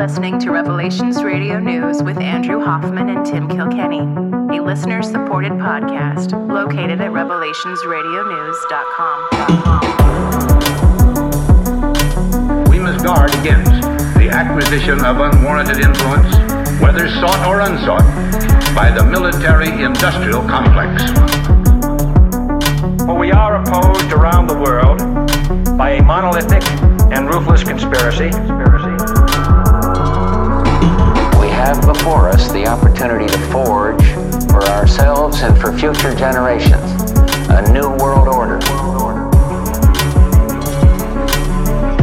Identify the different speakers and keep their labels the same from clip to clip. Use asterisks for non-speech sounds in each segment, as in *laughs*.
Speaker 1: listening to Revelations Radio News with Andrew Hoffman and Tim Kilkenny, a listener supported podcast located at revelationsradionews.com.
Speaker 2: We must guard against the acquisition of unwarranted influence, whether sought or unsought, by the military industrial complex.
Speaker 3: For we are opposed around the world by a monolithic and ruthless conspiracy.
Speaker 4: Have before us the opportunity to forge for ourselves and for future generations a new world order.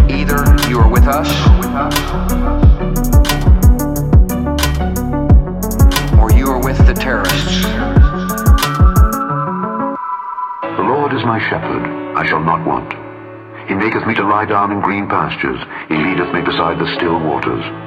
Speaker 4: Either you are with us or you are with the terrorists.
Speaker 5: The Lord is my shepherd, I shall not want. He maketh me to lie down in green pastures. He leadeth me beside the still waters.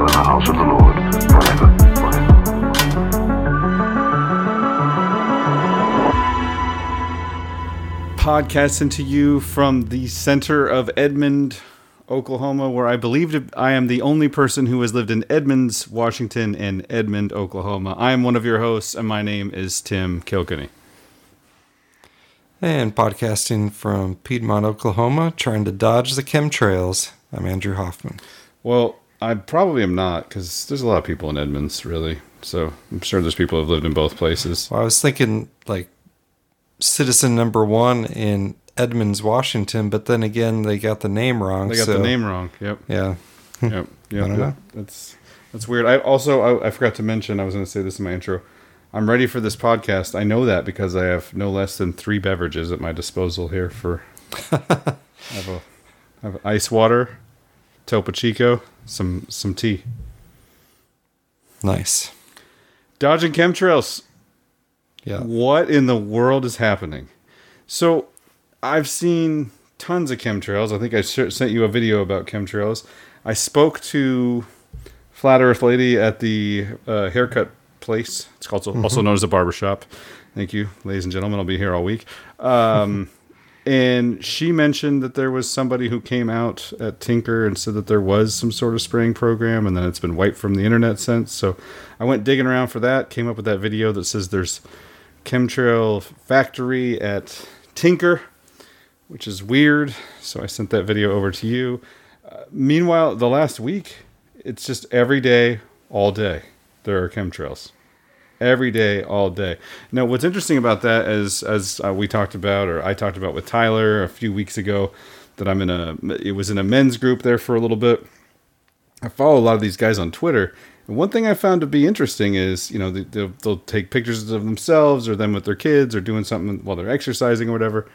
Speaker 5: dwell in the house of the Lord forever. forever.
Speaker 6: podcasting to you from the center of Edmond, Oklahoma, where I believe I am the only person who has lived in Edmonds, Washington, and Edmond, Oklahoma. I am one of your hosts, and my name is Tim Kilkenny.
Speaker 7: And podcasting from Piedmont, Oklahoma, trying to dodge the chemtrails. I'm Andrew Hoffman.
Speaker 6: Well, I probably am not because there's a lot of people in Edmonds, really. So I'm sure there's people who have lived in both places.
Speaker 7: Well, I was thinking like citizen number one in Edmonds, Washington, but then again, they got the name wrong.
Speaker 6: They got
Speaker 7: so,
Speaker 6: the name wrong. Yep.
Speaker 7: Yeah. *laughs*
Speaker 6: Yep. Yep.
Speaker 7: I.
Speaker 6: That's that's weird. I also I, I forgot to mention. I was going to say this in my intro. I'm ready for this podcast. I know that because I have no less than three beverages at my disposal here. For *laughs* I have a I have ice water, Topo Chico, some some tea.
Speaker 7: Nice.
Speaker 6: Dodging chemtrails.
Speaker 7: Yeah.
Speaker 6: What in the world is happening? So, I've seen tons of chemtrails. I think I sent you a video about chemtrails. I spoke to Flat Earth Lady at the uh, haircut place. It's called also known as a barbershop. Thank you, ladies and gentlemen. I'll be here all week. Um, and she mentioned that there was somebody who came out at Tinker and said that there was some sort of spraying program, and then it's been wiped from the internet since. So I went digging around for that. Came up with that video that says there's chemtrail factory at Tinker, which is weird. So I sent that video over to you. Uh, meanwhile, the last week, it's just every day, all day, there are chemtrails. Every day, all day. Now, what's interesting about that is, as uh, we talked about, or I talked about with Tyler a few weeks ago, that I'm in a, it was in a men's group there for a little bit. I follow a lot of these guys on Twitter. And one thing I found to be interesting is, you know, they, they'll, they'll take pictures of themselves or them with their kids or doing something while they're exercising or whatever.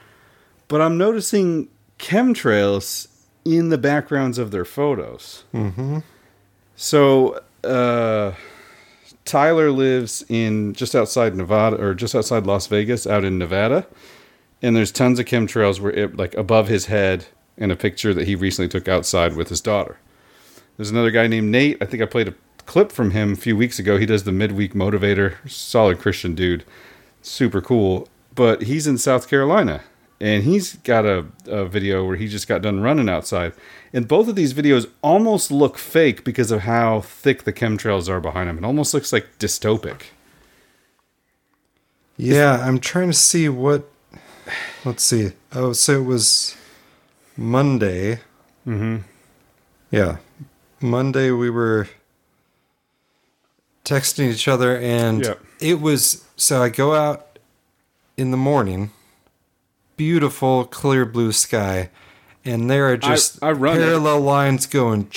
Speaker 6: But I'm noticing chemtrails in the backgrounds of their photos.
Speaker 7: Mm-hmm.
Speaker 6: So, uh, Tyler lives in just outside Nevada or just outside Las Vegas, out in Nevada. And there's tons of chemtrails where it, like above his head in a picture that he recently took outside with his daughter. There's another guy named Nate. I think I played a clip from him a few weeks ago. He does the midweek motivator, solid Christian dude, super cool. But he's in South Carolina, and he's got a, a video where he just got done running outside. And both of these videos almost look fake because of how thick the chemtrails are behind them. It almost looks like dystopic.
Speaker 7: Yeah, I'm trying to see what. Let's see. Oh, so it was Monday.
Speaker 6: Mm-hmm.
Speaker 7: Yeah. Monday we were texting each other and
Speaker 6: Yep.
Speaker 7: it was so I go out in the morning, beautiful clear blue sky, and there are just
Speaker 6: I it.
Speaker 7: parallel lines going *tsk* *tsk*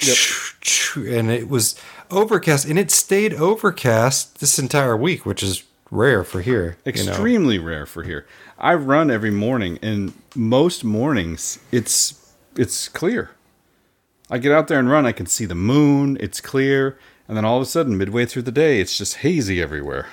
Speaker 7: *tsk* and it was overcast and it stayed overcast this entire week, which is rare for here. you know.
Speaker 6: extremely rare for here. I run every morning, and most mornings it's it's clear. I get out there and run, I can see the moon, it's clear, and then all of a sudden, midway through the day, it's just hazy everywhere.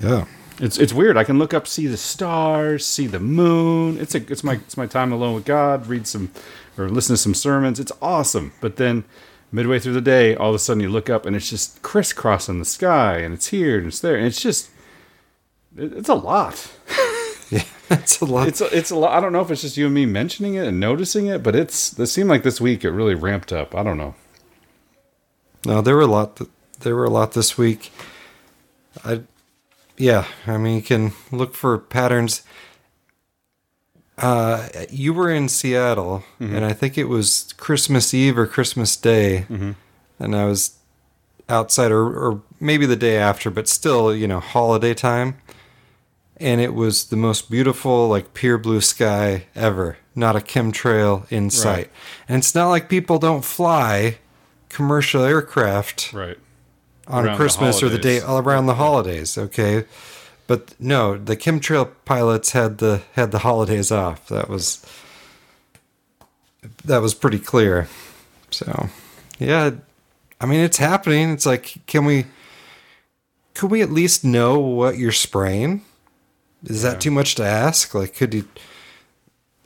Speaker 7: Yeah.
Speaker 6: It's it's weird. I can look up, see the stars, see the moon. It's a it's my it's my time alone with God. Read some or listen to some sermons. It's awesome. But then midway through the day, all of a sudden you look up and it's just crisscrossing the sky, and it's here and it's there, and it's just it, it's a lot. *laughs*
Speaker 7: Yeah. That's a lot.
Speaker 6: It's a, it's a lot. I don't know if it's just you and me mentioning it and noticing it, but it's it seemed like this week it really ramped up. I don't know.
Speaker 7: No, there were a lot. Th- there were a lot this week. I, yeah, I mean, you can look for patterns. Uh, you were in Seattle, and I think it was Christmas Eve or Christmas Day, and I was outside, or, or maybe the day after, but still, you know, holiday time. And it was the most beautiful, like pure blue sky ever. Not a chemtrail in sight. And it's not like people don't fly commercial aircraft
Speaker 6: Right.
Speaker 7: On
Speaker 6: Around the
Speaker 7: Christmas or the day around the holidays. Okay, but no, the chemtrail pilots had the had the holidays off. That was that was pretty clear. So, yeah, I mean it's happening. It's like, can we could we at least know what you're spraying? Is that too much to ask? Like, could you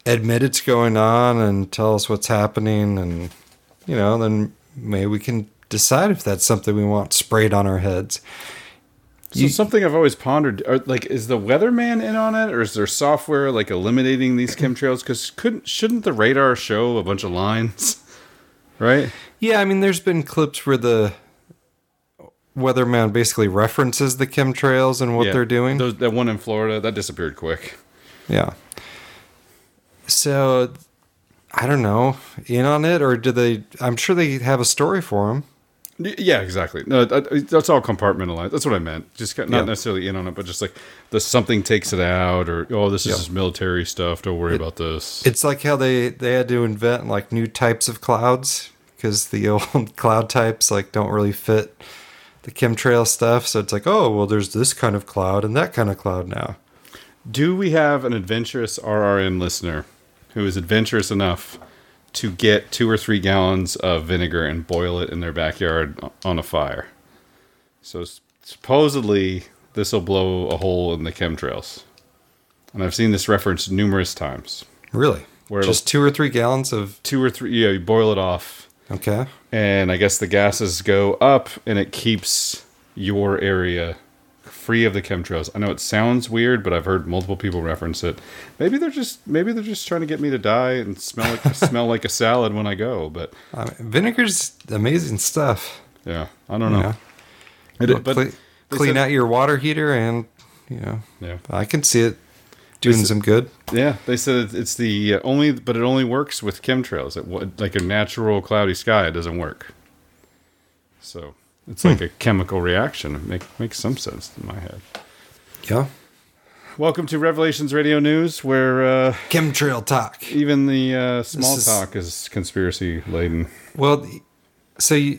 Speaker 7: admit it's going on and tell us what's happening, and you know, then maybe we can decide if that's something we want sprayed on our heads.
Speaker 6: So something I've always pondered, are, like, is the weatherman in on it, or is there software like eliminating these chemtrails? Because couldn't shouldn't the radar show a bunch of lines, *laughs* right?
Speaker 7: Yeah, I mean, there's been clips where the weatherman basically references the chemtrails and what
Speaker 6: Yeah.
Speaker 7: they're doing.
Speaker 6: Those, that one in Florida that disappeared quick.
Speaker 7: Yeah. So, I don't know, in on it, or do they? I'm sure they have a story for them.
Speaker 6: Yeah, exactly. No, that, that's all compartmentalized. That's what I meant. Just not
Speaker 7: Yeah.
Speaker 6: necessarily in on it, but just like the something takes it out, or oh, this is
Speaker 7: Yeah.
Speaker 6: just military stuff. Don't worry about this.
Speaker 7: It's like how they they had to invent like new types of clouds because the old *laughs* cloud types like don't really fit the chemtrail stuff. So it's like, oh well, there's this kind of cloud and that kind of cloud now.
Speaker 6: Do we have an adventurous RRN listener who is adventurous enough to get two or three gallons of vinegar and boil it in their backyard on a fire? So supposedly this will blow a hole in the chemtrails, and I've seen this referenced numerous times.
Speaker 7: Really,
Speaker 6: Where
Speaker 7: just two or three gallons of
Speaker 6: Two or three, yeah, you boil it off,
Speaker 7: okay.
Speaker 6: and I guess the gases go up, and it keeps your area free of the chemtrails. I know it sounds weird, but I've heard multiple people reference it. Maybe they're just maybe they're just trying to get me to die and smell like *laughs* smell like a salad when I go. But
Speaker 7: I mean, vinegar's amazing stuff.
Speaker 6: yeah, I don't know. It- but
Speaker 7: cle- clean
Speaker 6: said-
Speaker 7: out your water heater, and you know,
Speaker 6: Yeah.
Speaker 7: I can see it doing
Speaker 6: said-
Speaker 7: some good.
Speaker 6: Yeah, they said it's the uh, only, but it only works with chemtrails. It like a natural cloudy sky, it doesn't work. So it's like a chemical reaction. It make, makes some sense in my head.
Speaker 7: Yeah,
Speaker 6: Welcome to Revelations Radio News, where uh,
Speaker 7: chemtrail talk.
Speaker 6: even the uh, small
Speaker 7: is-
Speaker 6: talk is conspiracy laden.
Speaker 7: Well, so you,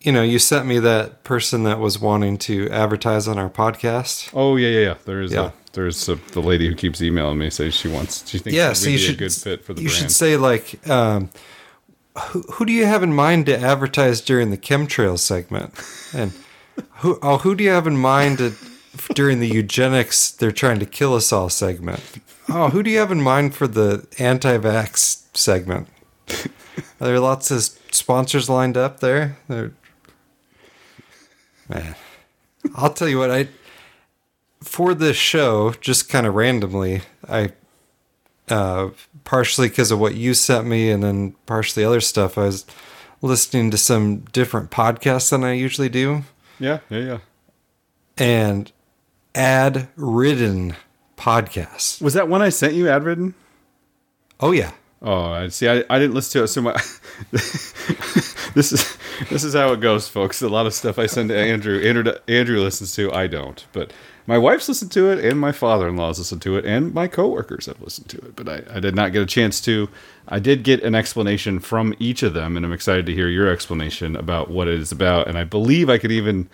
Speaker 7: you know, you sent me that person that was wanting to advertise on our podcast.
Speaker 6: Oh yeah, yeah, yeah. There is
Speaker 7: Yeah.
Speaker 6: a, there's a, the lady who keeps emailing me says she wants she thinks
Speaker 7: yeah, so
Speaker 6: be
Speaker 7: you should
Speaker 6: a good fit for the
Speaker 7: you
Speaker 6: brand.
Speaker 7: should say like, um, who, do you have in mind to advertise during the chemtrail segment, and who oh who do you have in mind to, during the eugenics they're trying to kill us all segment? Oh, who do you have in mind for the anti-vax segment? Are there lots of sponsors lined up there? They're, man, I'll tell you what I for this show, just kind of randomly, I uh, partially because of what you sent me, and then partially other stuff. I was listening to some different podcasts than I usually do,
Speaker 6: yeah, yeah, yeah.
Speaker 7: and ad ridden podcasts.
Speaker 6: Was that one I sent you, ad ridden?
Speaker 7: Oh yeah,
Speaker 6: Oh, I see. I, I didn't listen to it. So my *laughs* this is this is how it goes, folks. A lot of stuff I send to Andrew, Andrew, Andrew listens to. I don't, but my wife's listened to it, and my father-in-law's listened to it, and my coworkers have listened to it. But I, I did not get a chance to. I did get an explanation from each of them, and I'm excited to hear your explanation about what it is about. And I believe I could even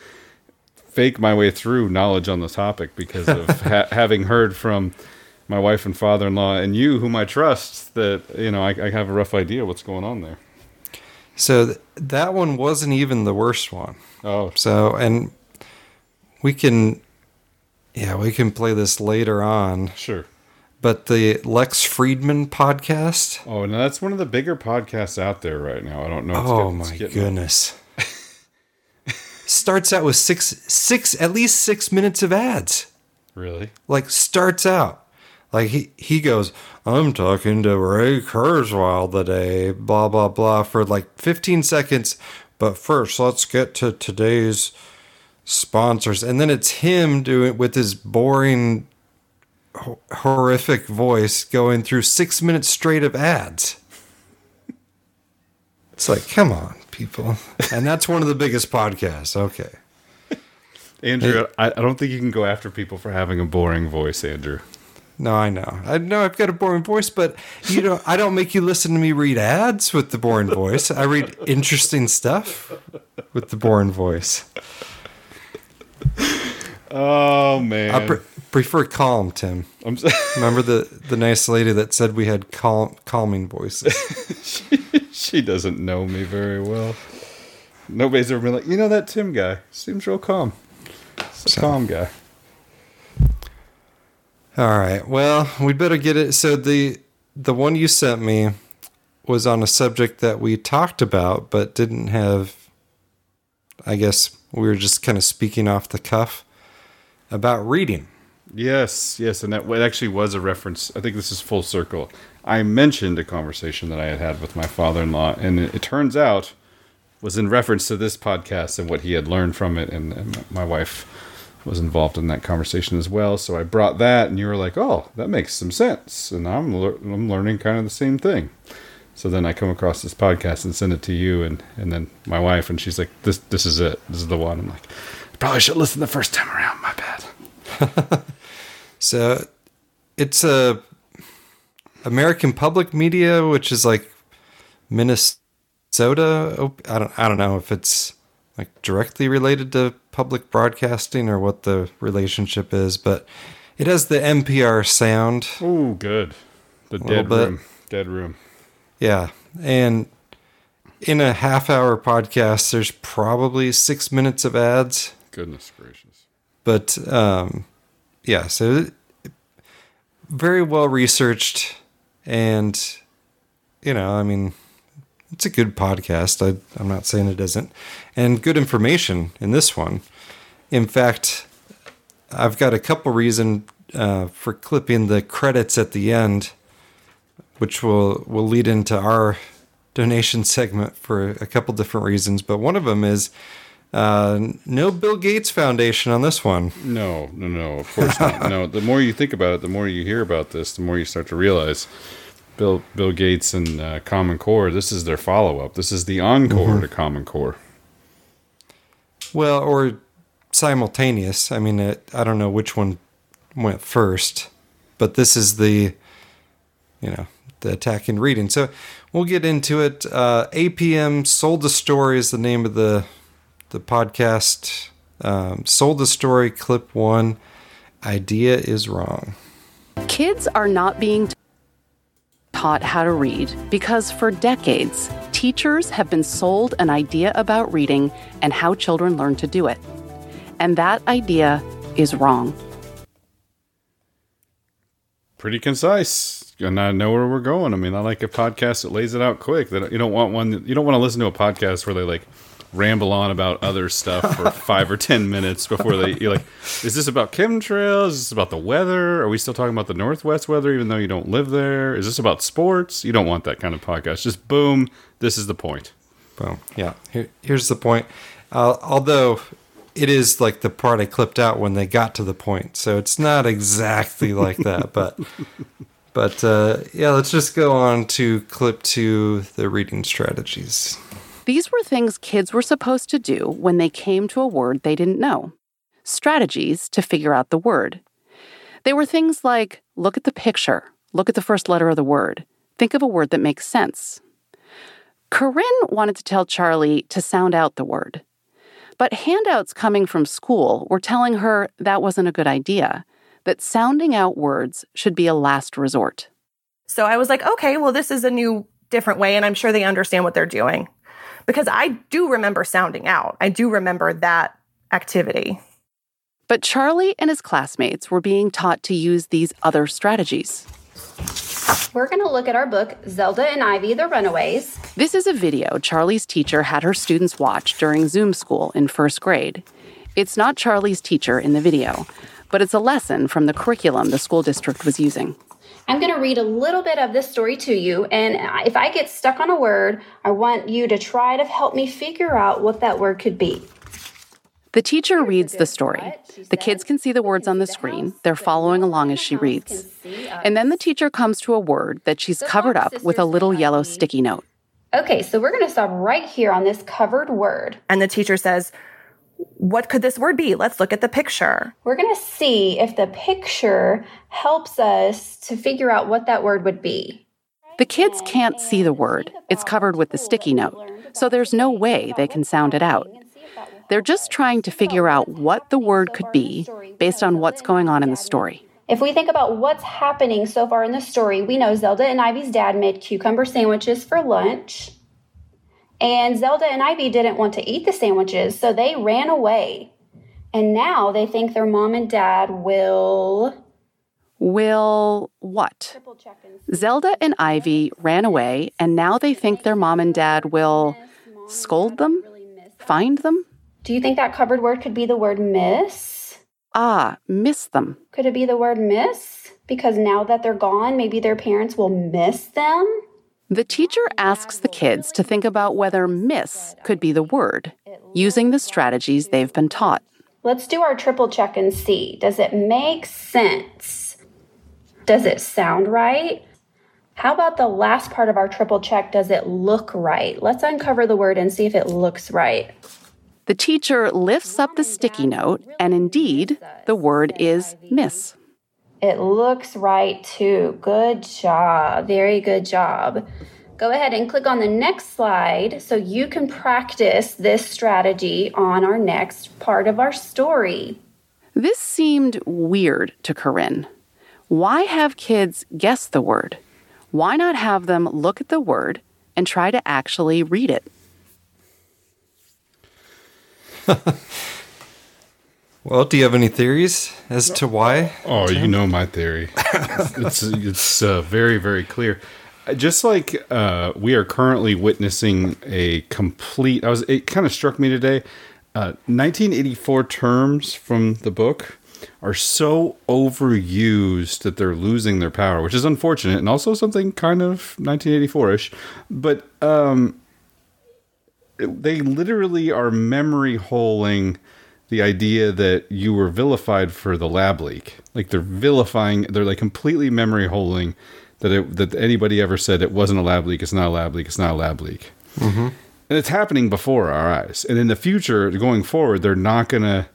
Speaker 6: fake my way through knowledge on the topic because of *laughs* ha- having heard from my wife and father-in-law and you whom i trust that you know I, I have a rough idea what's going on there
Speaker 7: So th- that one wasn't even the worst one.
Speaker 6: Oh,
Speaker 7: So, and we can, yeah, we can play this later on.
Speaker 6: sure.
Speaker 7: But the Lex Fridman podcast.
Speaker 6: Oh, and that's one of the bigger podcasts out there right now. I don't know. It's
Speaker 7: Oh
Speaker 6: get- it's
Speaker 7: my
Speaker 6: getting-
Speaker 7: goodness. *laughs* *laughs* starts out with six, six, at least six minutes of ads.
Speaker 6: Really?
Speaker 7: Like starts out, like he he goes, I'm talking to Ray Kurzweil today, blah blah blah, for like 15 seconds. But first, let's get to today's sponsors, and then it's him doing it with his boring, ho- horrific voice going through six minutes straight of ads. It's like, come on, people. And that's one of the biggest podcasts. Okay.
Speaker 6: Andrew, I, I don't think you can go after people for having a boring voice, Andrew.
Speaker 7: No, I know. I know I've got a boring voice, but you know, I don't make you listen to me read ads with the boring voice. I read interesting stuff with the boring voice. *laughs*
Speaker 6: Oh man,
Speaker 7: I pre- prefer calm, Tim.
Speaker 6: I'm s- *laughs*
Speaker 7: Remember the the nice lady that said we had calm calming voices. *laughs*
Speaker 6: she doesn't know me very well. Nobody's ever been like, you know that Tim guy seems real calm. A calm guy.
Speaker 7: All right. Well, we better get it. So the the one you sent me was on a subject that we talked about, but didn't have. I guess we were just kind of speaking off the cuff about reading.
Speaker 6: Yes, yes, and that it actually was a reference. I think this is full circle. I mentioned a conversation that I had had with my father-in-law, and it, it turns out was in reference to this podcast and what he had learned from it, and, and my wife was involved in that conversation as well. So I brought that, and you were like, "Oh, that makes some sense," and I'm lear- I'm learning kind of the same thing. So then I come across this podcast and send it to you, and and then my wife, and she's like, "This this is it. This is the one." I'm like, "I probably should listen the first time around. My bad." *laughs*
Speaker 7: So it's a American Public Media, which is like Minnesota. op- I don't I don't know if it's like directly related to public broadcasting or what the relationship is, but it has the NPR sound.
Speaker 6: Oh, good. The dead room. Dead room.
Speaker 7: Yeah. And in a half hour podcast, there's probably six minutes of ads.
Speaker 6: Goodness gracious.
Speaker 7: But um, yeah, so very well researched. And, you know, I mean, it's a good podcast. I, I'm not saying it isn't. And good information in this one. In fact, I've got a couple reason uh, for clipping the credits at the end, which will will lead into our donation segment for a couple different reasons. But one of them is uh, no Bill Gates Foundation on this one.
Speaker 6: No, no, no, of course not. No, the more you think about it, the more you hear about this, the more you start to realize Bill Bill Gates and uh, Common Core, this is their follow up. This is the encore to Common Core.
Speaker 7: Well, or simultaneous. I mean, it, I don't know which one went first, but this is the, you know, the attack attacking reading. So we'll get into it. Uh, APM sold the story is the name of the the podcast. Um, sold the story clip one. Idea is wrong.
Speaker 8: Kids are not being taught how to read because for decades, teachers have been sold an idea about reading and how children learn to do it. And that idea is wrong.
Speaker 6: Pretty concise, and I know where we're going. I mean, I like a podcast that lays it out quick. That you don't want one. that- You don't want to listen to a podcast where they like ramble on about other stuff for *laughs* five or ten minutes before they. You're like, is this about chemtrails? Is this about the weather? Are we still talking about the Northwest weather, even though you don't live there? Is this about sports? You don't want that kind of podcast. Just boom. This is the point.
Speaker 7: Boom. Yeah. Here, here's the point. Uh, although it is like the part I clipped out when they got to the point, so it's not exactly like that. *laughs* But but uh, yeah, let's just go on to clip two: the reading strategies.
Speaker 8: These were things kids were supposed to do when they came to a word they didn't know. Strategies to figure out the word. They were things like look at the picture, look at the first letter of the word, think of a word that makes sense. Corinne wanted to tell Charlie to sound out the word. But handouts coming from school were telling her that wasn't a good idea, that sounding out words should be a last resort.
Speaker 9: So I was like, okay, well, this is a new, different way, and I'm sure they understand what they're doing. because I do remember sounding out. I do remember that activity.
Speaker 8: But Charlie and his classmates were being taught to use these other strategies.
Speaker 10: We're going to look at our book, Zelda and Ivy, The Runaways.
Speaker 8: This is a video Charlie's teacher had her students watch during Zoom school in first grade. It's not Charlie's teacher in the video, but it's a lesson from the curriculum the school district was using.
Speaker 10: I'm going to read a little bit of this story to you, and if I get stuck on a word, I want you to try to help me figure out what that word could be.
Speaker 8: The teacher reads the story. The kids can see the words on the screen. They're following along as she reads. And then the teacher comes to a word that she's covered up with a little yellow sticky note.
Speaker 10: Okay, so we're going to stop right here on this covered word.
Speaker 9: And the teacher says, What could this word be? Let's look at the picture.
Speaker 10: We're going to see if the picture helps us to figure out what that word would be.
Speaker 8: The kids can't see the word, it's covered with the sticky note, so there's no way they can sound it out. They're just trying to figure out what the word could be based on what's going on in the story.
Speaker 10: If we think about what's happening so far in the story, we know Zelda and Ivy's dad made cucumber sandwiches for lunch. And Zelda and Ivy didn't want to eat the sandwiches, so they ran away. And now they think their mom and dad will.
Speaker 8: Will what? Zelda and Ivy ran away, and now they think their mom and dad will scold them? Find them?
Speaker 10: Do you think that covered word could be the word miss?
Speaker 8: Ah, miss them.
Speaker 10: Could it be the word miss? Because now that they're gone, maybe their parents will miss them?
Speaker 8: The teacher asks the kids to think about whether miss could be the word, using the strategies they've been taught.
Speaker 10: Let's do our triple check and see. Does it make sense? Does it sound right? How about the last part of our triple check? Does it look right? Let's uncover the word and see if it looks right.
Speaker 8: The teacher lifts up the sticky note, and indeed, the word is miss.
Speaker 10: It looks right too. Good job. Very good job. Go ahead and click on the next slide so you can practice this strategy on our next part of our story.
Speaker 8: This seemed weird to Corinne. Why have kids guess the word? Why not have them look at the word and try to actually read it? *laughs*
Speaker 7: well, do you have any theories as to why?
Speaker 6: Oh, Tim? you know my theory. it's it's uh, very very clear. Just like uh, we are currently witnessing a complete. I was. It kind of struck me today. Uh, 1984 terms from the book are so overused that they're losing their power, which is unfortunate, and also something kind of 1984ish. But um, they literally are memory holing the idea that you were vilified for the lab leak. Like they're vilifying, they're like completely memory holing that it, that anybody ever said it wasn't a lab leak. It's not a lab leak. It's not a lab leak. Mm-hmm. And it's happening before our eyes. And in the future, going forward, they're not going to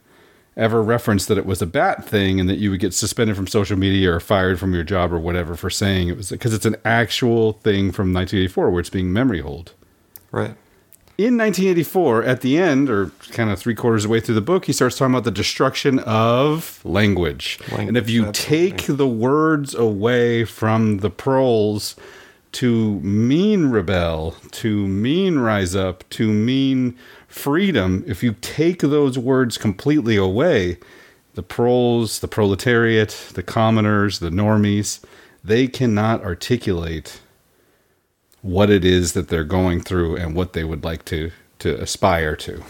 Speaker 6: ever reference that it was a bad thing and that you would get suspended from social media or fired from your job or whatever for saying it was because it's an actual thing from 1984 where it's being memory hold.
Speaker 7: Right
Speaker 6: in 1984, at the end, or kind of three quarters of the way through the book, he starts talking about the destruction of language. language and if you take the words away from the proles to mean rebel, to mean rise up, to mean freedom, if you take those words completely away, the proles, the proletariat, the commoners, the normies, they cannot articulate what it is that they're going through and what they would like to to aspire to.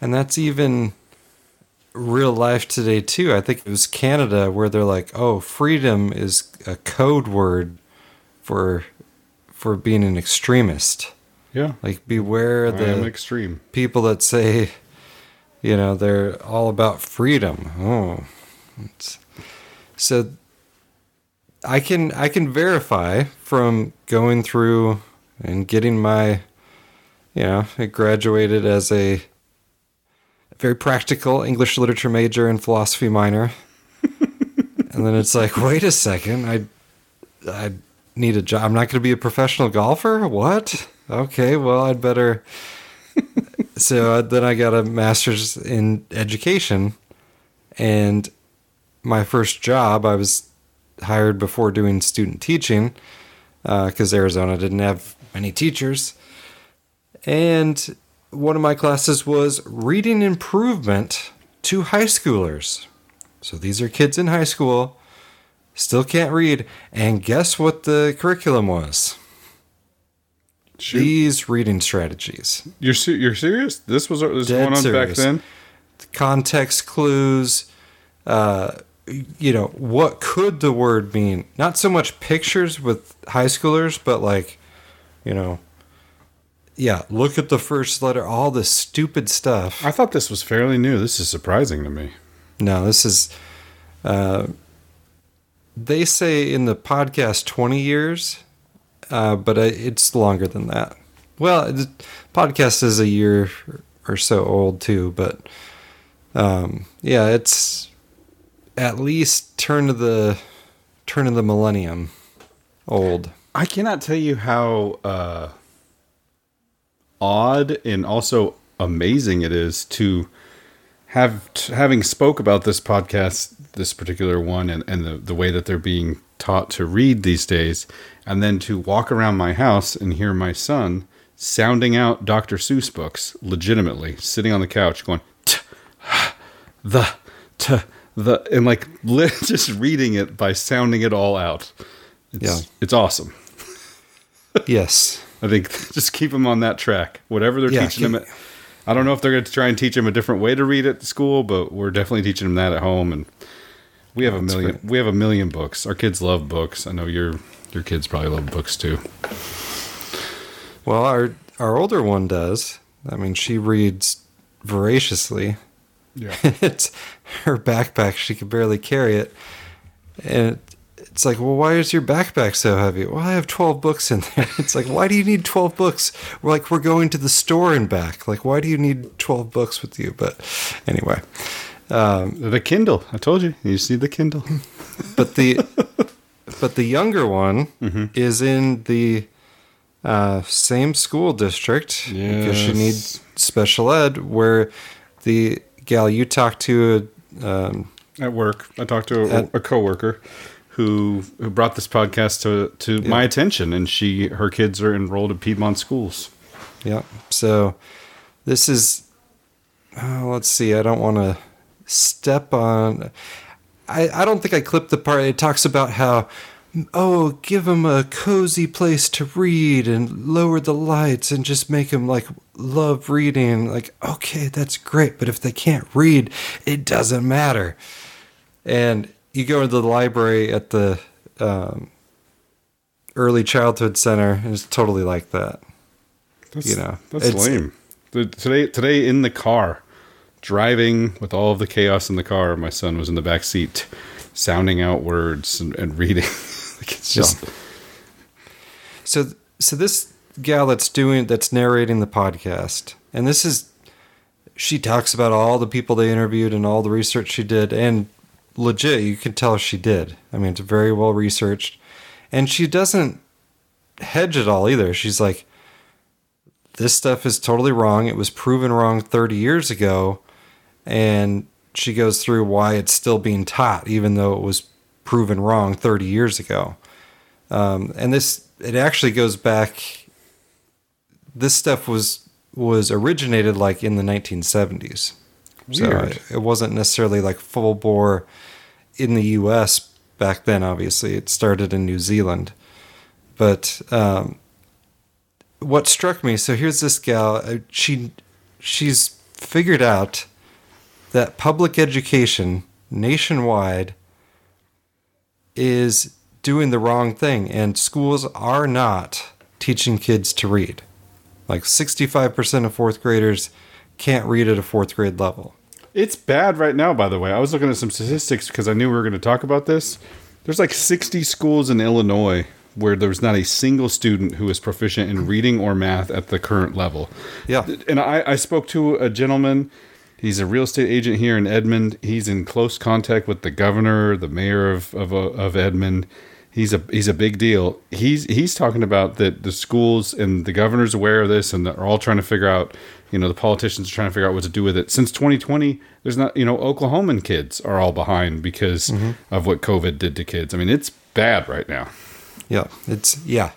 Speaker 7: And that's even real life today too. I think it was Canada where they're like, "Oh, freedom is a code word for for being an extremist."
Speaker 6: Yeah.
Speaker 7: Like beware
Speaker 6: I
Speaker 7: the
Speaker 6: extreme
Speaker 7: people that say, you know, they're all about freedom. Oh. It's, so I can I can verify from going through and getting my you know, I graduated as a very practical English literature major and philosophy minor. *laughs* and then it's like, wait a second, I I need a job. I'm not going to be a professional golfer. What? Okay, well, I'd better. *laughs* so uh, then I got a master's in education, and my first job, I was hired before doing student teaching because uh, Arizona didn't have many teachers. And one of my classes was reading improvement to high schoolers. So these are kids in high school, still can't read. And guess what the curriculum was? These reading strategies.
Speaker 6: You're se- you're serious? This was this was
Speaker 7: Dead
Speaker 6: going on
Speaker 7: serious.
Speaker 6: back then.
Speaker 7: Context clues, uh, you know, what could the word mean? Not so much pictures with high schoolers, but like, you know, yeah, look at the first letter, all this stupid stuff.
Speaker 6: I thought this was fairly new. This is surprising to me.
Speaker 7: No, this is. Uh, they say in the podcast 20 years, uh, but I- it's longer than that. Well, the podcast is a year or so old too, but um, yeah, it's at least turn of the turn of the millennium old.
Speaker 6: I cannot tell you how uh, odd and also amazing it is to have t- having spoke about this podcast, this particular one, and, and the, the way that they're being taught to read these days, and then to walk around my house and hear my son sounding out Dr. Seuss books legitimately, sitting on the couch going, "T- *sighs* the, t, the, and like *laughs* just reading it by sounding it all out. It's,
Speaker 7: Yeah.
Speaker 6: it's awesome. *laughs*
Speaker 7: Yes.
Speaker 6: I think *laughs* just keep them on that track. Whatever they're
Speaker 7: Yeah,
Speaker 6: teaching them.
Speaker 7: keep-
Speaker 6: I don't know if they're going to try and teach them a different way to read at school, but we're definitely teaching them that at home. And we have a million.
Speaker 7: great.
Speaker 6: We have a million books. Our kids love books. I know your your kids probably love books too.
Speaker 7: Well, our our older one does. I mean, she reads voraciously.
Speaker 6: Yeah. *laughs*
Speaker 7: it's her backpack. She could barely carry it, and it's like, well, why is your backpack so heavy? Well, I have twelve books in there. *laughs* It's like, why do you need twelve books? We're like, we're going to the store and back. Like, why do you need twelve books with you? But anyway, um,
Speaker 6: the Kindle. I told you. You see the Kindle. *laughs*
Speaker 7: but the but the younger one
Speaker 6: Mm-hmm.
Speaker 7: is in the uh, same school district because she needs special ed. Where the gal you talked to, um,
Speaker 6: at work. I talked to a,
Speaker 7: At-
Speaker 6: a coworker who who brought this podcast to to my attention, and she her kids are enrolled at Piedmont schools.
Speaker 7: yeah. So this is. Uh, let's see. I don't want to step on. I, I don't think I clipped the part. It talks about how, oh, give them a cozy place to read and lower the lights and just make them like love reading. Like, okay, that's great. But if they can't read, it doesn't matter. And you go into the library at the um, early childhood center, and it's totally like that.
Speaker 6: That's,
Speaker 7: You know,
Speaker 6: that's lame. Today, today in the car, driving with all of the chaos in the car, my son was in the back seat, sounding out words and, and reading. *laughs* like it's just
Speaker 7: So so this gal that's doing that's narrating the podcast, and this is she talks about all the people they interviewed and all the research she did, and legit, you can tell she did. I mean, it's very well researched, and she doesn't hedge at all either. She's like, this stuff is totally wrong. It was proven wrong 30 years ago, and she goes through why it's still being taught, even though it was proven wrong 30 years ago. Um, and this it actually goes back. This stuff was was originated like in the 1970s, so
Speaker 6: Weird.
Speaker 7: it, it wasn't necessarily like full bore in the U.S. back then. Obviously, it started in New Zealand, but um, what struck me. So here's this gal. uh, She she's figured out that public education nationwide is doing the wrong thing, and schools are not teaching kids to read. Like 65% of fourth graders can't read at a fourth grade level.
Speaker 6: It's bad right now, by the way. I was looking at some statistics because I knew we were going to talk about this. There's like 60 schools in Illinois where there's not a single student who is proficient in reading or math at the current level.
Speaker 7: Yeah.
Speaker 6: And I, I spoke to a gentleman. He's a real estate agent here in Edmond. He's in close contact with the governor, the mayor of of, uh, of Edmond. He's a he's a big deal. He's he's talking about that the schools and the governor's aware of this, and they're all trying to figure out. You know, the politicians are trying to figure out what to do with it. Since 2020, there's not. You know, Oklahoman kids are all behind because mm-hmm. of what COVID did to kids. I mean, it's bad right now.
Speaker 7: Yeah, it's yeah.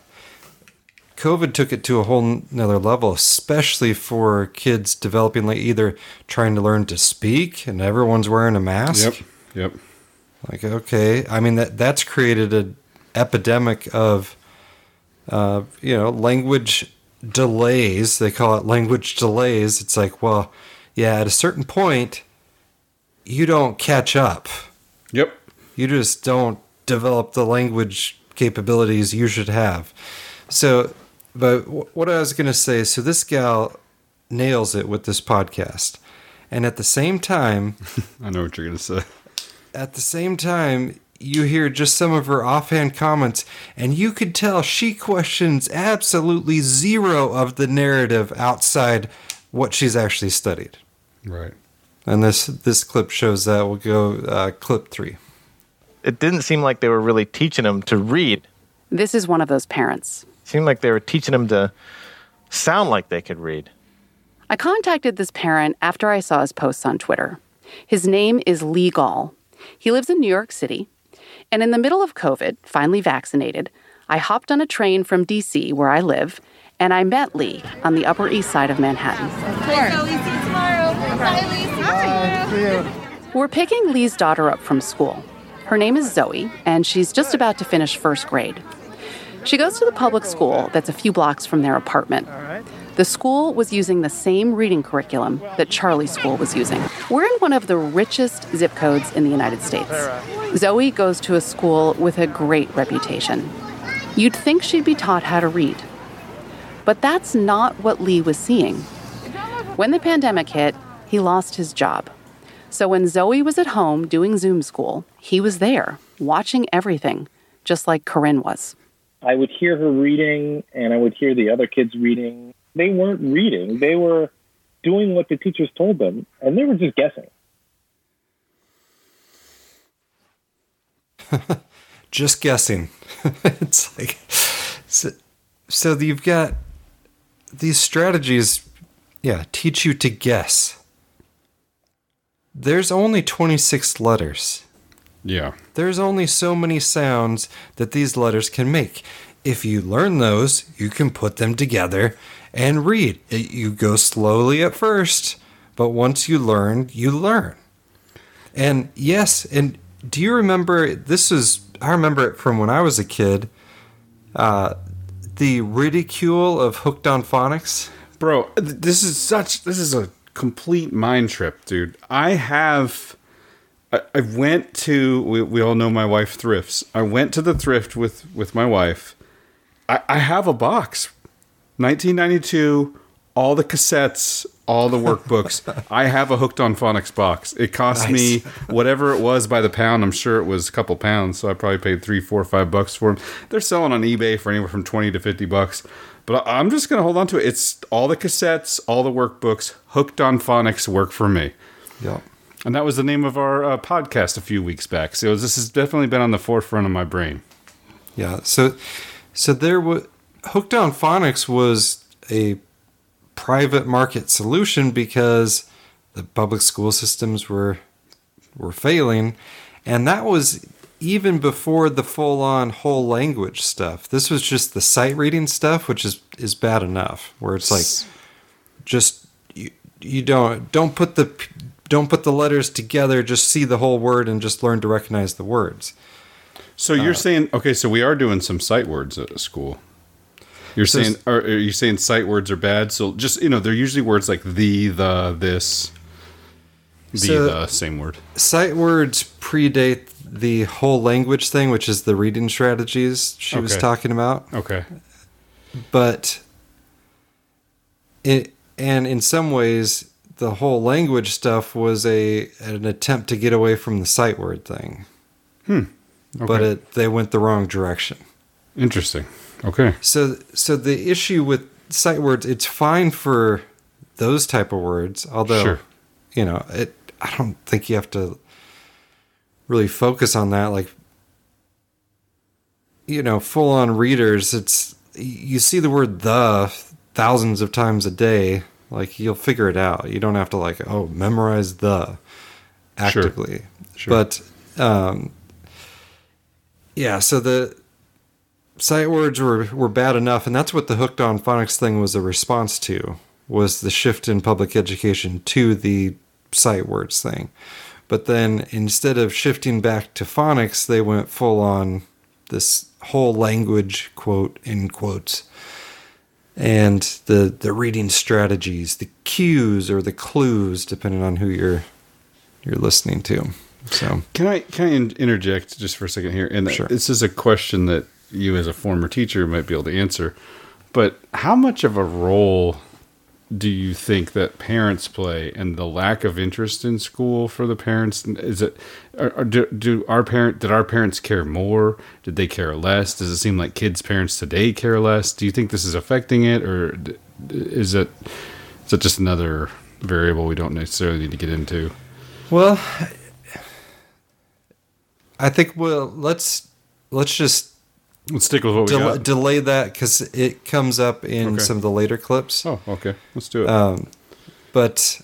Speaker 7: COVID took it to a whole nother level, especially for kids developing like either trying to learn to speak and everyone's wearing a mask.
Speaker 6: Yep. Yep.
Speaker 7: Like okay, I mean that that's created an epidemic of, uh, you know, language delays. They call it language delays. It's like, well, yeah, at a certain point, you don't catch up.
Speaker 6: Yep.
Speaker 7: You just don't develop the language capabilities you should have. So, but wh- what I was going to say, so this gal nails it with this podcast. And at the same time, *laughs*
Speaker 6: I know what you're gonna say.
Speaker 7: at the same time, you hear just some of her offhand comments, and you could tell she questions absolutely zero of the narrative outside what she's actually studied.
Speaker 6: Right.
Speaker 7: And this this clip shows that. We'll go uh, clip three.
Speaker 11: It didn't seem like they were really teaching them to read.
Speaker 8: This is one of those parents.
Speaker 11: Seemed like they were teaching them to sound like they could read.
Speaker 8: I contacted this parent after I saw his posts on Twitter. His name is Lee Gall. He lives in New York City. And in the middle of COVID, finally vaccinated, I hopped on a train from DC, where I live, and I met Lee on the Upper East Side of Manhattan. We're picking Lee's daughter up from school. Her name is Zoe, and she's just about to finish first grade. She goes to the public school that's a few blocks from their apartment. The school was using the same reading curriculum that Charlie's school was using. We're in one of the richest zip codes in the United States. Zoe goes to a school with a great reputation. You'd think she'd be taught how to read. But that's not what Lee was seeing. When the pandemic hit, he lost his job. So when Zoe was at home doing Zoom school, he was there, watching everything, just like Corinne was.
Speaker 12: I would hear her reading and I would hear the other kids reading. They weren't reading, they were doing what the teachers told them, and they were just guessing. *laughs*
Speaker 7: just guessing. *laughs* it's like so, so you've got these strategies yeah, teach you to guess. There's only 26 letters.
Speaker 6: Yeah.
Speaker 7: There's only so many sounds that these letters can make. If you learn those, you can put them together and read. You go slowly at first, but once you learn, you learn. And yes, and do you remember this is I remember it from when I was a kid. Uh the ridicule of hooked on phonics.
Speaker 6: Bro, this is such this is a complete mind trip, dude. I have I, I went to we, we all know my wife thrifts. I went to the thrift with with my wife. I, I have a box. 1992, all the cassettes, all the workbooks. *laughs* I have a hooked on phonics box. It cost me *laughs* whatever it was by the pound. I'm sure it was a couple pounds, so I probably paid three, four, five bucks for them. They're selling on eBay for anywhere from 20 to 50 bucks. But I- I'm just gonna hold on to it. It's all the cassettes, all the workbooks. Hooked on phonics work for me.
Speaker 7: Yeah.
Speaker 6: And that was the name of our uh, podcast a few weeks back. So this has definitely been on the forefront of my brain.
Speaker 7: Yeah. So, so there was Hooked on Phonics was a private market solution because the public school systems were were failing, and that was even before the full on whole language stuff. This was just the sight reading stuff, which is is bad enough. Where it's like just you, you don't don't put the don't put the letters together. Just see the whole word and just learn to recognize the words.
Speaker 6: So you're uh, saying okay? So we are doing some sight words at school. You're
Speaker 7: So-
Speaker 6: saying are, are you saying sight words are bad? So just you know, they're usually words like the, the, this, the,
Speaker 7: So-
Speaker 6: the, same word.
Speaker 7: Sight words predate the whole language thing, which is the reading strategies she was talking about.
Speaker 6: Okay.
Speaker 7: But it and in some ways the whole language stuff was a an attempt to get away from the sight word thing.
Speaker 6: Hmm.
Speaker 7: But it they went the wrong direction.
Speaker 6: Interesting. Okay.
Speaker 7: So so the issue with sight words, it's fine for those type of words, although
Speaker 6: Sure.
Speaker 7: you know, it I don't think you have to really focus on that like you know, full on readers, it's you see the word the thousands of times a day, like you'll figure it out. You don't have to like, oh, memorize the actively.
Speaker 6: Sure.
Speaker 7: But um yeah, so the sight words were, were bad enough, and that's what the hooked on phonics thing was a response to, was the shift in public education to the sight words thing. But then instead of shifting back to phonics, they went full on this whole language quote in quotes and the the reading strategies, the cues or the clues, depending on who you're you're listening to. So
Speaker 6: Can I can I interject just for a second here? And
Speaker 7: Sure.
Speaker 6: this is a question that you, as a former teacher, might be able to answer. But how much of a role do you think that parents play, and the lack of interest in school for the parents? Is it do, do our parent did our parents care more? Did they care less? Does it seem like kids' parents today care less? Do you think this is affecting it, or is it is it just another variable we don't necessarily need to get into?
Speaker 7: Well, I think well let's let's just
Speaker 6: Let's stick with what we
Speaker 7: del-
Speaker 6: got.
Speaker 7: delay that because it comes up in
Speaker 6: Okay.
Speaker 7: some of the later clips.
Speaker 6: Oh, okay. Let's do it.
Speaker 7: Um, but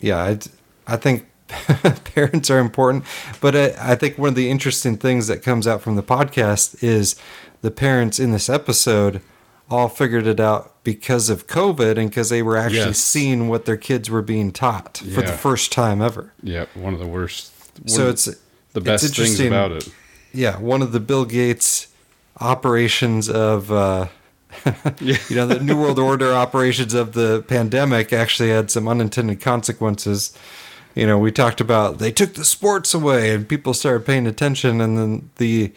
Speaker 7: yeah, I, I think *laughs* parents are important. But I, I think one of the interesting things that comes out from the podcast is the parents in this episode all figured it out because of COVID and because they were actually
Speaker 6: Yes.
Speaker 7: seeing what their kids were being taught for the first time ever.
Speaker 6: Yeah, one of the worst.
Speaker 7: So it's
Speaker 6: the best
Speaker 7: it's
Speaker 6: things about it.
Speaker 7: Yeah, one of the Bill Gates operations of uh, *laughs* you know the New World Order operations of the pandemic actually had some unintended consequences. You know, we talked about they took the sports away and people started paying attention, and then the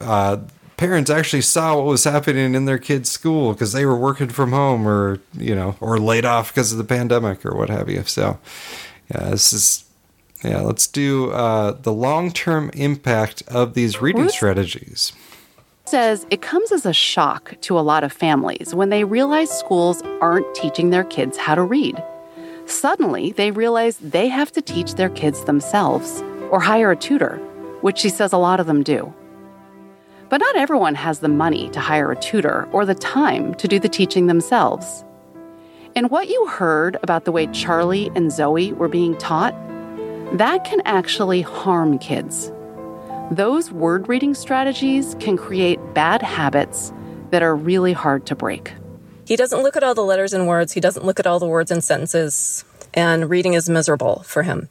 Speaker 7: uh, parents actually saw what was happening in their kids' school because they were working from home or you know or laid off because of the pandemic or what have you. So, yeah, this is yeah. Let's do uh, the long-term impact of these reading strategies.
Speaker 8: says it comes as a shock to a lot of families when they realize schools aren't teaching their kids how to read. Suddenly, they realize they have to teach their kids themselves or hire a tutor, which she says a lot of them do. But not everyone has the money to hire a tutor or the time to do the teaching themselves. And what you heard about the way Charlie and Zoe were being taught, that can actually harm kids. Those word reading strategies can create bad habits that are really hard to break.
Speaker 13: He doesn't look at all the letters and words, he doesn't look at all the words and sentences, and reading is miserable for him.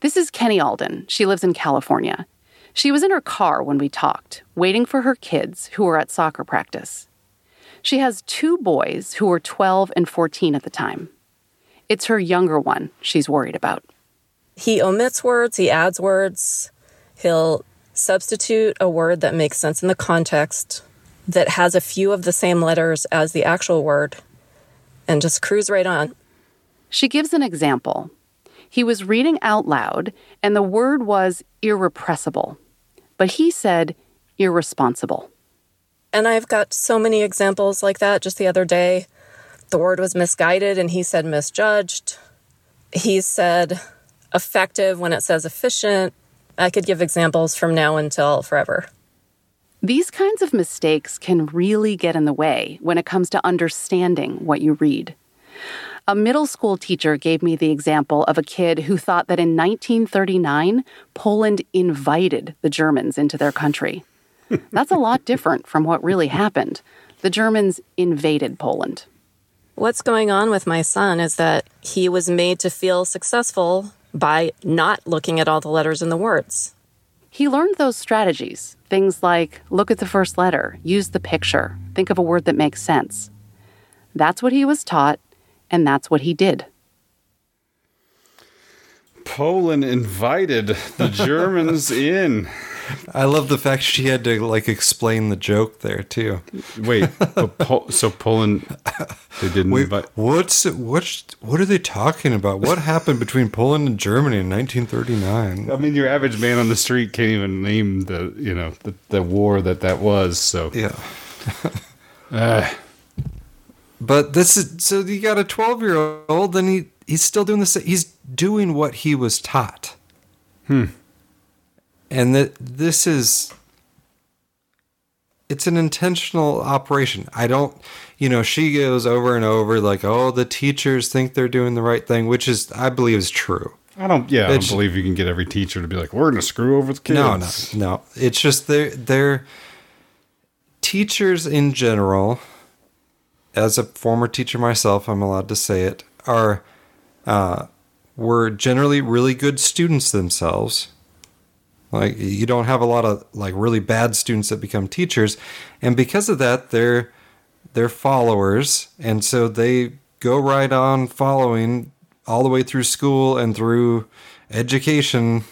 Speaker 8: This is Kenny Alden. She lives in California. She was in her car when we talked, waiting for her kids who were at soccer practice. She has two boys who were 12 and 14 at the time. It's her younger one she's worried about.
Speaker 13: He omits words, he adds words, he'll substitute a word that makes sense in the context, that has a few of the same letters as the actual word, and just cruise right on.
Speaker 8: She gives an example. He was reading out loud, and the word was irrepressible, but he said irresponsible.
Speaker 13: And I've got so many examples like that. Just the other day, the word was misguided and he said misjudged. He said effective when it says efficient. I could give examples from now until forever.
Speaker 8: These kinds of mistakes can really get in the way when it comes to understanding what you read. A middle school teacher gave me the example of a kid who thought that in 1939, Poland invited the Germans into their country. *laughs* That's a lot different from what really happened. The Germans invaded Poland.
Speaker 13: What's going on with my son is that he was made to feel successful by not looking at all the letters and the words.
Speaker 8: He learned those strategies things like look at the first letter, use the picture, think of a word that makes sense. That's what he was taught, and that's what he did.
Speaker 6: Poland invited the *laughs* *laughs* Germans in.
Speaker 7: I love the fact she had to like explain the joke there too.
Speaker 6: Wait, Pol- so Poland they didn't
Speaker 7: Wait,
Speaker 6: invite.
Speaker 7: what's what's what are they talking about? What happened between Poland and Germany in 1939?
Speaker 6: I mean, your average man on the street can't even name the you know the, the war that that was. So
Speaker 7: yeah. *laughs*
Speaker 6: Uh,
Speaker 7: But this is so you got a 12 year old and he he's still doing this. He's doing what he was taught.
Speaker 6: Hmm.
Speaker 7: And that this is it's an intentional operation. I don't, you know, she goes over and over like, "Oh, the teachers think they're doing the right thing," which is I believe is true.
Speaker 6: I don't. Yeah, I don't believe you can get every teacher to be like, "We're gonna screw over the kids."
Speaker 7: No, no, no. It's just they're they're teachers in general. As a former teacher myself, I'm allowed to say it. Are uh, were generally really good students themselves. Like you don't have a lot of like really bad students that become teachers, and because of that, they're they're followers, and so they go right on following all the way through school and through education.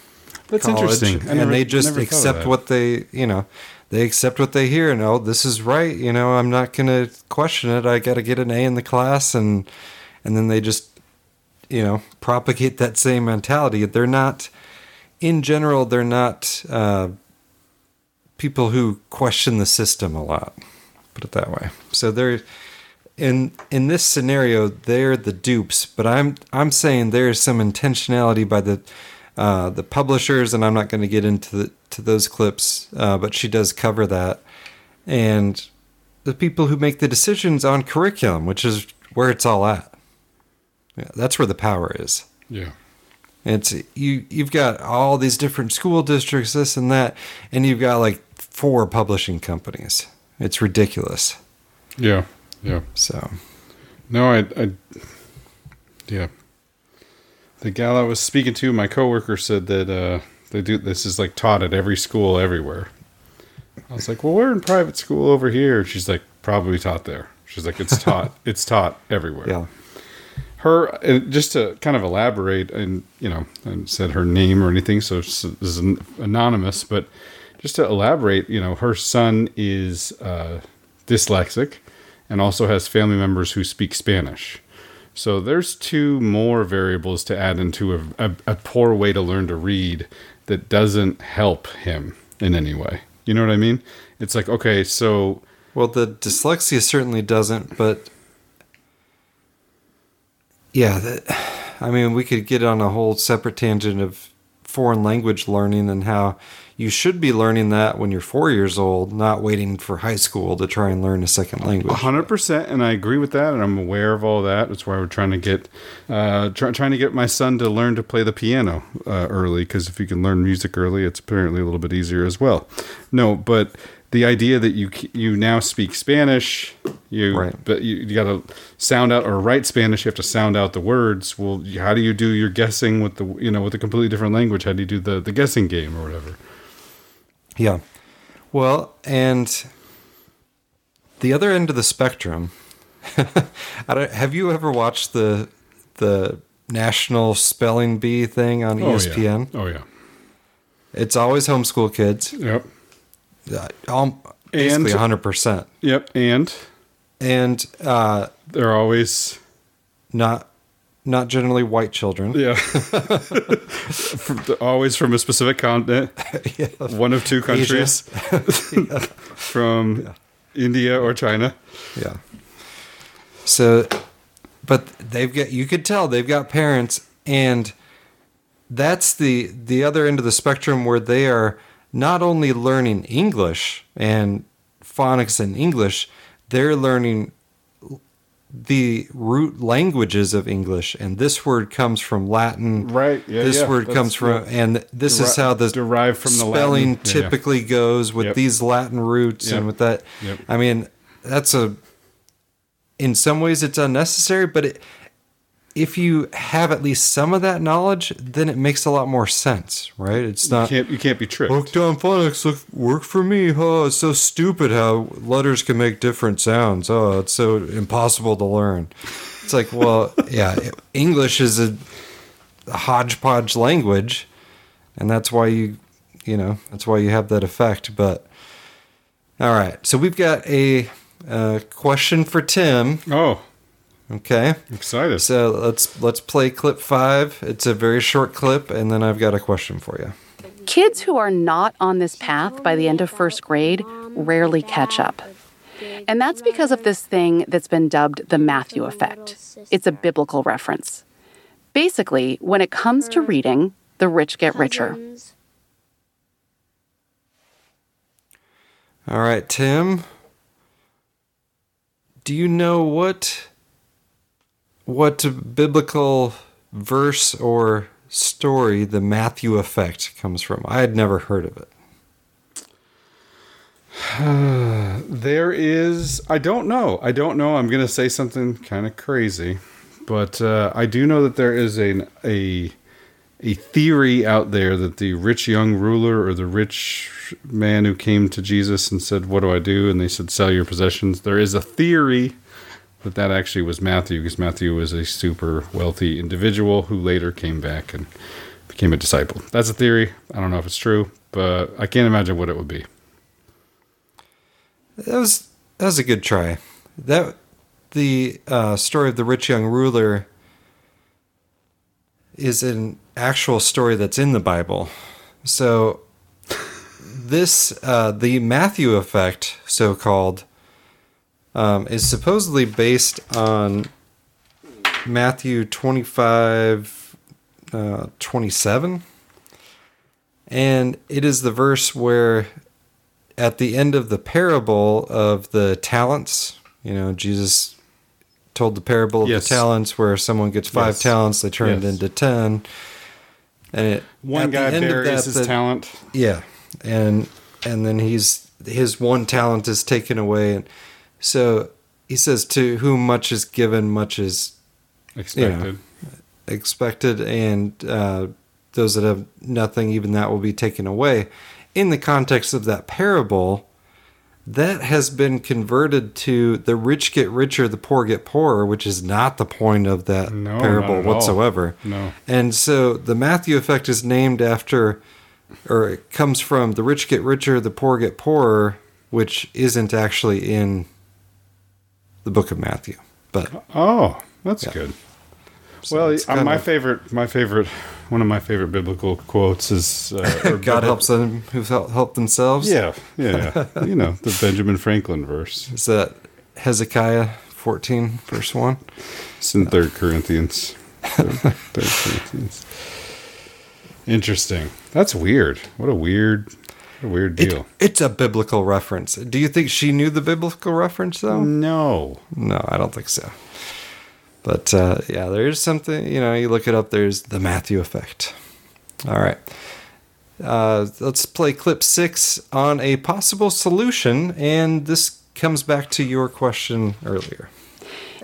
Speaker 6: That's
Speaker 7: college,
Speaker 6: interesting.
Speaker 7: And
Speaker 6: never-
Speaker 7: they just
Speaker 6: never thought of
Speaker 7: accept what they you know they accept what they hear and oh this is right you know i'm not gonna question it. I gotta get an a in the class. And and then they just you know propagate that same mentality. They're not in general they're not uh, people who question the system a lot put it that way. So they're in in this scenario they're the dupes but i'm i'm saying there's some intentionality by the uh, the publishers and i'm not going to get into the, to those clips uh, but she does cover that. And the people who make the decisions on curriculum which is where it's all at. Yeah, that's where the power is.
Speaker 6: Yeah.
Speaker 7: It's you you've got all these different school districts this and that and you've got like four publishing companies it's ridiculous
Speaker 6: Yeah. Yeah.
Speaker 7: so
Speaker 6: No, I, I, yeah. The gal I was speaking to, my coworker said that uh, they do this is like taught at every school everywhere. I was like, well, we're in private school over here. She's like, probably taught there. She's like, it's taught, it's taught everywhere.
Speaker 7: Yeah.
Speaker 6: Her, just to kind of elaborate, and you know, and said her name or anything, so this is anonymous, but just to elaborate, you know, her son is uh, dyslexic and also has family members who speak Spanish. So there's two more variables to add into a, a, a poor way to learn to read that doesn't help him in any way. You know what I mean? It's like, okay, so
Speaker 7: Well, the dyslexia certainly doesn't, but yeah, that, I mean, we could get on a whole separate tangent of foreign language learning and how you should be learning that when you're four years old, not waiting for high school to try and learn a second language.
Speaker 6: hundred percent, and I agree with that, and I'm aware of all that. That's why we're trying to get, uh, try, trying to get my son to learn to play the piano uh, early. Because if you can learn music early, it's apparently a little bit easier as well. No, but the idea that you you now speak Spanish, you
Speaker 7: Right.
Speaker 6: but you, you got to sound out or write Spanish. You have to sound out the words. Well, how do you do your guessing with the you know with a completely different language? How do you do the the guessing game or whatever?
Speaker 7: Yeah. Well, and the other end of the spectrum. *laughs* I don't, have you ever watched the the National Spelling Bee thing on
Speaker 6: Oh, yeah.
Speaker 7: ESPN?
Speaker 6: Oh yeah.
Speaker 7: It's always homeschool kids.
Speaker 6: Yep.
Speaker 7: Um, basically
Speaker 6: And-
Speaker 7: hundred percent.
Speaker 6: Yep. And
Speaker 7: And uh,
Speaker 6: they're always
Speaker 7: not not generally white children.
Speaker 6: Yeah. *laughs* From- always from a specific continent. *laughs* yeah. One of two countries. *laughs* from India or China.
Speaker 7: Yeah. So, but they've got you could tell they've got parents, and that's the the other end of the spectrum where they are not only learning English and phonics and English, they're learning the root languages of English, and this word comes from Latin.
Speaker 6: Right. Yeah,
Speaker 7: this
Speaker 6: yeah.
Speaker 7: word
Speaker 6: That's-
Speaker 7: comes from, and this is how the
Speaker 6: derived from the Latin.
Speaker 7: spelling
Speaker 6: Yeah, yeah.
Speaker 7: typically goes with
Speaker 6: Yep.
Speaker 7: these Latin roots
Speaker 6: Yep.
Speaker 7: and with that.
Speaker 6: Yep.
Speaker 7: I mean, that's a. In some ways, it's unnecessary, but it, if you have at least some of that knowledge, then it makes a lot more sense, right? It's
Speaker 6: You
Speaker 7: not.
Speaker 6: can't you can't be tricked.
Speaker 7: Look down phonics. Look, work for me. Oh, it's so stupid how letters can make different sounds. Oh, it's so impossible to learn. It's like, well, *laughs* yeah, English is a hodgepodge language, and that's why you, you know, that's why you have that effect. But all right, so we've got a, uh question for Tim.
Speaker 6: Oh,
Speaker 7: okay,
Speaker 6: excited.
Speaker 7: So let's let's play clip five. It's a very short clip, and then I've got a question for you.
Speaker 8: Kids who are not on this path by the end of first grade rarely catch up. And that's because of this thing that's been dubbed the Matthew effect. It's a biblical reference. Basically, when it comes to reading, the rich get richer.
Speaker 7: All right, Tim. Do you know what what biblical verse or story the Matthew effect comes from? I had never heard of it. *sighs*
Speaker 6: there is I don't know. I don't know. I'm going to say something kind of crazy, but uh, I do know that there is a a a theory out there that the rich young ruler or the rich man who came to Jesus and said, "What do I do?" and they said, "Sell your possessions." There is a theory that that actually was Matthew because Matthew was a super wealthy individual who later came back and became a disciple. That's a theory. I don't know if it's true, but I can't imagine what it would be.
Speaker 7: That was that was a good try. That the uh, story of the rich young ruler is an actual story that's in the Bible. So this uh, the Matthew effect, so called, um, is supposedly based on Matthew 25, uh, 27. And it is the verse where at the end of the parable of the talents, you know, Jesus told the parable of
Speaker 6: Yes.
Speaker 7: the talents where someone gets five
Speaker 6: Yes.
Speaker 7: talents, they turn it into 10. And it,
Speaker 6: One guy
Speaker 7: end of
Speaker 6: buries
Speaker 7: that,
Speaker 6: his
Speaker 7: the-
Speaker 6: talent.
Speaker 7: yeah, and and then he's his one talent is taken away, and so he says, "To whom much is given, much is you know,
Speaker 6: Expected.
Speaker 7: expected, and uh, those that have nothing, even that will be taken away." In the context of that parable, that has been converted to the rich get richer, the poor get poorer, which is not the point of that
Speaker 6: No,
Speaker 7: parable
Speaker 6: all.
Speaker 7: whatsoever.
Speaker 6: No.
Speaker 7: And so the Matthew effect is named after, or it comes from the rich get richer, the poor get poorer, which isn't actually in the book of Matthew. But
Speaker 6: Oh, that's
Speaker 7: Yeah.
Speaker 6: good.
Speaker 7: So
Speaker 6: well, uh, my
Speaker 7: of-
Speaker 6: favorite, my favorite, one of my favorite biblical quotes is uh, *laughs* or
Speaker 7: God helps them who help themselves.
Speaker 6: Yeah, yeah, *laughs* you know the Benjamin Franklin verse.
Speaker 7: Is that Hezekiah 14, verse 1?
Speaker 6: It's in Third Corinthians. Third *laughs* Corinthians. Interesting. That's weird. What a weird, what a weird
Speaker 7: It-
Speaker 6: deal.
Speaker 7: it's a biblical reference. Do you think she knew the biblical reference, though?
Speaker 6: no.
Speaker 7: No, I don't think so. But uh, yeah, there's something, you know, you look it up, there's the Matthew effect. All right. Uh, let's play clip six on a possible solution. And this comes back to your question earlier.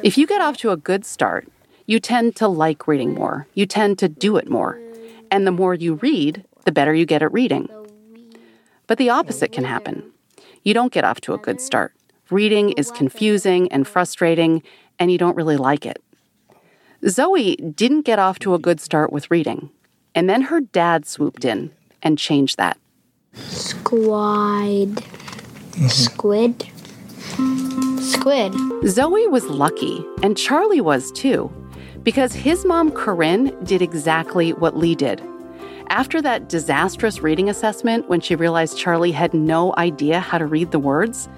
Speaker 8: If you get off to a good start, you tend to like reading more. You tend to do it more. And the more you read, the better you get at reading. But the opposite can happen. You don't get off to a good start. Reading is confusing and frustrating, and you don't really like it. Zoe didn't get off to a good start with reading. And then her dad swooped in and changed that.
Speaker 14: Squid. Mm-hmm. Squid. Squid.
Speaker 8: Zoe was lucky, and Charlie was too, because his mom, Corinne, did exactly what Lee did. After that disastrous reading assessment, when she realized Charlie had no idea how to read the words,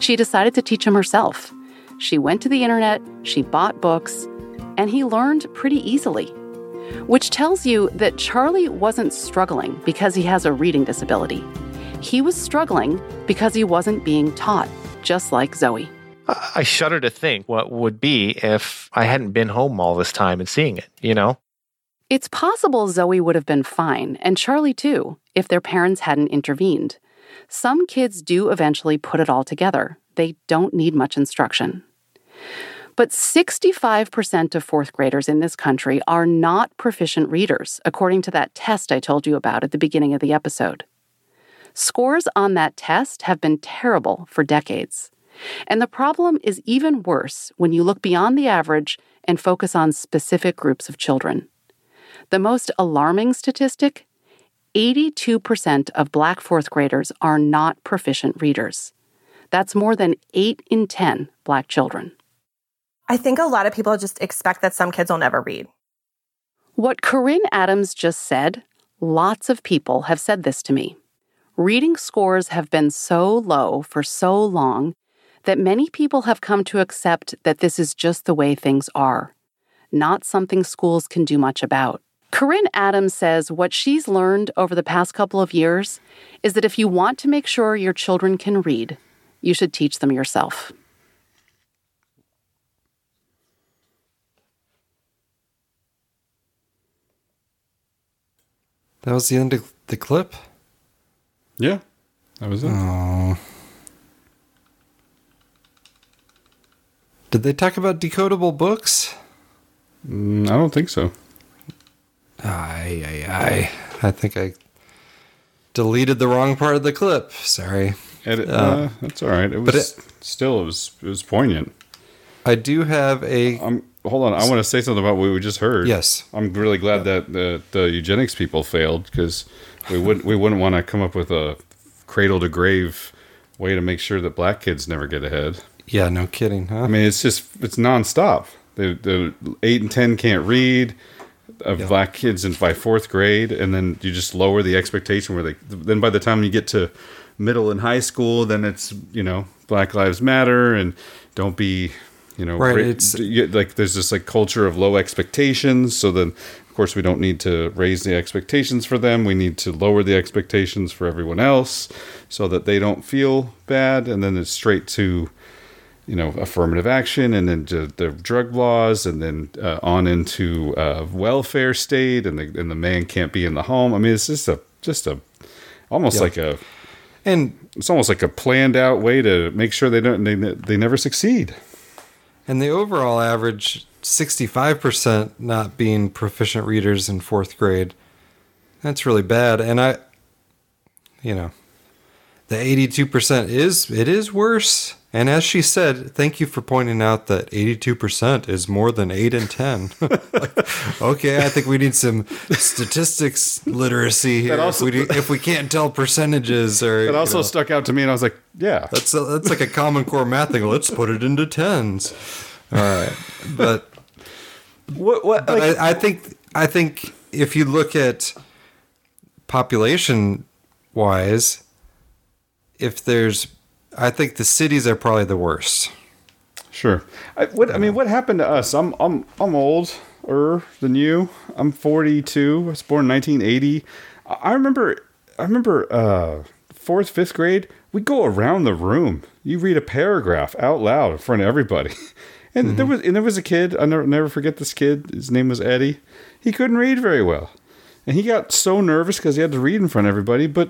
Speaker 8: she decided to teach him herself. She went to the internet, she bought books, and he learned pretty easily. Which tells you that Charlie wasn't struggling because he has a reading disability. He was struggling because he wasn't being taught, just like Zoe.
Speaker 11: I shudder to think what would be if I hadn't been home all this time and seeing it, you know?
Speaker 8: It's possible Zoe would have been fine, and Charlie too, if their parents hadn't intervened. Some kids do eventually put it all together. They don't need much instruction. But 65% of fourth graders in this country are not proficient readers, according to that test I told you about at the beginning of the episode. Scores on that test have been terrible for decades. And the problem is even worse when you look beyond the average and focus on specific groups of children. The most alarming statistic 82% of black fourth graders are not proficient readers. That's more than 8 in 10 black children.
Speaker 9: I think a lot of people just expect that some kids will never read.
Speaker 8: What Corinne Adams just said, lots of people have said this to me. Reading scores have been so low for so long that many people have come to accept that this is just the way things are, not something schools can do much about. Corinne Adams says what she's learned over the past couple of years is that if you want to make sure your children can read, you should teach them yourself.
Speaker 7: That was the end of the clip?
Speaker 6: Yeah. That was it.
Speaker 7: Oh. Did they talk about decodable books?
Speaker 6: Mm, I don't think so.
Speaker 7: Aye, aye, aye. I think I deleted the wrong part of the clip. Sorry.
Speaker 6: Edit,
Speaker 7: Uh,
Speaker 6: uh, that's all right. It was
Speaker 7: but it-
Speaker 6: still it was it was poignant.
Speaker 7: I do have a.
Speaker 6: Um, hold on, I want to say something about what we just heard.
Speaker 7: Yes.
Speaker 6: I'm really glad that the the eugenics people failed because we wouldn't we wouldn't want to come up with a cradle to grave way to make sure that black kids never get ahead.
Speaker 7: Yeah, no kidding, huh?
Speaker 6: I mean, it's just it's nonstop. The the eight and ten can't read. Of
Speaker 7: Yeah.
Speaker 6: black kids in by fourth grade, and then you just lower the expectation. Where they then by the time you get to middle and high school, then it's you know Black Lives Matter and don't be you know
Speaker 7: Right,
Speaker 6: ra-
Speaker 7: it's-
Speaker 6: like there's this like culture of low expectations. So then of course we don't need to raise the expectations for them. We need to lower the expectations for everyone else so that they don't feel bad, and then it's straight to you know affirmative action and then to the drug laws and then uh, on into uh, welfare state and the and the man can't be in the home i mean it's just a just a almost like a
Speaker 7: and
Speaker 6: it's almost like a planned out way to make sure they don't they, they never succeed
Speaker 7: And the overall average, 65% not being proficient readers in fourth grade. That's really bad. And I, you know, the 82% is, it is worse. And as she said, thank you for pointing out that 82% is more than 8 and 10. *laughs* Like, okay, I think we need some statistics literacy here.
Speaker 6: Also-
Speaker 7: if, we, if we can't tell percentages or.
Speaker 6: it also
Speaker 7: you know.
Speaker 6: stuck out to me and i was like yeah
Speaker 7: That's a, that's like a common core math thing. Let's put it into tens. All right, but
Speaker 6: what what
Speaker 7: but I, I think I think if you look at population wise, if there's, I think the cities are probably the worst.
Speaker 6: Sure. I, what I mean, what happened to us? I'm I'm I'm older than you. I'm 42. I was born in 1980. I remember I remember uh, fourth fifth grade. We go around the room. You read a paragraph out loud in front of everybody. *laughs* And there was and there was a kid. I never never forget this kid. His name was Eddie. He couldn't read very well, and he got so nervous because he had to read in front of everybody. But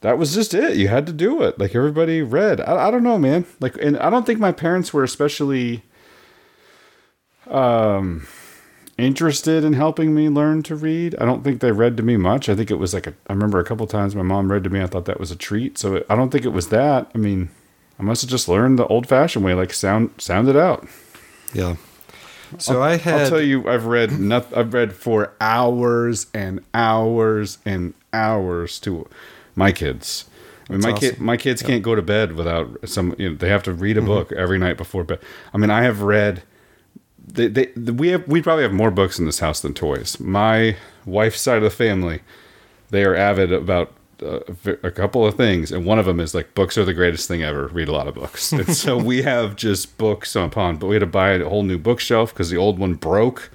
Speaker 6: that was just it. You had to do it. Like everybody read. I, I don't know, man. Like, and I don't think my parents were especially um interested in helping me learn to read. I don't think they read to me much. I think it was like a, I remember a couple times my mom read to me. I thought that was a treat. So I don't think it was that. I mean, I must have just learned the old fashioned way, like sound sound it out.
Speaker 7: Yeah. So
Speaker 6: I'll,
Speaker 7: I had.
Speaker 6: I'll tell you, I've read not, I've read for hours and hours and hours to my kids. I mean,
Speaker 7: That's
Speaker 6: my kid, my kids can't go to bed without some. You know, they have to read a
Speaker 7: Mhm.
Speaker 6: book every night before bed. I mean, I have read. They, they, we have we probably have more books in this house than toys. My wife's side of the family, they are avid about uh, a couple of things, and one of them is like books are the greatest thing ever. Read a lot of books, *laughs* and so we have just books upon. But we had to buy a whole new bookshelf because the old one broke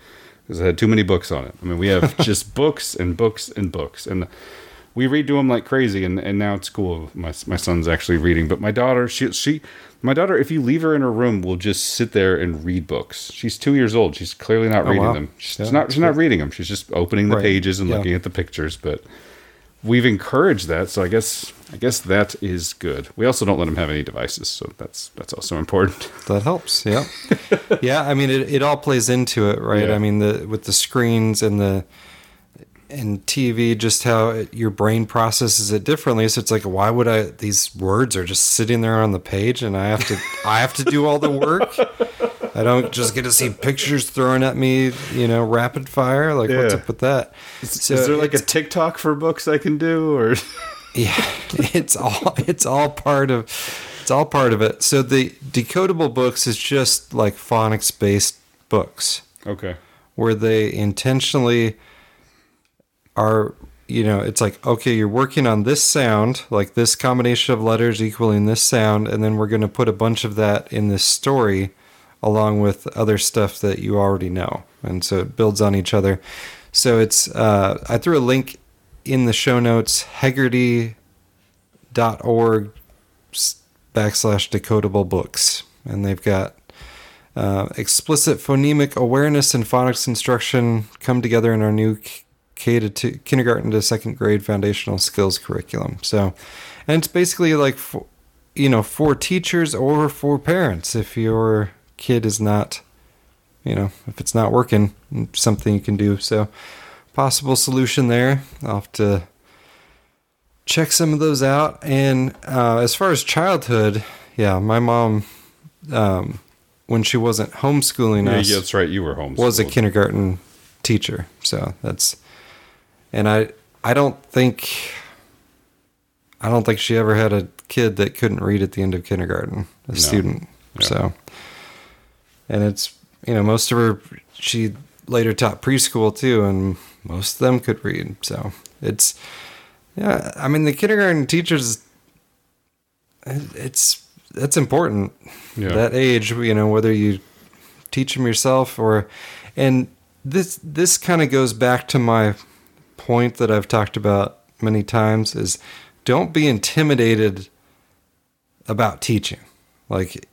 Speaker 6: because it had too many books on it. I mean, we have *laughs* just books and books and books, and we read to them like crazy. And, and now it's cool. My my son's actually reading, but my daughter, she she, my daughter, if you leave her in her room, will just sit there and read books. She's two years old. She's clearly not
Speaker 7: Oh,
Speaker 6: reading
Speaker 7: wow.
Speaker 6: them. She's
Speaker 7: Yeah,
Speaker 6: not she's not reading them. She's just opening the
Speaker 7: Right.
Speaker 6: pages and
Speaker 7: Yeah.
Speaker 6: looking at the pictures, but we've encouraged that so i guess i guess that is good we also don't let them have any devices so that's that's also important *laughs*
Speaker 7: That helps. Yeah. *laughs* yeah. I mean, it, it all plays into it, right?
Speaker 6: Yeah.
Speaker 7: I mean, the with the screens and the and TV, just how it, your brain processes it differently. So it's like, why would I? These words are just sitting there on the page, and I have to *laughs* I have to do all the work. I don't just get to see pictures thrown at me, you know, rapid fire. Like, what's up with that?
Speaker 6: is there like a tiktok for books i can do or *laughs*
Speaker 7: yeah it's all it's all part of it's all part of it so the decodable books is just like phonics based books
Speaker 6: okay
Speaker 7: where they intentionally are you know it's like okay you're working on this sound like this combination of letters equaling this sound and then we're going to put a bunch of that in this story along with other stuff that you already know. And so it builds on each other. So it's uh, i threw a link in the show notes heggerty.org backslash decodable books. And they've got uh, explicit phonemic awareness and phonics instruction come together in our new K to two, kindergarten to second grade foundational skills curriculum. So, and it's basically like for, you know for teachers or for parents if your kid is not you know if it's not working something you can do so possible solution there i'll have to check some of those out and uh, as far as childhood yeah my mom um, when she wasn't homeschooling
Speaker 6: Yeah,
Speaker 7: us
Speaker 6: yeah, that's right. You were homeschooled.
Speaker 7: was a kindergarten teacher so that's and i i don't think i don't think she ever had a kid that couldn't read at the end of kindergarten a
Speaker 6: No.
Speaker 7: student
Speaker 6: Yeah.
Speaker 7: so and it's you know most of her she later taught preschool too and most of them could read so it's yeah i mean the kindergarten teachers it's that's important
Speaker 6: Yeah.
Speaker 7: that age you know whether you teach them yourself or and this this kind of goes back to my point that i've talked about many times is don't be intimidated about teaching. Like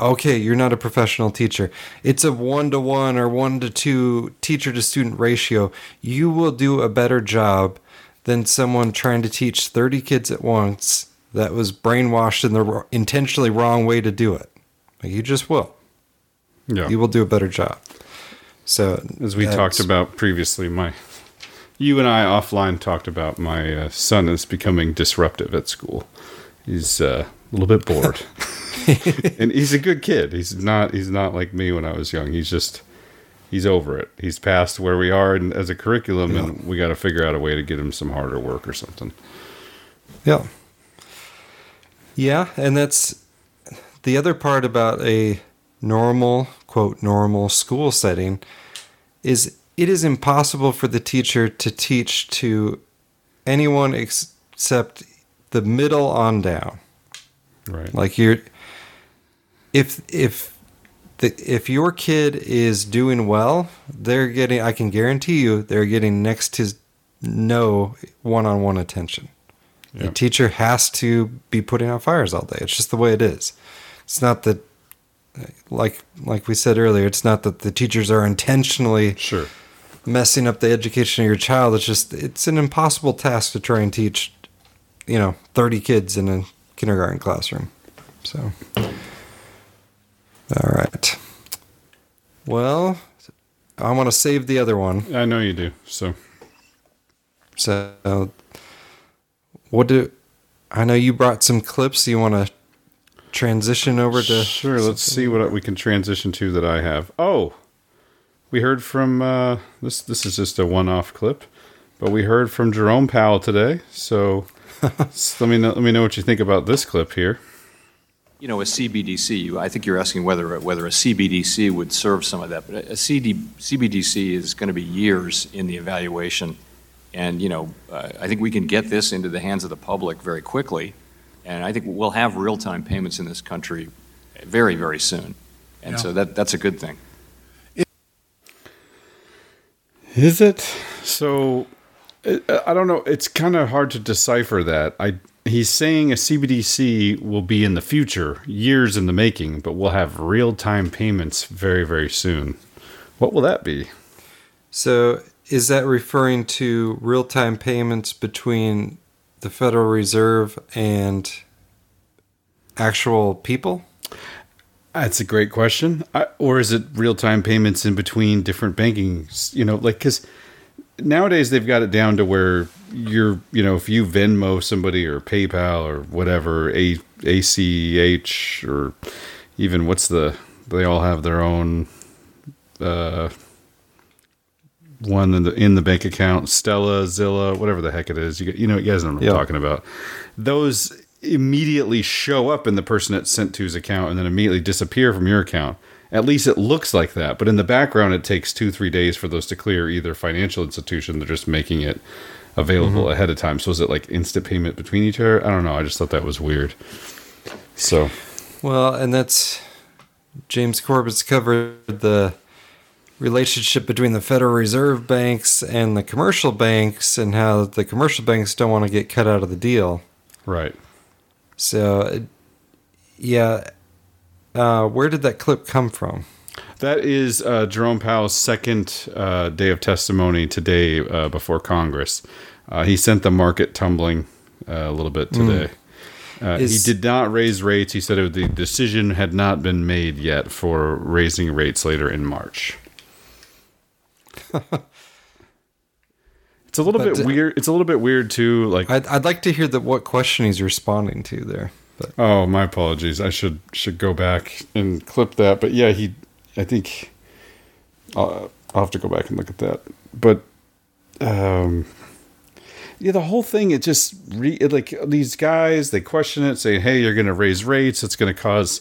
Speaker 7: okay you're not a professional teacher. It's a one to one or one to two teacher to student ratio. You will do a better job than someone trying to teach 30 kids at once that was brainwashed in the intentionally wrong way to do it. Like you just will.
Speaker 6: Yeah.
Speaker 7: you will do a better job. So
Speaker 6: As we talked about previously, my you and I offline talked about my uh, son is becoming disruptive at school. He's uh, a little bit bored, *laughs* and he's a good kid. He's not. He's not like me when I was young. He's just. He's over it. He's past where we are in, as a curriculum, and we got to figure out a way to get him some harder work or something.
Speaker 7: Yeah. Yeah, and that's the other part about a normal, quote, normal school setting is it is impossible for the teacher to teach to anyone ex- except the middle on down.
Speaker 6: Right.
Speaker 7: Like you're if if the if your kid is doing well, they're getting I can guarantee you they're getting next to no one-on-one attention. The teacher has to be putting out fires all day. It's just the way it is. It's not that like like we said earlier, it's not that the teachers are intentionally
Speaker 6: sure
Speaker 7: messing up the education of your child. It's just it's an impossible task to try and teach, you know, 30 kids in a kindergarten classroom. So all right. Well, I want to save the other one.
Speaker 6: I know you do. So
Speaker 7: So what do I know you brought some clips you want to transition over to
Speaker 6: Sure, let's see what we can transition to that I have. Oh, we heard from uh, this. This is just a one-off clip, but we heard from Jerome Powell today. So, s- *laughs* let me know, let me know what you think about this clip here.
Speaker 15: You know, a CBDC, you- I think you're asking whether, whether a CBDC would serve some of that, but a CD, CBDC is going to be years in the evaluation. And, you know, uh, I think we can get this into the hands of the public very quickly. And I think we'll have real-time payments in this country very, very soon. And
Speaker 6: Yeah.
Speaker 15: so that, that's a good thing.
Speaker 6: Is it? So, I uh, I don't know. It's kind of hard to decipher that. I he's saying a CBDC will be in the future, years in the making, but we'll have real-time payments very, very soon. What will that be?
Speaker 7: So, is that referring to real time payments between the Federal Reserve and actual people?
Speaker 6: That's a great question. I, or is it real time payments in between different banking? You know, like because nowadays they've got it down to where you're, you know, if you Venmo somebody or PayPal or whatever, A ACH or even what's the? They all have their own uh, one in the in the bank account, Stella, Zilla, whatever the heck it is. You, you know, you guys know what I'm talking about. Those immediately show up in the person that's sent to's account and then immediately disappear from your account. At least it looks like that, but in the background, it takes two three days for those to clear. Either financial institution, they're just making it available
Speaker 7: Mhm.
Speaker 6: ahead of time. So is it like instant payment between each other? I don't know. I just thought that was weird. So
Speaker 7: Well, and that's James Corbett's covered the relationship between the Federal Reserve banks and the commercial banks and how the commercial banks don't want to get cut out of the deal.
Speaker 6: Right.
Speaker 7: So, yeah. Uh, where did that clip come from?
Speaker 6: That is uh, Jerome Powell's second uh, day of testimony today uh, before Congress. Uh, he sent the market tumbling uh, a little bit
Speaker 7: Mm.
Speaker 6: today. Uh,
Speaker 7: Is-
Speaker 6: he did not raise rates. He said it, the decision had not been made yet for raising rates later in March. *laughs* it's a little
Speaker 7: But,
Speaker 6: bit weird. It's a little bit weird too. Like
Speaker 7: I'd, I'd like to hear that what question he's responding to there. But
Speaker 6: Oh, my apologies. I should should go back and clip that. But yeah, he. I think. I'll, I'll have to go back and look at that. But, um, yeah, the whole thing. It just re, it, like these guys. They question it, saying, "Hey, you're going to raise rates. It's going to cause,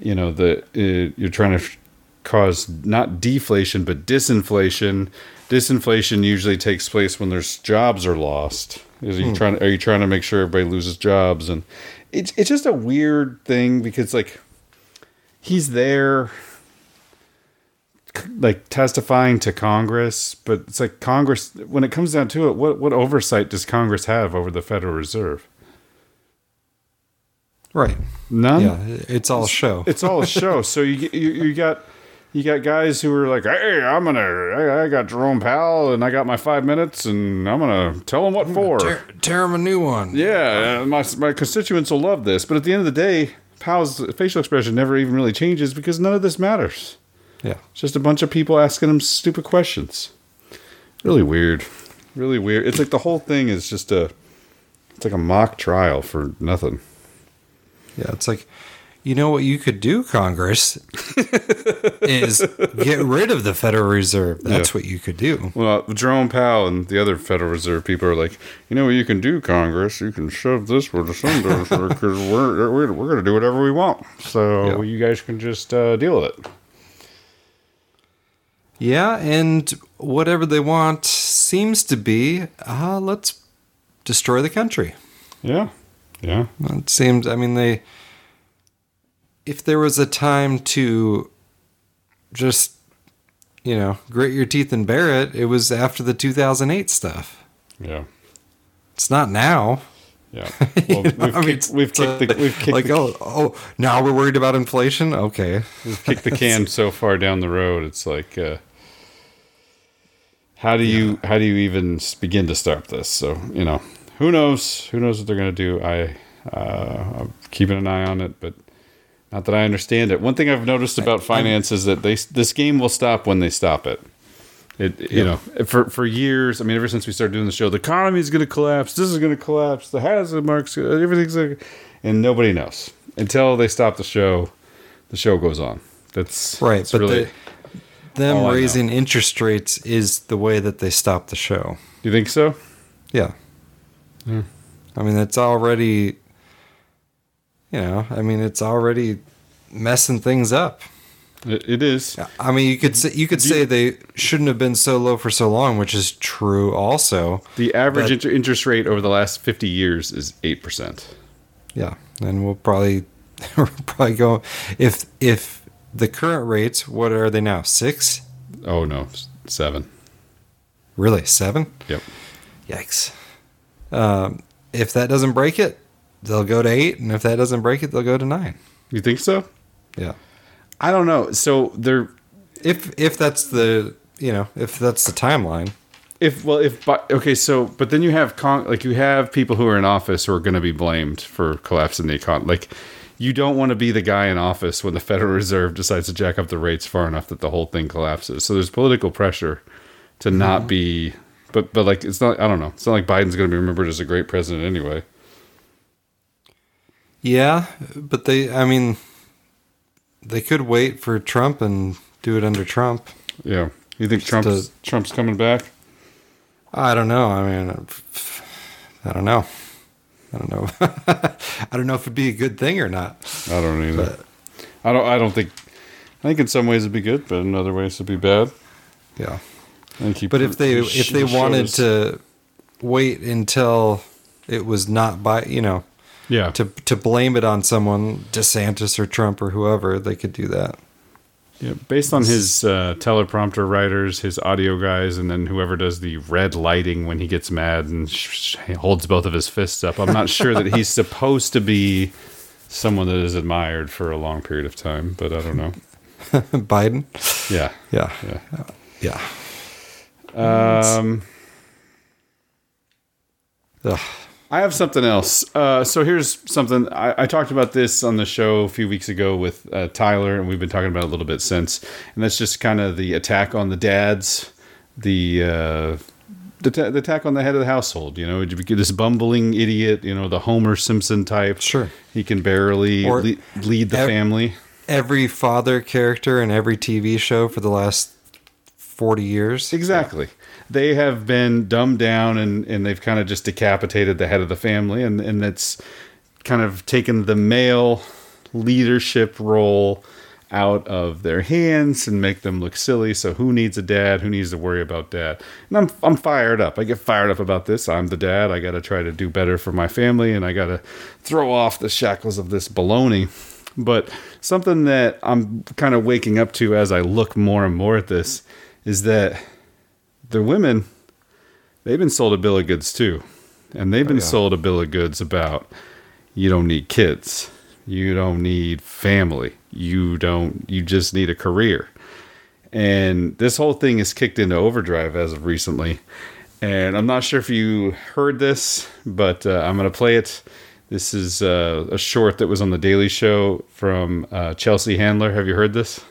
Speaker 6: you know, the uh, you're trying to f- cause not deflation but disinflation. Disinflation usually takes place when there's jobs are lost. Is you
Speaker 7: Hmm.
Speaker 6: trying? Are you trying to make sure everybody loses jobs? And it's it's just a weird thing because like he's there like testifying to Congress, but it's like Congress when it comes down to it, what what oversight does Congress have over the Federal Reserve?
Speaker 7: right,
Speaker 6: None.
Speaker 7: yeah, it's all show.
Speaker 6: It's all a show. *laughs* so you you you got you got guys who are like, "Hey, I'm gonna I, I got Jerome Powell and I got my five minutes and I'm gonna tell them what for."
Speaker 7: tear, tear him a new one.
Speaker 6: Yeah, my my constituents will love this, but at the end of the day, Powell's facial expression never even really changes because none of this matters.
Speaker 7: Yeah.
Speaker 6: It's just a bunch of people asking him stupid questions. Really weird. Really weird. It's like the whole thing is just a it's like a mock trial for nothing.
Speaker 7: Yeah, it's like, you know what you could do, Congress, is get rid of the Federal Reserve. That's
Speaker 6: Yeah.
Speaker 7: what you could do.
Speaker 6: Well, Jerome Powell and the other Federal Reserve people are like, you know what you can do, Congress? You can shove this where the sun goes, *laughs* because we're, we're, we're going to do whatever we want. So you guys can just uh, deal with it.
Speaker 7: Yeah, and whatever they want seems to be, uh, let's destroy the country.
Speaker 6: Yeah. Yeah.
Speaker 7: It seems, I mean, they, if there was a time to just, you know, grit your teeth and bear it, it was after the 2008 stuff.
Speaker 6: Yeah.
Speaker 7: It's not now.
Speaker 6: Yeah. *laughs* Well, we've,
Speaker 7: I mean,
Speaker 6: kicked, we've kicked the
Speaker 7: uh,
Speaker 6: we've kicked
Speaker 7: like
Speaker 6: the,
Speaker 7: oh oh now we're worried about inflation. Okay,
Speaker 6: we've kicked the *laughs* can so far down the road. It's like, uh, how do you how do you even begin to stop this? So you know, who knows? Who knows what they're going to do? I uh, I'm keeping an eye on it, but not that I understand it. One thing I've noticed about finance is that they this game will stop when they stop it. It you
Speaker 7: Yeah.
Speaker 6: know for for years. I mean, ever since we started doing the show, the economy is going to collapse. This is going to collapse. The hazard marks. Uh, everything's like, and nobody knows until they stop the show. The show goes on. That's
Speaker 7: right.
Speaker 6: that's
Speaker 7: But
Speaker 6: really.
Speaker 7: the, them
Speaker 6: all I know.
Speaker 7: raising interest rates is the way that they stop the show.
Speaker 6: you think so?
Speaker 7: Yeah.
Speaker 6: Yeah.
Speaker 7: I mean, it's already, you know, I mean, it's already messing things up.
Speaker 6: It, is.
Speaker 7: I mean, you could say you could say they shouldn't have been so low for so long, which is true. Also,
Speaker 6: The average inter- interest rate over the last fifty years is eight percent.
Speaker 7: yeah, and we'll probably *laughs* we'll probably go if if the current rates. What are they now? Six?
Speaker 6: Oh no, seven.
Speaker 7: Really? Seven?
Speaker 6: Yep.
Speaker 7: Yikes. Um, if that doesn't break it, they'll go to eight, and if that doesn't break it, they'll go to nine.
Speaker 6: You think so?
Speaker 7: Yeah.
Speaker 6: I don't know. So they're
Speaker 7: If if that's the you know if that's the timeline.
Speaker 6: if well if but okay so but then you have con- like you have people who are in office who are going to be blamed for collapsing the economy. Like you don't want to be the guy in office when the *laughs* Federal Reserve decides to jack up the rates far enough that the whole thing collapses. So there's political pressure to not mm-hmm. be. But but like it's not. I don't know. It's not like Biden's going to be remembered as a great president anyway.
Speaker 7: Yeah, but they I mean they could wait for Trump and do it under Trump.
Speaker 6: Yeah. You think Trump's Trump's coming back?
Speaker 7: I don't know. I mean, I don't know. I don't know. *laughs* I don't know if it'd be a good thing or not.
Speaker 6: I don't either. I don't. I don't think. I think in some ways it'd be good, but in other ways it'd be bad.
Speaker 7: Yeah.
Speaker 6: Think he
Speaker 7: But if they if they wanted
Speaker 6: us-
Speaker 7: to wait until it was not by you know
Speaker 6: Yeah.
Speaker 7: to to blame it on someone DeSantis or Trump or whoever they could do that.
Speaker 6: Yeah, based on his uh, teleprompter writers, his audio guys, and then whoever does the red lighting when he gets mad and sh- sh- holds both of his fists up, I'm not sure that he's supposed to be someone that is admired for a long period of time. But I don't know. *laughs*
Speaker 7: Biden.
Speaker 6: Yeah.
Speaker 7: Yeah.
Speaker 6: Yeah.
Speaker 7: Yeah.
Speaker 6: Um, I have something else. Uh, so here's something I, I talked about this on the show a few weeks ago with uh, Tyler, and we've been talking about it a little bit since. And that's just kind of the attack on the dads, the uh, the, ta- the attack on the head of the household. You know, this bumbling idiot. You know, the Homer Simpson type.
Speaker 7: Sure,
Speaker 6: he can barely le- lead the
Speaker 7: ev-
Speaker 6: family.
Speaker 7: Every father character in every TV show for the last 40 years.
Speaker 6: Exactly. They have been dumbed down and, and they've kind of just decapitated the head of the family and, and that's kind of taken the male leadership role out of their hands and make them look silly. So who needs a dad? Who needs to worry about dad? And I'm I'm fired up. I get fired up about this. I'm the dad. I got to try to do better for my family and I got to throw off the shackles of this baloney. But something that I'm kind of waking up to as I look more and more at this is that the women they've been sold a bill of goods too. And they've been
Speaker 7: yeah.
Speaker 6: sold a bill of goods about you don't need kids. You don't need family. You don't you just need a career. And this whole thing is kicked into overdrive as of recently. And I'm not sure if you heard this, but uh, I'm going to play it. This is uh, a short that was on the Daily Show from uh, Chelsea Handler. Have you heard this?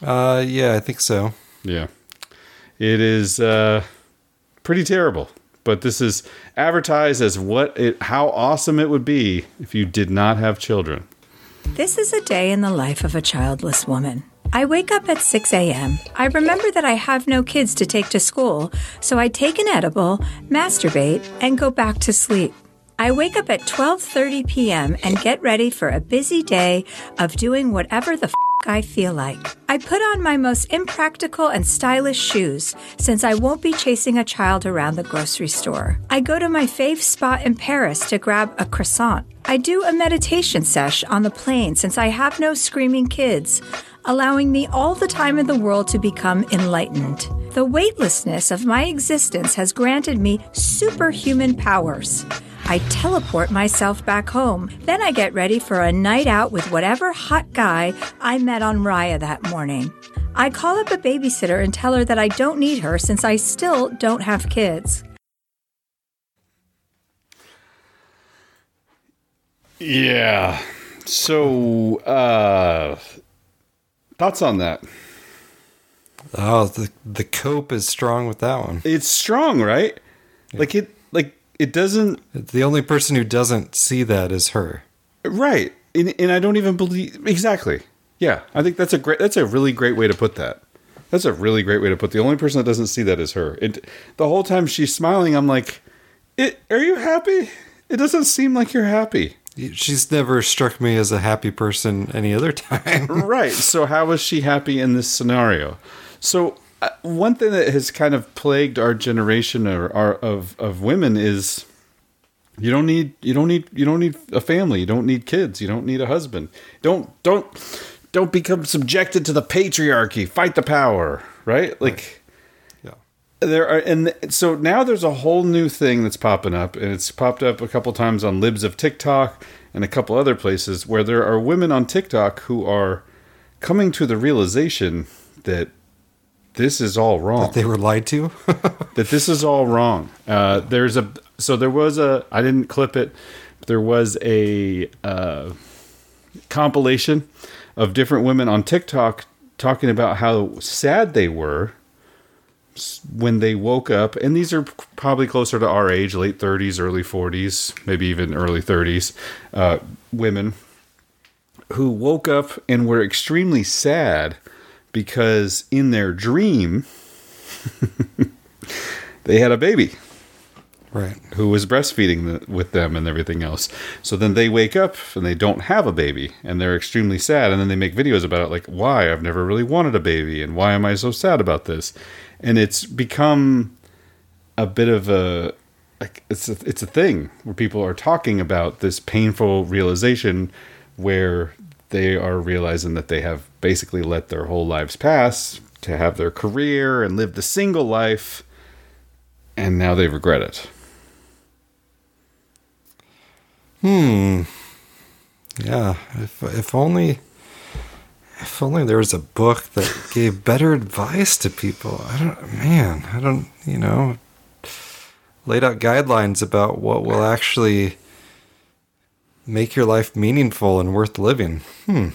Speaker 7: Uh, yeah, I think so.
Speaker 6: Yeah. It is uh, pretty terrible, but this is advertised as what it, how awesome it would be if you did not have children.
Speaker 16: This is a day in the life of a childless woman. I wake up at 6 a.m. I remember that I have no kids to take to school, so I take an edible, masturbate, and go back to sleep. I wake up at 12:30 p.m. and get ready for a busy day of doing whatever the f- I feel like. I put on my most impractical and stylish shoes since I won't be chasing a child around the grocery store. I go to my fave spot in Paris to grab a croissant. I do a meditation sesh on the plane since I have no screaming kids, allowing me all the time in the world to become enlightened. The weightlessness of my existence has granted me superhuman powers. I teleport myself back home. Then I get ready for a night out with whatever hot guy I met on Raya that morning. I call up a babysitter and tell her that I don't need her since I still don't have kids.
Speaker 6: Yeah. So, uh, thoughts on that?
Speaker 7: Oh, the the cope is strong with that one.
Speaker 6: It's strong, right? Like it, like it doesn't.
Speaker 7: The only person who doesn't see that is her.
Speaker 6: Right. And, and I don't even believe exactly. Yeah, I think that's a great. That's a really great way to put that. That's a really great way to put. The only person that doesn't see that is her. It, the whole time she's smiling, I'm like, it, "Are you happy?" It doesn't seem like you're happy.
Speaker 7: She's never struck me as a happy person any other *laughs* time.
Speaker 6: right. So how is she happy in this scenario? So one thing that has kind of plagued our generation or our, of of women is you don't need you don't need you don't need a family. You don't need kids. You don't need a husband. Don't don't don't become subjected to the patriarchy. Fight the power. Right. Like.
Speaker 7: Yeah.
Speaker 6: There are, and so now there's a whole new thing that's popping up, and it's popped up a couple times on Libs of TikTok and a couple other places where there are women on TikTok who are coming to the realization that this is all wrong.
Speaker 7: That they were lied to. *laughs*
Speaker 6: that this is all wrong. Uh, there's a so there was a I didn't clip it. But there was a uh, compilation of different women on TikTok talking about how sad they were when they woke up, and these are probably closer to our age, late 30s, early 40s, maybe even early 30s, uh, women who woke up and were extremely sad because in their dream, *laughs* they had a baby.
Speaker 7: Right.
Speaker 6: Who was breastfeeding the, with them and everything else. So then they wake up and they don't have a baby and they're extremely sad. And then they make videos about it like, why? I've never really wanted a baby. And why am I so sad about this? And it's become a bit of a. Like it's a, it's a thing where people are talking about this painful realization where they are realizing that they have basically let their whole lives pass to have their career and live the single life and now they regret it.
Speaker 7: Hmm. Yeah. If if only If only there was a book that gave better advice to people. I don't, man, I don't, you know, laid out guidelines about what will actually make your life meaningful and worth living. Hmm.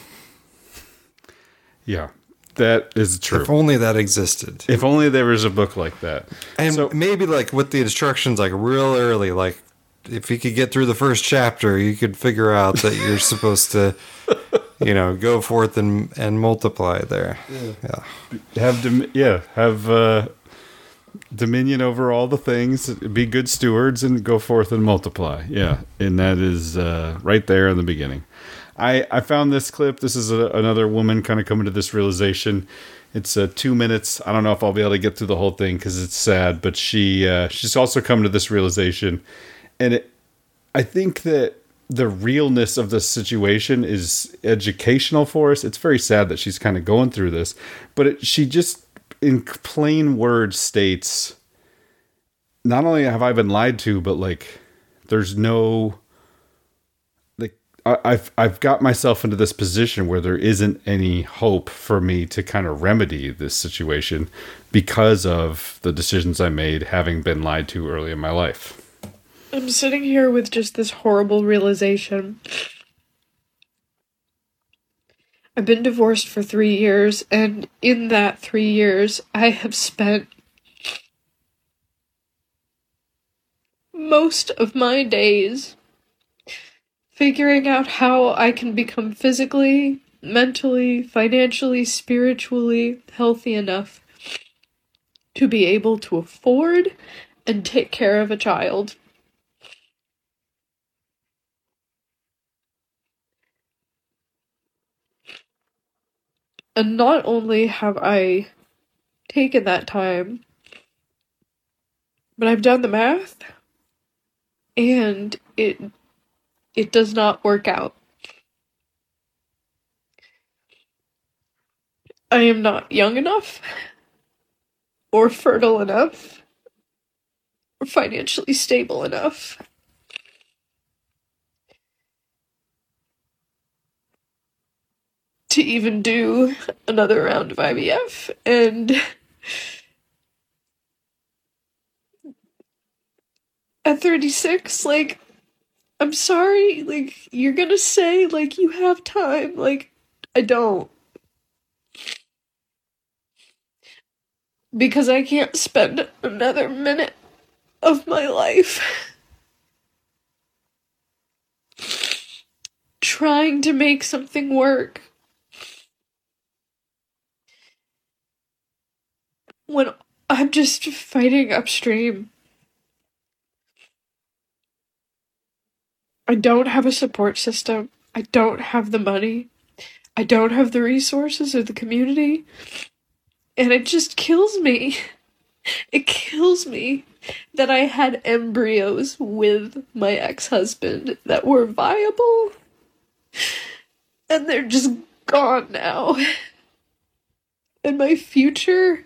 Speaker 6: Yeah, that is true.
Speaker 7: If only that existed.
Speaker 6: If only there was a book like that.
Speaker 7: And maybe like with the instructions like real early, like if you could get through the first chapter, you could figure out that you're *laughs* supposed to, you know, go forth and and multiply there. Yeah.
Speaker 6: Have dom- yeah, have uh, dominion over all the things. Be good stewards and go forth and multiply. Yeah, and that is uh, right there in the beginning. I I found this clip. This is a, another woman kind of coming to this realization. It's uh, two minutes. I don't know if I'll be able to get through the whole thing because it's sad. But she uh, she's also come to this realization, and it, I think that the realness of the situation is educational for us. It's very sad that she's kind of going through this, but it, she just in plain words states not only have I been lied to, but like there's no I've I've got myself into this position where there isn't any hope for me to kind of remedy this situation because of the decisions I made having been lied to early in my life.
Speaker 17: I'm sitting here with just this horrible realization. I've been divorced for three years, and in that three years, I have spent most of my days figuring out how I can become physically, mentally, financially, spiritually healthy enough to be able to afford and take care of a child. And not only have I taken that time, but I've done the math and it it does not work out. I am not young enough or fertile enough or financially stable enough. To even do another round of IVF, and at 36, like, I'm sorry, like, you're gonna say, like, you have time. Like, I don't. Because I can't spend another minute of my life trying to make something work. When I'm just fighting upstream. I don't have a support system. I don't have the money. I don't have the resources or the community. And it just kills me. *laughs* It kills me that I had embryos with my ex husband that were viable. And they're just gone now. *laughs* And my future.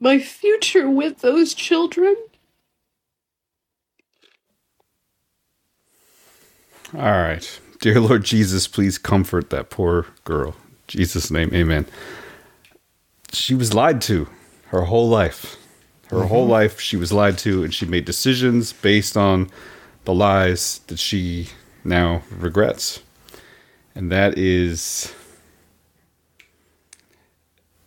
Speaker 17: My future with those children
Speaker 6: All right. Dear Lord Jesus, please comfort that poor girl. Jesus' name, amen. She was lied to her whole life. Her
Speaker 7: Mhm.
Speaker 6: whole life, she was lied to, and she made decisions based on the lies that she now regrets. And that is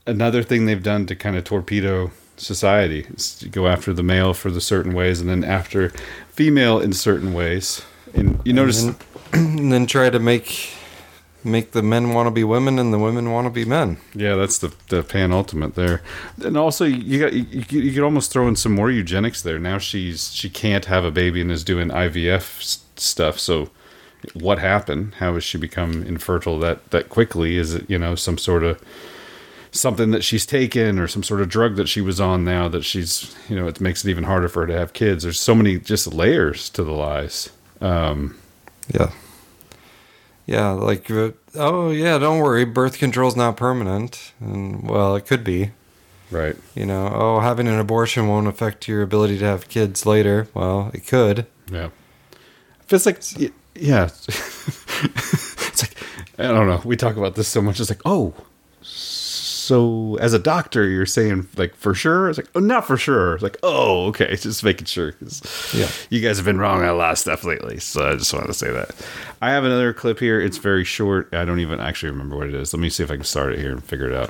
Speaker 6: another thing they've done to kind of torpedo society is to go after the male for the certain ways and then after female in certain ways. And you notice
Speaker 7: and then, *clears throat* and then try to make make the men want to be women and the women want to be men.
Speaker 6: Yeah, that's the the pan ultimate there. And also, you got you, you you could almost throw in some more eugenics there. Now she's she can't have a baby and is doing IVF stuff. So, what happened? How has she become infertile that that quickly? Is it you know some sort of something that she's taken or some sort of drug that she was on now that she's you know it makes it even harder for her to have kids. There's so many just layers to the lies. Um,
Speaker 7: yeah. Yeah, like uh, oh yeah, don't worry, birth control's not permanent, and well, it could be.
Speaker 6: Right.
Speaker 7: You know, oh, having an abortion won't affect your ability to have kids later. Well, it could.
Speaker 6: Yeah. It's like yeah, *laughs* it's like I don't know. We talk about this so much. It's like, oh, so as a doctor, you're saying like for sure? It's like, oh, not for sure. It's like, oh, okay, *laughs* just making sure because
Speaker 7: Yeah.
Speaker 6: you guys have been wrong on a lot of stuff lately. So I just wanted to say that. I have another clip here. It's very short. I don't even actually remember what it is. Let me see if I can start it here and figure it out.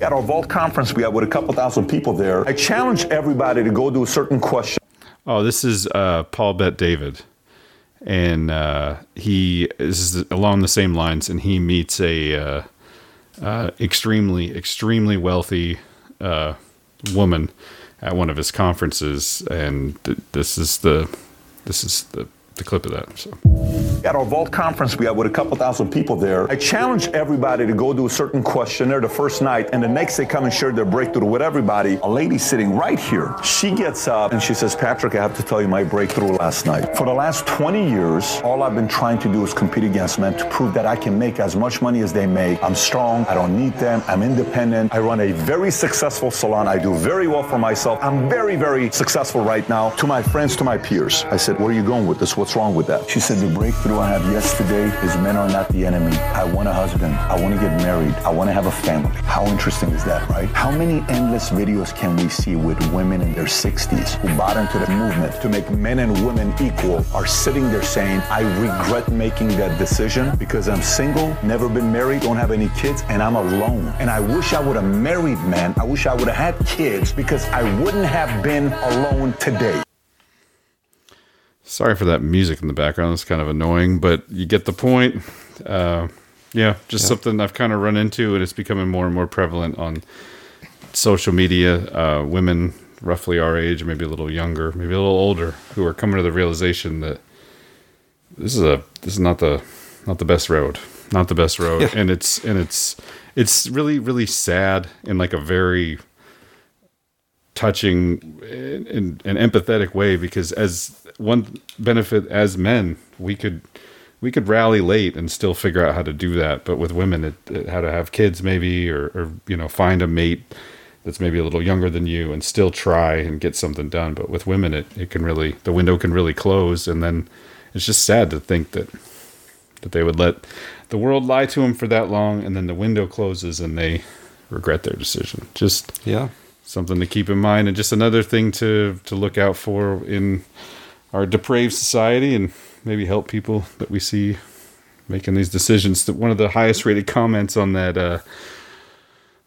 Speaker 18: At our Vault conference, we had with a couple thousand people there. I challenge everybody to go do a certain question.
Speaker 6: Oh, this is uh, Paul Bet David, and uh, he is along the same lines, and he meets a uh, uh, extremely extremely wealthy uh, woman at one of his conferences, and th- this is the this is the the clip of that. So.
Speaker 18: At our Vault conference, we had with a couple thousand people there. I challenge everybody to go do a certain questionnaire the first night, and the next they come and share their breakthrough with everybody. A lady sitting right here, she gets up and she says, Patrick, I have to tell you my breakthrough last night. For the last 20 years, all I've been trying to do is compete against men to prove that I can make as much money as they make. I'm strong, I don't need them, I'm independent. I run a very successful salon, I do very well for myself. I'm very, very successful right now to my friends, to my peers. I said, Where are you going with this? Wrong with that? She said, The breakthrough I have yesterday is men are not the enemy. I want a husband. I want to get married. I want to have a family. How interesting is that, right? How many endless videos can we see with women in their 60s who bought into the movement to make men and women equal are sitting there saying, I regret making that decision because I'm single, never been married, don't have any kids, and I'm alone. And I wish I would have married men. I wish I would have had kids because I wouldn't have been alone today.
Speaker 6: Sorry for that music in the background. It's kind of annoying, but you get the point. Uh, yeah, just
Speaker 7: Yeah.
Speaker 6: something I've kind of run into, and it's becoming more and more prevalent on social media. Uh, women roughly our age, maybe a little younger, maybe a little older, who are coming to the realization that this is a this is not the not the best road, not the best road,
Speaker 7: Yeah.
Speaker 6: and it's and it's it's really really sad in like a very touching and, and empathetic way because as one benefit as men we could we could rally late and still figure out how to do that. But with women it, it how to have kids maybe or, or you know find a mate that's maybe a little younger than you and still try and get something done. But with women it, it can really the window can really close. And then it's just sad to think that that they would let the world lie to them for that long and then the window closes and they regret their decision. Just
Speaker 7: yeah
Speaker 6: something to keep in mind. And just another thing to to look out for in our depraved society and maybe help people that we see making these decisions. That one of the highest rated comments on that uh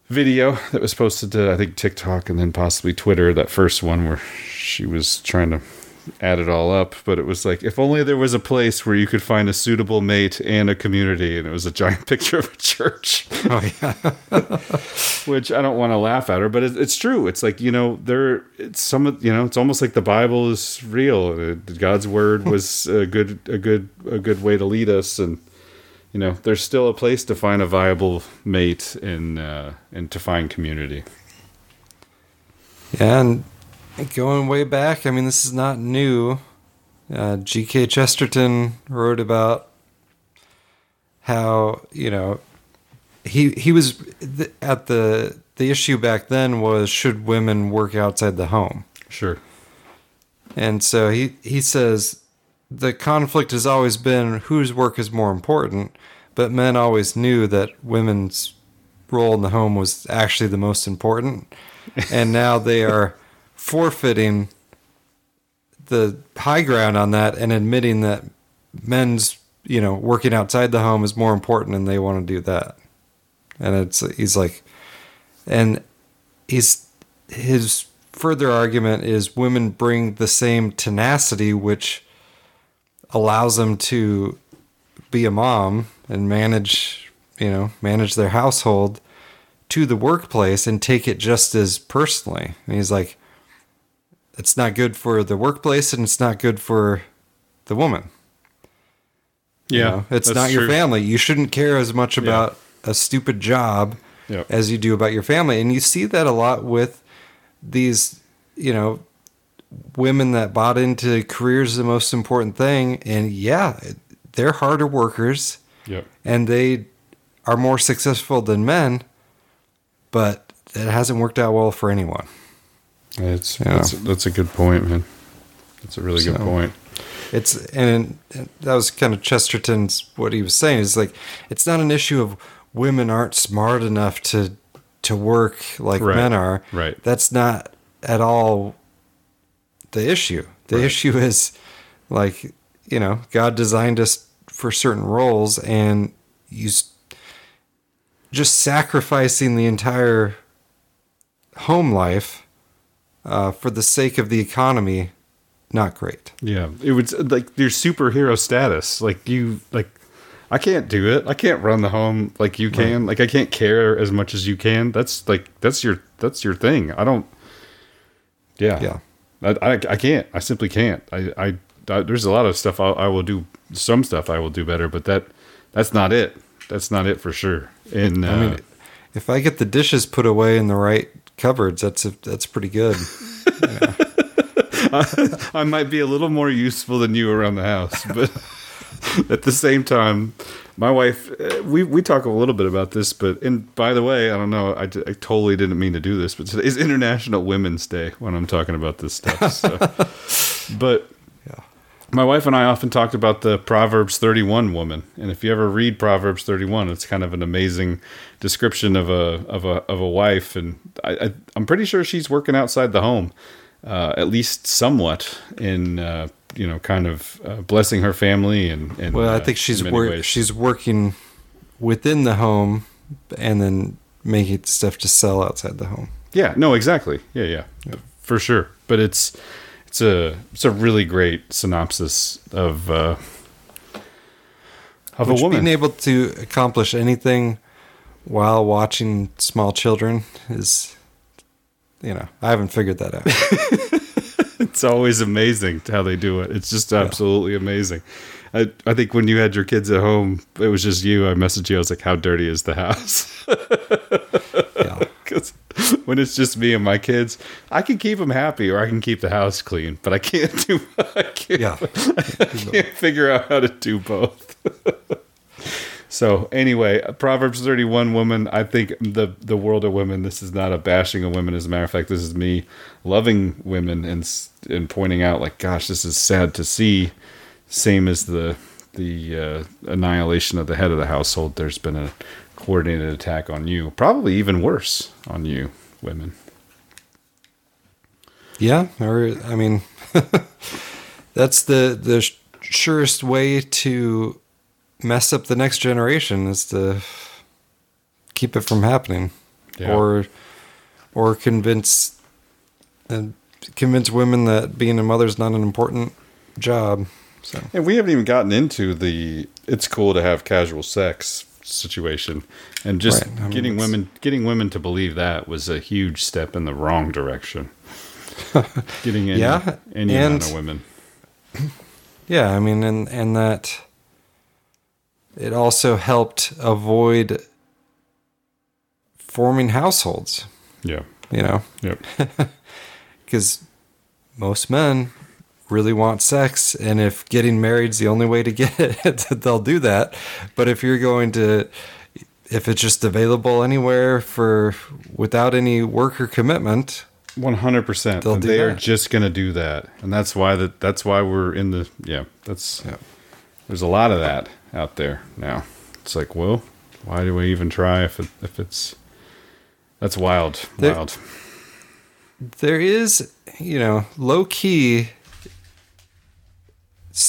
Speaker 6: video that was posted to i think tiktok and then possibly twitter that first one where she was trying to add it all up but it was like if only there was a place where you could find a suitable mate and a community and it was a giant *laughs* picture of a church
Speaker 7: oh yeah *laughs*
Speaker 6: which I don't want to laugh at her, but it, it's true. It's like you know, there. It's some of you know, it's almost like the Bible is real. God's word was a good, a good, a good way to lead us, and you know, there's still a place to find a viable mate and uh, and to find community.
Speaker 7: Yeah, and going way back, I mean, this is not new. Uh, G.K. Chesterton wrote about how you know he he was th- at the the issue back then was should women work outside the home?
Speaker 6: Sure.
Speaker 7: And so he he says the conflict has always been whose work is more important, but men always knew that women's role in the home was actually the most important, and now they are forfeiting the high ground on that and admitting that men's you know working outside the home is more important and they want to do that. And it's he's like and he's his further argument is women bring the same tenacity which allows them to be a mom and manage you know manage their household to the workplace and take it just as personally. And he's like it's not good for the workplace and it's not good for the woman You
Speaker 6: Yeah,
Speaker 7: know, it's not your
Speaker 6: true.
Speaker 7: family you shouldn't care as much about a stupid job
Speaker 6: Yep.
Speaker 7: as you do about your family and you see that a lot with these you know women that bought into careers the most important thing and yeah they're harder workers
Speaker 6: Yep.
Speaker 7: and they are more successful than men but it hasn't worked out well for anyone
Speaker 6: It's
Speaker 7: Yeah.
Speaker 6: that's, that's a good point, man. That's a really good point.
Speaker 7: It's and that was kind of Chesterton's what he was saying is like it's not an issue of women aren't smart enough to to work like
Speaker 6: Right.
Speaker 7: men are.
Speaker 6: Right.
Speaker 7: That's not at all the issue. The
Speaker 6: Right.
Speaker 7: issue is like you know God designed us for certain roles and you just sacrificing the entire home life uh, for the sake of the economy not great
Speaker 6: Yeah, it was uh, like your superhero status. Like you, like I can't do it. I can't run the home like you can. Like I can't care as much as you can. That's like that's your that's your thing. I don't. Yeah,
Speaker 7: Yeah.
Speaker 6: I I, I can't. I simply can't. I, I I there's a lot of stuff I, I will do. Some stuff I will do better, but that that's not it. That's not it for sure. And uh,
Speaker 7: I mean, if I get the dishes put away in the right cupboards, that's a, that's pretty good. *laughs*
Speaker 6: I, I might be a little more useful than you around the house, but *laughs* at the same time, my wife, uh, we we talk a little bit about this, but and by the way, I don't know, I totally didn't mean to do this, but today's International Women's Day when I'm talking about this stuff. So. *laughs* but my wife and I often talked about the Proverbs 31 woman, and if you ever read Proverbs 31, it's kind of an amazing description of a of a of a wife, and I, I'm pretty sure she's working outside the home, uh, at least somewhat in uh, you know kind of uh, blessing her family and, and
Speaker 7: well, I
Speaker 6: uh,
Speaker 7: think she's wor- she's working within the home and then making stuff to sell outside the home.
Speaker 6: Yeah, no, exactly. Yeah, yeah, for sure. But it's it's a it's a really great synopsis of uh, of
Speaker 7: Which
Speaker 6: a woman.
Speaker 7: being able to accomplish anything while watching small children is, you know, I haven't figured that out. *laughs*
Speaker 6: it's always amazing how they do it. It's just absolutely amazing. I, I think when you had your kids at home, it was just you. I messaged you. I was like, "How dirty is the house?" *laughs* Because *laughs* when it's just me and my kids, I can keep them happy or I can keep the house clean, but I can't do. *laughs* I can't, *laughs* I can't figure out how to do both. So anyway, Proverbs thirty one woman. I think the the world of women. This is not a bashing of women. As a matter of fact, this is me loving women and and pointing out like, gosh, this is sad to see. Same as the the uh, annihilation of the head of the household. There's been a coordinated attack on you. Probably even worse on you, women.
Speaker 7: Yeah, or I mean, *laughs* that's the the sh- surest way to mess up the next generation is to keep it from happening,
Speaker 6: Yeah.
Speaker 7: or or convince and convince women that being a mother is not an important job. So
Speaker 6: And we haven't even gotten into the it's cool to have casual sex situation. And just
Speaker 7: Right, I mean,
Speaker 6: getting women getting women to believe that was a huge step in the wrong direction. *laughs* getting any,
Speaker 7: Yeah,
Speaker 6: any
Speaker 7: and-
Speaker 6: amount of women. *clears throat*
Speaker 7: Yeah, I mean, and and that it also helped avoid forming households.
Speaker 6: Yeah.
Speaker 7: You know.
Speaker 6: Yep. *laughs*
Speaker 7: Because most men really want sex, and if getting married's the only way to get it, *laughs* they'll do that. But if you're going to, if it's just available anywhere for without any work or commitment,
Speaker 6: One hundred percent.
Speaker 7: They'll do
Speaker 6: They are just going to do that, and that's why that. That's why we're in the. Yeah, that's. yeah. There's a lot of that out there now. It's like, well, why do we even try if it, if it's. That's wild.
Speaker 7: There-
Speaker 6: Wild.
Speaker 7: there is, you know, low key.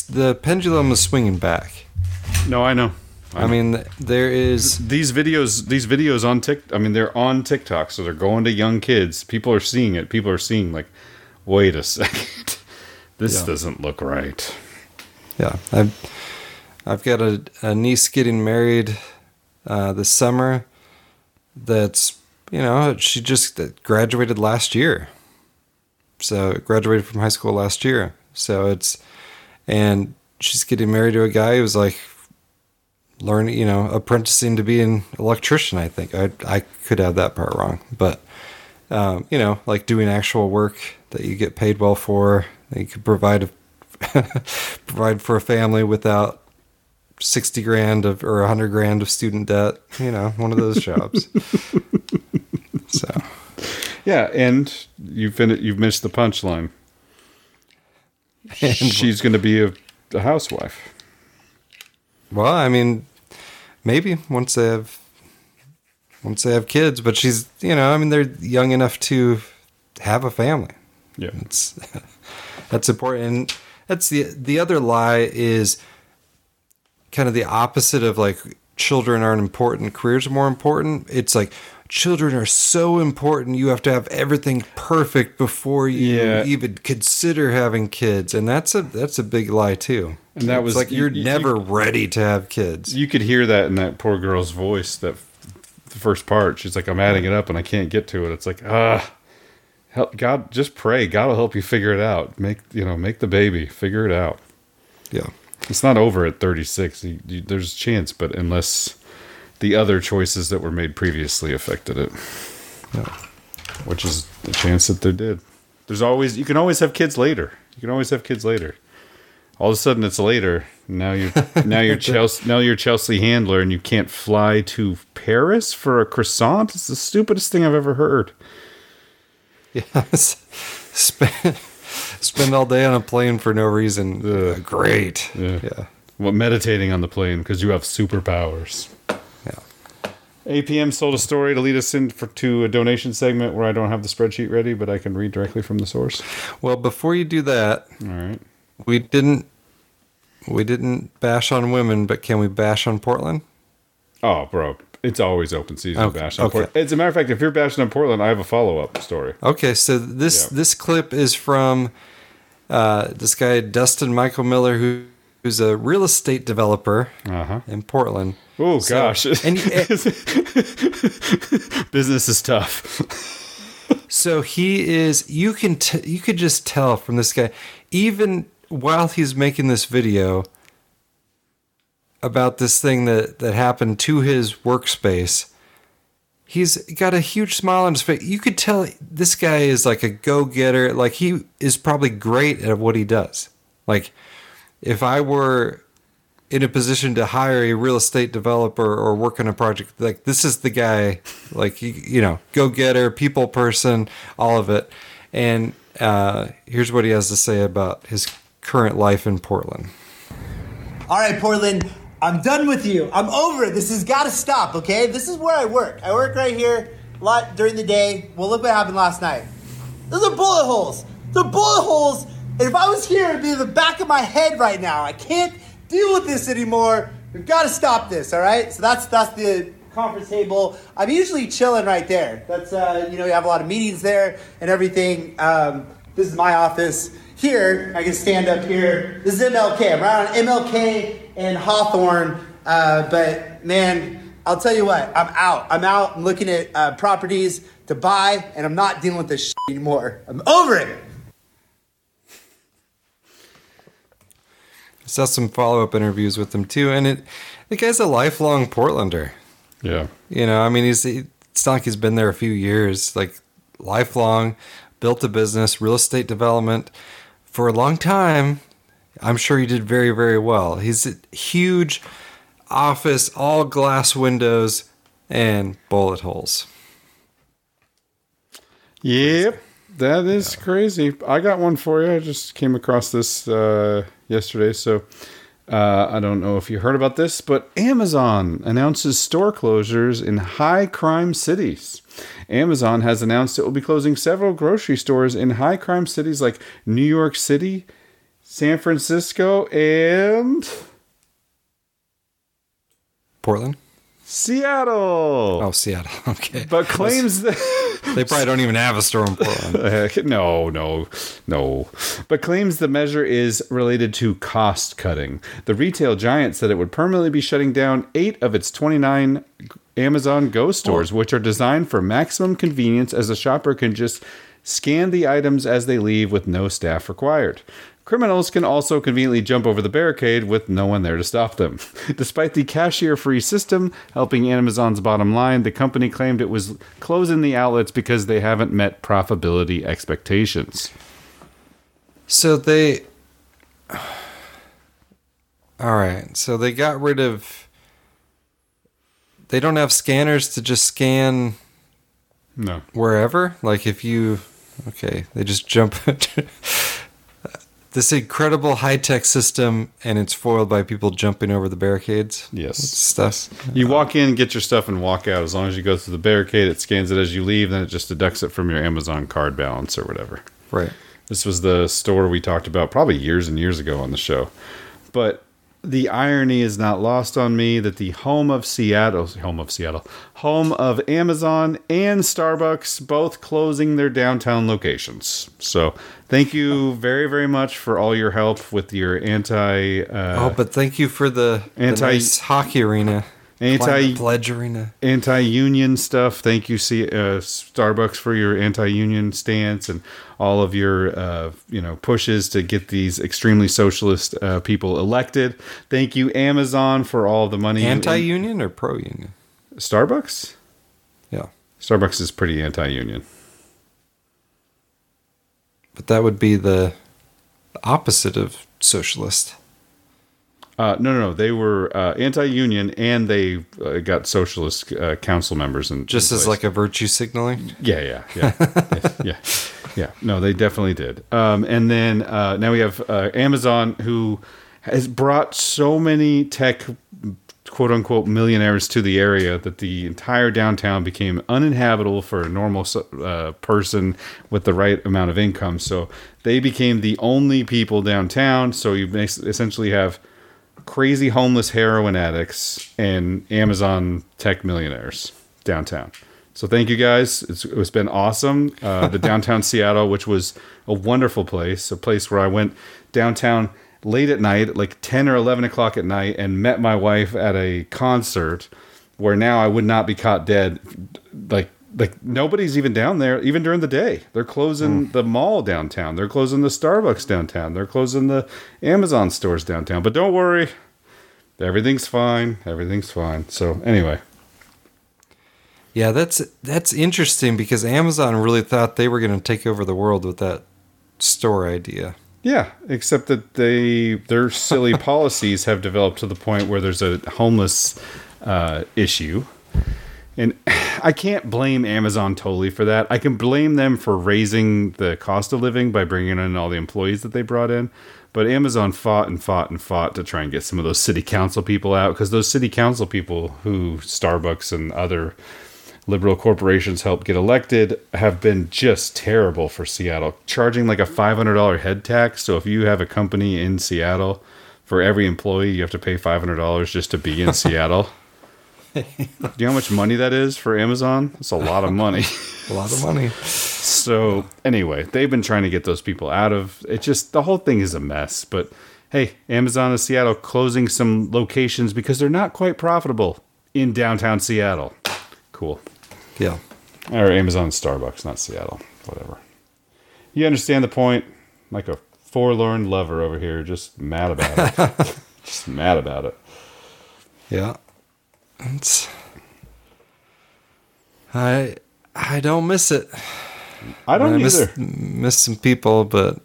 Speaker 7: The pendulum is swinging back.
Speaker 6: No, I know.
Speaker 7: I mean, there is
Speaker 6: these videos. These videos on Tik. I mean, they're on TikTok, so they're going to young kids. People are seeing it. People are seeing like, wait a *laughs* second, this
Speaker 7: Yeah.
Speaker 6: doesn't look right.
Speaker 7: Yeah, I've I've got a, a niece getting married uh, this summer. That's you know she just graduated last year, so graduated from high school last year. So it's and she's getting married to a guy who's like learning, you know, apprenticing to be an electrician. I think I I could have that part wrong, but um, you know, like doing actual work that you get paid well for, that you could provide *laughs* provide for a family without sixty grand of or a hundred grand of student debt. You know, one of those *laughs* jobs. so
Speaker 6: Yeah, and you fin- You've missed the punchline. And *laughs* she's going to be a a housewife.
Speaker 7: Well, I mean, maybe once they have once they have kids, but she's you know, I mean, they're young enough to have a family.
Speaker 6: Yeah,
Speaker 7: it's *laughs* that's important. And that's the the other lie is kind of the opposite of like children aren't important, careers are more important. It's like children are so important. You have to have everything perfect before you
Speaker 6: Yeah.
Speaker 7: even consider having kids, and that's a that's a big lie too.
Speaker 6: And that
Speaker 7: It's
Speaker 6: was-
Speaker 7: like
Speaker 6: you-
Speaker 7: you're
Speaker 6: you-
Speaker 7: never ready to have kids.
Speaker 6: You could hear that in that poor girl's voice. That the first part, she's like, "I'm adding it up and I can't get to it." It's like, ah, help God. Just pray. God will help you figure it out. Make you know, make the baby, figure it out.
Speaker 7: Yeah,
Speaker 6: it's not over at 36. You, you, there's a chance, but unless the other choices that were made previously affected it, Yeah. which is the chance that they did. There's always you can always have kids later. You can always have kids later. All of a sudden, it's later. Now you're *laughs* now you're Chelsea now you're Chelsea Handler, and you can't fly to Paris for a croissant. It's the stupidest thing I've ever heard.
Speaker 7: Yeah, *laughs* spend spend all day on a plane for no reason. Uh, great.
Speaker 6: Yeah.
Speaker 7: yeah.
Speaker 6: Well, meditating on the plane because you have superpowers. APM sold a story to lead us in for, to a donation segment where I don't have the spreadsheet ready, but I can read directly from the source.
Speaker 7: Well, before you do that,
Speaker 6: all right,
Speaker 7: we didn't we didn't bash on women, but can we bash on Portland?
Speaker 6: Oh, bro, it's always open season
Speaker 7: Okay,
Speaker 6: bash on
Speaker 7: okay.
Speaker 6: Portland. As a matter of fact, if you're bashing on Portland, I have a follow up story.
Speaker 7: Okay, so this
Speaker 6: Yeah.
Speaker 7: this clip is from uh, this guy Dustin Michael Miller, who who's a real estate developer uh-huh. in Portland.
Speaker 6: Oh
Speaker 7: So-
Speaker 6: gosh,
Speaker 7: and eh, *laughs*
Speaker 6: business is tough.
Speaker 7: so he is. You can t- you could just tell from this guy, even while he's making this video about this thing that that happened to his workspace. He's got a huge smile on his face. You could tell this guy is like a go-getter. Like he is probably great at what he does. Like if I were in a position to hire a real estate developer or work on a project, like this is the guy, like you, know, go-getter, people person, all of it. And uh, here's what he has to say about his current life in Portland.
Speaker 19: All right, Portland, I'm done with you. I'm over it. This has got to stop, okay? This is where I work. I work right here a lot during the day. Well, look what happened last night. Those are bullet holes. They're bullet holes. And if I was here, it'd be in the back of my head right now. I can't deal with this anymore. We've got to stop this, all right? So that's that's the conference table. I'm usually chilling right there. That's uh, you know, you have a lot of meetings there and everything. Um, this is my office. Here, I can stand up here. This is MLK. I'm right on MLK and Hawthorne. Uh, but man, I'll tell you what, I'm out. I'm out. I'm looking at uh, properties to buy, and I'm not dealing with this anymore. I'm over it.
Speaker 7: Saw some follow up interviews with him too, and it the guy's a lifelong Portlander.
Speaker 6: Yeah,
Speaker 7: you know, I mean, he's it's not like he's been there a few years. Like lifelong, built a business, real estate development for a long time. I'm sure he did very very well. He's a huge office, all glass windows and bullet holes.
Speaker 6: Yep, that is crazy. I got one for you. I just came across this uh, yesterday, so uh, I don't know if you heard about this, but Amazon announces store closures in high crime cities. Amazon has announced it will be closing several grocery stores in high crime cities like New York City, San Francisco, and
Speaker 7: Portland,
Speaker 6: Seattle.
Speaker 7: Oh, Seattle. *laughs* Okay,
Speaker 6: but claims that
Speaker 7: they probably don't even have a store in Portland. *laughs*
Speaker 6: Uh, no, no, no. But claims the measure is related to cost cutting. The retail giant said it would permanently be shutting down eight of its 29 Amazon Go stores, oh. which are designed for maximum convenience as a shopper can just scan the items as they leave with no staff required. Criminals can also conveniently jump over the barricade with no one there to stop them. *laughs* Despite the cashier free system helping Amazon's bottom line, the company claimed it was closing the outlets because they haven't met profitability expectations.
Speaker 7: So they. *sighs* All right. So they got rid of. They don't have scanners to just scan.
Speaker 6: No.
Speaker 7: Wherever, like if you, okay, they just jump. *laughs* this incredible high tech system, and it's foiled by people jumping over the barricades.
Speaker 6: Yes,
Speaker 7: stuff.
Speaker 6: You walk in, get your stuff, and walk out. As long as you go through the barricade, it scans it as you leave. Then it just deducts it from your Amazon card balance or whatever.
Speaker 7: Right.
Speaker 6: This was the store we talked about probably years and years ago on the show. But the irony is not lost on me that the home of Seattle, home of Seattle, home of Amazon and Starbucks, both closing their downtown locations. So thank you very, very much for all your help with your anti. Uh,
Speaker 7: oh, but thank you for the, the
Speaker 6: Anti-
Speaker 7: nice hockey arena,
Speaker 6: anti
Speaker 7: Climate pledge arena.
Speaker 6: anti-union stuff. Thank you, C- uh, Starbucks, for your anti-union stance and all of your uh, you know pushes to get these extremely socialist uh, people elected. Thank you, Amazon, for all the money.
Speaker 7: Anti-union or pro-union?
Speaker 6: Starbucks.
Speaker 7: Yeah,
Speaker 6: Starbucks is pretty anti-union.
Speaker 7: but that would be the opposite of socialist.
Speaker 6: Uh, no, no, no. They were uh, anti-union, and they uh, got socialist uh, council members and
Speaker 7: Just as like a virtue signaling.
Speaker 6: Yeah, yeah, yeah, *laughs* yeah, yeah, yeah. No, they definitely did. Um, and then uh, now we have uh, Amazon, who has brought so many tech, quote unquote, millionaires to the area that the entire downtown became uninhabitable for a normal uh, person with the right amount of income. So they became the only people downtown. So you essentially have crazy homeless heroin addicts and Amazon tech millionaires downtown. So thank you guys. It's, it's been awesome. Uh, the *laughs* downtown Seattle, which was a wonderful place, a place where I went downtown late at night, like 10 or 11 o'clock at night, and met my wife at a concert where now I would not be caught dead. Like, like nobody's even down there, even during the day. They're closing the mall downtown. They're closing the Starbucks downtown. They're closing the Amazon stores downtown. But don't worry, everything's fine. Everything's fine. So anyway,
Speaker 7: Yeah, that's that's interesting because Amazon really thought they were going to take over the world with that store idea.
Speaker 6: Yeah, except that they their silly *laughs* policies have developed to the point where there's a homeless uh, issue, and *sighs* I can't blame Amazon totally for that. I can blame them for raising the cost of living by bringing in all the employees that they brought in. But Amazon fought and fought and fought to try and get some of those city council people out because those city council people who Starbucks and other liberal corporations helped get elected have been just terrible for Seattle, charging like a $500 head tax. So if you have a company in Seattle, for every employee, you have to pay $500 just to be in *laughs* Seattle. *laughs* Do you know how much money that is for Amazon? It's a lot of money. *laughs*
Speaker 7: a lot of money.
Speaker 6: So anyway, they've been trying to get those people out of it. Just the whole thing is a mess. But hey, Amazon of Seattle closing some locations because they're not quite profitable in downtown Seattle. Cool.
Speaker 7: Yeah.
Speaker 6: Or Amazon Starbucks, not Seattle. Whatever. You understand the point? Like a forlorn lover over here, just mad about it. *laughs* just mad about it.
Speaker 7: Yeah. It's I I don't miss it.
Speaker 6: I don't
Speaker 7: miss,
Speaker 6: either.
Speaker 7: Miss some people, but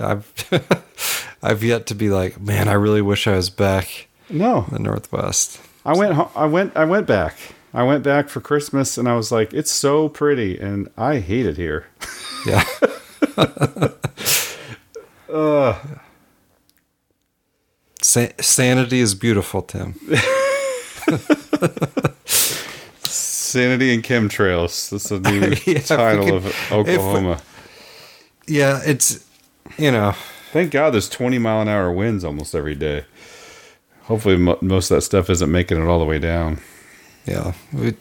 Speaker 7: I've *laughs* I've yet to be like, man, I really wish I was back.
Speaker 6: No,
Speaker 7: in the Northwest.
Speaker 6: I went. ho- I went. I went back. I went back for Christmas, and I was like, "It's so pretty," and I hate it here. *laughs*
Speaker 7: Yeah. *laughs*
Speaker 6: uh,
Speaker 7: Sa- sanity is beautiful, Tim.
Speaker 6: Sanity and chemtrails. That's the *laughs* new
Speaker 7: Yeah,
Speaker 6: title
Speaker 7: could-
Speaker 6: of Oklahoma.
Speaker 7: Yeah, it's you know.
Speaker 6: Thank God there's 20 mile an hour winds almost every day. Hopefully, mo- most of that stuff isn't making it all the way down.
Speaker 7: Yeah, we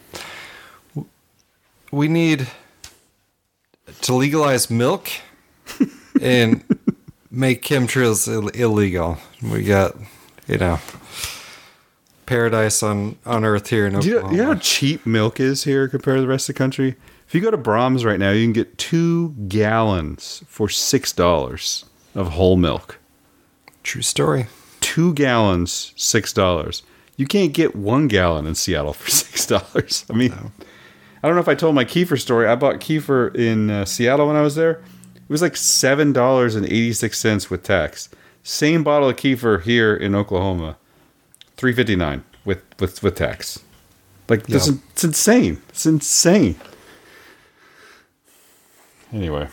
Speaker 7: we need to legalize milk and *laughs* make chemtrails Ill- illegal. We got you know paradise on on earth here in
Speaker 6: Do you, know,
Speaker 7: Oklahoma.
Speaker 6: you know how cheap milk is here compared to the rest of the country? If you go to Braum's right now, you can get two gallons for six dollars of whole milk.
Speaker 7: True story.
Speaker 6: Two gallons, six dollars. You can't get one gallon in Seattle for *laughs* six dollars. I mean, I don't know if I told my kefir story. I bought kefir in uh, Seattle when I was there. It was like seven dollars and eighty six cents with tax. Same bottle of kefir here in Oklahoma, three fifty nine with with with tax. Like this
Speaker 7: Yeah.
Speaker 6: is, it's insane. It's insane. Anyway,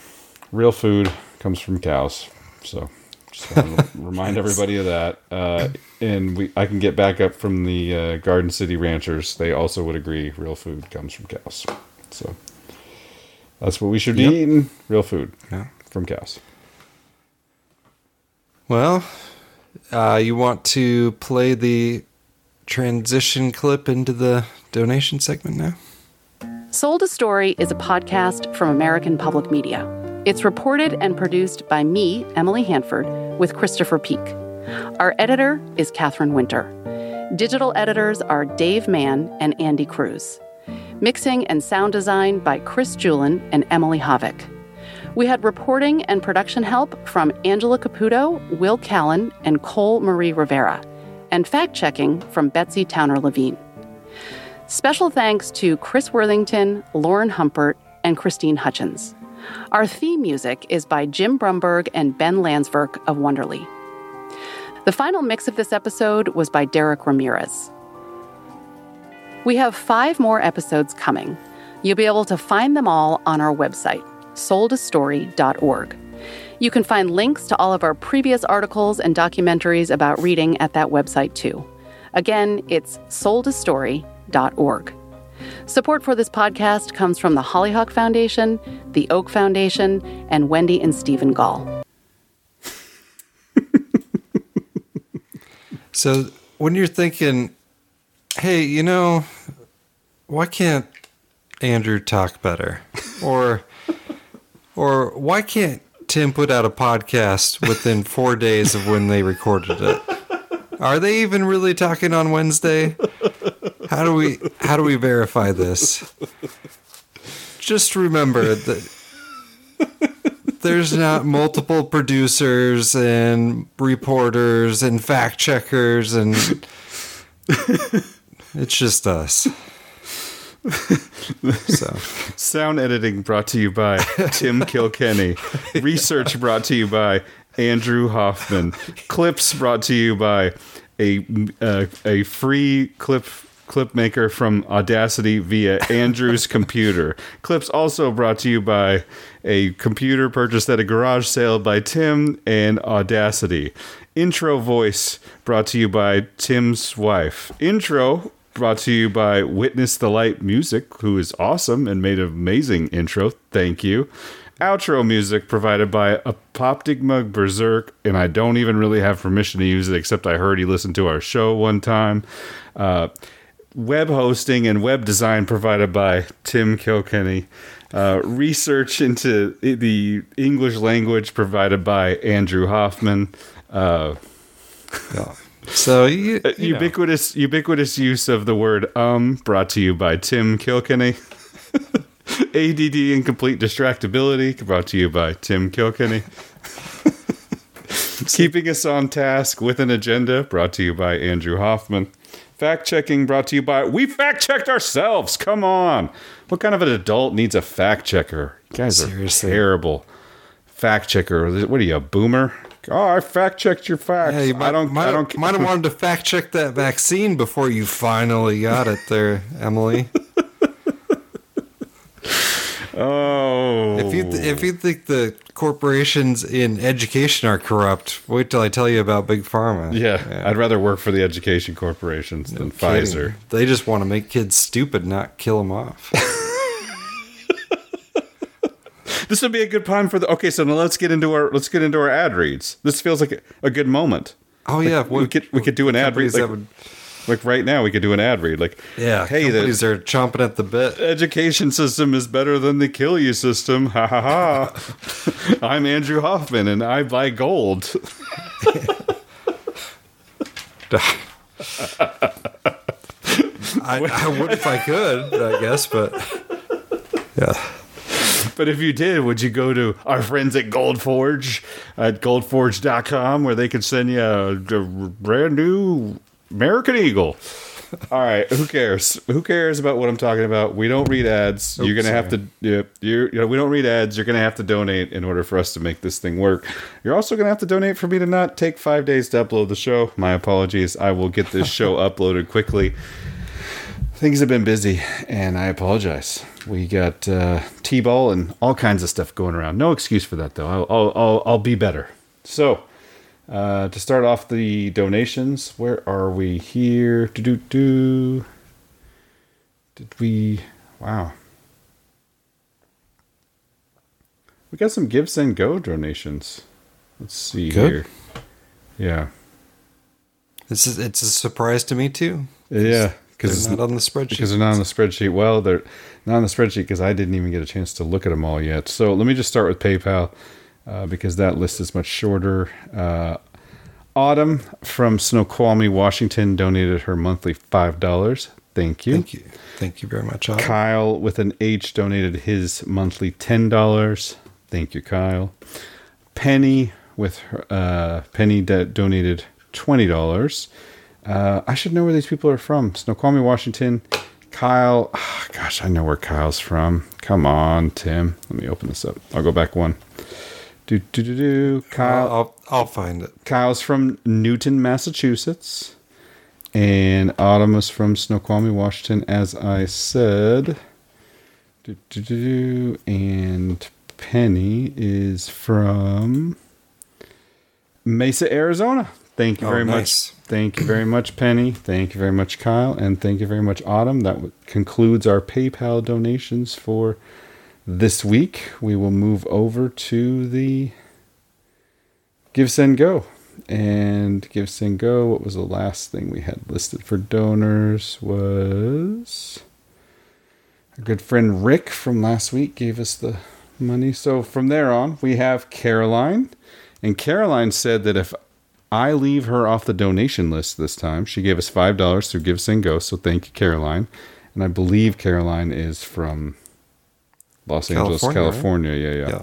Speaker 6: real food comes from cows. So just want to *laughs* remind everybody of that. Uh, and we, I can get back up from the uh, Garden City ranchers. They also would agree real food comes from cows. So that's what we should be
Speaker 7: Yep.
Speaker 6: eating real food
Speaker 7: Yeah.
Speaker 6: from cows.
Speaker 7: Well, uh, you want to play the transition clip into the donation segment now?
Speaker 8: Sold a Story is a podcast from American Public Media. It's reported and produced by me, Emily Hanford, with Christopher Peak. Our editor is Catherine Winter. Digital editors are Dave Mann and Andy Cruz. Mixing and sound design by Chris Julin and Emily Haavik. We had reporting and production help from Angela Caputo, Will Callan, and Cole Marie Rivera, and fact checking from Betsy Towner Levine. Special thanks to Chris Worthington, Lauren Humpert, and Christine Hutchins. Our theme music is by Jim Brunberg and Ben Landsverk of Wonderly. The final mix of this episode was by Derek Ramirez. We have five more episodes coming. You'll be able to find them all on our website, soldastory.org. You can find links to all of our previous articles and documentaries about reading at that website too. Again, it's soldastory.org. Support for this podcast comes from the Hollyhock Foundation, the Oak Foundation, and Wendy and Stephen Gall. *laughs*
Speaker 7: So when you're thinking, hey, you know, why can't Andrew talk better? Or or why can't Tim put out a podcast within four days of when they recorded it? Are they even really talking on Wednesday? How do we how do we verify this? Just remember that there's not multiple producers and reporters and fact checkers and it's just us. *laughs* So
Speaker 6: Sound editing brought to you by Tim *laughs* Kilkenny. Research brought to you by Andrew Hoffman. Clips brought to you by a uh, a free clip clip maker from Audacity via Andrew's *laughs* computer. Clips also brought to you by a computer purchased at a garage sale by Tim and Audacity. Intro voice brought to you by Tim's wife. Intro brought to you by Witness the Light Music, who is awesome and made an amazing intro. Thank you. Outro music provided by Apoptygma Berzerk, and I don't even really have permission to use it, except I heard he listened to our show one time. Uh, web hosting and web design provided by Tim Kilkenny. Uh, research into the English language provided by Andrew Hoffman. Uh,
Speaker 7: So you,
Speaker 6: uh, ubiquitous ubiquitous use of the word um brought to you by Tim Kilkenny. *laughs* ADD incomplete distractibility brought to you by Tim Kilkenny. *laughs* Keeping us on task with an agenda brought to you by Andrew Hoffman. Fact checking brought to you by We Fact Checked Ourselves. Come on. What kind of an adult needs a fact checker? You guys are terrible. Fact checker. What are you, a boomer? Oh, I fact checked your facts.
Speaker 7: Yeah, you might,
Speaker 6: I don't.
Speaker 7: might,
Speaker 6: I don't.
Speaker 7: might have wanted to fact check that vaccine before you finally got it there, Emily.
Speaker 6: Oh, *laughs*
Speaker 7: if you th- if you think the corporations in education are corrupt, wait till I tell you about big pharma.
Speaker 6: Yeah, I'd rather work for the education corporations than Pfizer.
Speaker 7: They just want to make kids stupid, not kill them off. *laughs*
Speaker 6: This would be a good time for the. Okay, so now let's get into our let's get into our ad reads. This feels like a, a good moment.
Speaker 7: Oh
Speaker 6: Like,
Speaker 7: yeah,
Speaker 6: we could we could do an ad read. Like,
Speaker 7: would-
Speaker 6: like right now, we could do an ad read. Like
Speaker 7: Yeah,
Speaker 6: hey,
Speaker 7: companies
Speaker 6: the
Speaker 7: are chomping at the bit.
Speaker 6: education system is better than the kill you system. Ha ha ha! *laughs* I'm Andrew Hoffman, and I buy gold. *laughs*
Speaker 7: I, I would if I could, I guess, but yeah.
Speaker 6: But if you did, would you go to our friends at Goldforge at goldforge.com where they could send you a, a brand new American Eagle? All right, who cares? Who cares about what I'm talking about? We don't read ads.
Speaker 7: Oops,
Speaker 6: you're gonna have to. Yeah, you're, you know, we don't read ads. You're gonna have to donate in order for us to make this thing work. You're also gonna have to donate for me to not take five days to upload the show. My apologies. I will get this show *laughs* uploaded quickly. Things have been busy, and I apologize. We got uh, t-ball and all kinds of stuff going around. No excuse for that, though. I'll, I'll, I'll, I'll be better. So, uh, to start off the donations, where are we here? Do do do. Did we? Wow. We got some Give Send Go donations. Let's see
Speaker 7: Good.
Speaker 6: here. Yeah.
Speaker 7: This is it's a surprise to me too.
Speaker 6: Yeah,
Speaker 7: They're
Speaker 6: it's
Speaker 7: not on the spreadsheet.
Speaker 6: Because they're not on the spreadsheet. Well, they're not on the spreadsheet because I didn't even get a chance to look at them all yet. So let me just start with PayPal uh, because that list is much shorter. Uh, Autumn from Snoqualmie, Washington, donated her monthly five dollars. Thank you.
Speaker 7: Thank you. Thank you very much. Autumn.
Speaker 6: Kyle with an H donated his monthly ten dollars. Thank you, Kyle. Penny with her, uh, Penny do- donated twenty dollars. Uh, I should know where these people are from. Snoqualmie, Washington. Kyle, ah, gosh, I know where Kyle's from. Come on, Tim. Let me open this up. I'll go back one. Do do do do. Kyle,
Speaker 7: I'll I'll find it.
Speaker 6: Kyle's from Newton, Massachusetts. And Autumn is from Snoqualmie, Washington, as I said. Do, do, do, do. And Penny is from Mesa, Arizona. Thank you
Speaker 7: Oh,
Speaker 6: very
Speaker 7: nice.
Speaker 6: much. Thank you very much, Penny. Thank you very much, Kyle. And thank you very much, Autumn. That w- concludes our PayPal donations for this week. We will move over to the Give Send Go. And Give Send Go, what was the last thing we had listed for donors was our good friend Rick from last week gave us the money. So from there on, we have Caroline. And Caroline said that if I leave her off the donation list this time, she gave us $5 through Give Send Go. So thank you, Caroline. And I believe Caroline is from Los Angeles,
Speaker 7: California, right?
Speaker 6: California. Yeah, yeah.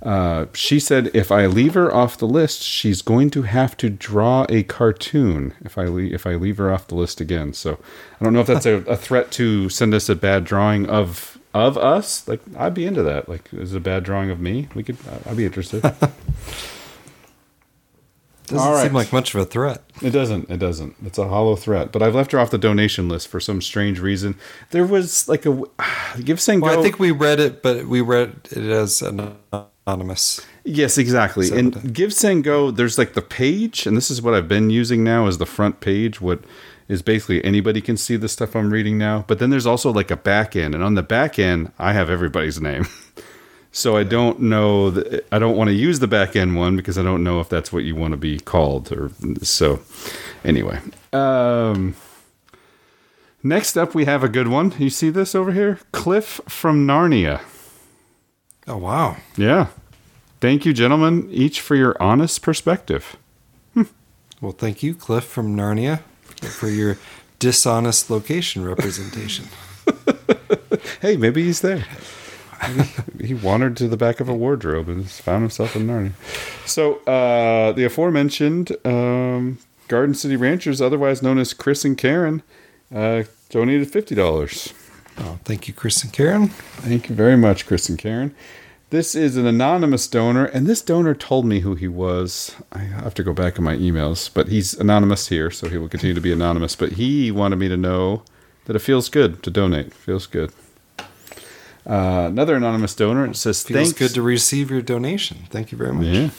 Speaker 6: Uh, she said if I leave her off the list, she's going to have to draw a cartoon if I leave, if I leave her off the list again. So I don't know if that's a, a threat to send us a bad drawing of of us. Like I'd be into that. Like is it a bad drawing of me? We could. I'd be interested. *laughs*
Speaker 7: Doesn't
Speaker 6: right.
Speaker 7: seem like much of a threat.
Speaker 6: It doesn't. It doesn't. It's a hollow threat. But I've left her off the donation list for some strange reason. There was like a *sighs* give saying
Speaker 7: Well,
Speaker 6: go.
Speaker 7: I think we read it, but we read it as anonymous.
Speaker 6: Yes, exactly.
Speaker 7: So
Speaker 6: and uh, Give Send Go, there's like the page, and this is what I've been using now as the front page. What is basically anybody can see the stuff I'm reading now. But then there's also like a back end, and on the back end, I have everybody's name. *laughs* so I don't know. That, I don't want to use the back end one because I don't know if that's what you want to be called. Or so. Anyway, um, next up we have a good one. You see this over here, Cliff from Narnia.
Speaker 7: Oh wow!
Speaker 6: Yeah. Thank you, gentlemen, each for your honest perspective.
Speaker 7: Well, thank you, Cliff from Narnia, for your dishonest location representation. *laughs*
Speaker 6: Hey, maybe he's there. *laughs* He wandered to the back of a wardrobe and found himself in Narnia. So, uh, the aforementioned um, Garden City Ranchers, otherwise known as Chris and Karen, uh, donated fifty dollars.
Speaker 7: Oh, thank you, Chris and Karen.
Speaker 6: Thank you very much, Chris and Karen. This is an anonymous donor, and this donor told me who he was. I have to go back in my emails, but he's anonymous here, so he will continue to be anonymous. But he wanted me to know that it feels good to donate. Feels good. Uh, another anonymous donor it says
Speaker 7: Feels
Speaker 6: thanks.
Speaker 7: good to receive your donation. Thank you very much.
Speaker 6: Yeah.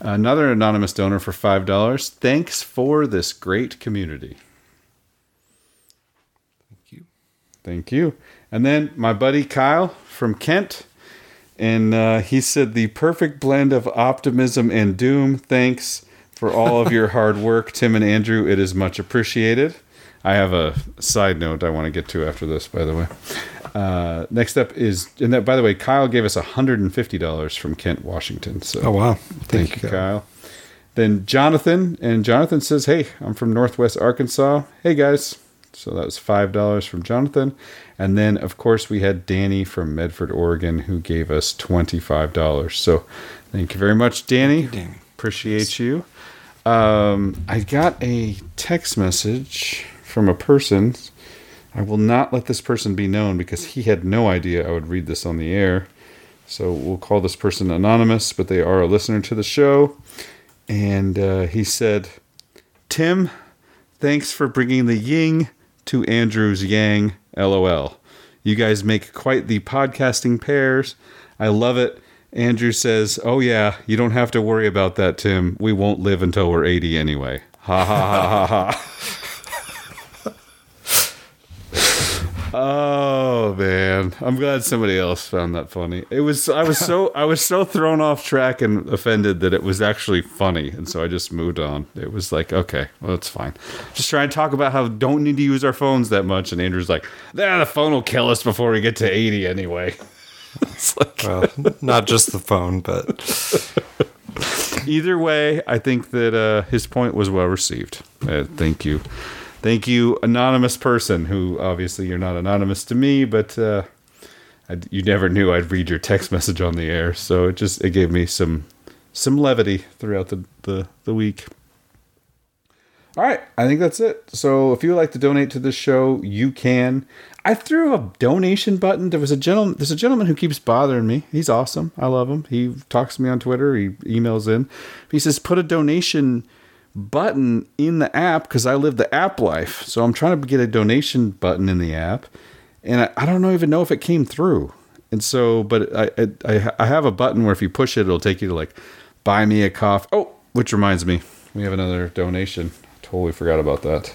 Speaker 6: Another anonymous donor for five dollars. Thanks for this great community.
Speaker 7: Thank you.
Speaker 6: Thank you. And then my buddy Kyle from Kent, and uh, he said the perfect blend of optimism and doom. Thanks for all of your hard work, Tim and Andrew. It is much appreciated. I have a side note I want to get to after this, by the way. Uh, next up is, and that by the way, Kyle gave us $150 from Kent, Washington. So,
Speaker 7: Oh, wow.
Speaker 6: Thank,
Speaker 7: Thank
Speaker 6: you,
Speaker 7: you,
Speaker 6: Kyle. Then Jonathan, and Jonathan says, Hey, I'm from Northwest Arkansas. Hey, guys. So that was $5 from Jonathan. And then, of course, we had Danny from Medford, Oregon, who gave us $25. So thank you very much, Danny.
Speaker 7: Danny.
Speaker 6: Appreciate you. Um, I got a text message from a person. I will not let this person be known because he had no idea I would read this on the air. So we'll call this person anonymous, but they are a listener to the show. And uh, he said, Tim, thanks for bringing the ying to Andrew's yang. LOL. You guys make quite the podcasting pairs. I love it. Andrew says, "Oh yeah, you don't have to worry about that, Tim. We won't live until we're 80 anyway." Ha ha ha ha ha. *laughs* Oh man, I'm glad somebody else found that funny. It was I was so I was so thrown off track and offended that it was actually funny, and so I just moved on. It was like, okay, well, it's fine. Just trying to talk about how don't need to use our phones that much, and Andrew's like, "Yeah, the phone will kill us before we get to 80 anyway." *laughs* it's like,
Speaker 7: well, not just the phone, but
Speaker 6: either way, I think that uh, his point was well received. Uh, thank you. Thank you, anonymous person who obviously you're not anonymous to me, but uh, I, you never knew I'd read your text *laughs* message on the air, so it just it gave me some some levity throughout the the, the week. All right, I think that's it. So if you would like to donate to this show, you can. I threw a donation button. There was a gentleman. There's a gentleman who keeps bothering me. He's awesome. I love him. He talks to me on Twitter. He emails in. He says put a donation button in the app because I live the app life. So I'm trying to get a donation button in the app, and I, I don't know, even know if it came through. And so, but I, I I have a button where if you push it, it'll take you to like buy me a coffee. Oh, which reminds me, we have another donation. Totally forgot about that.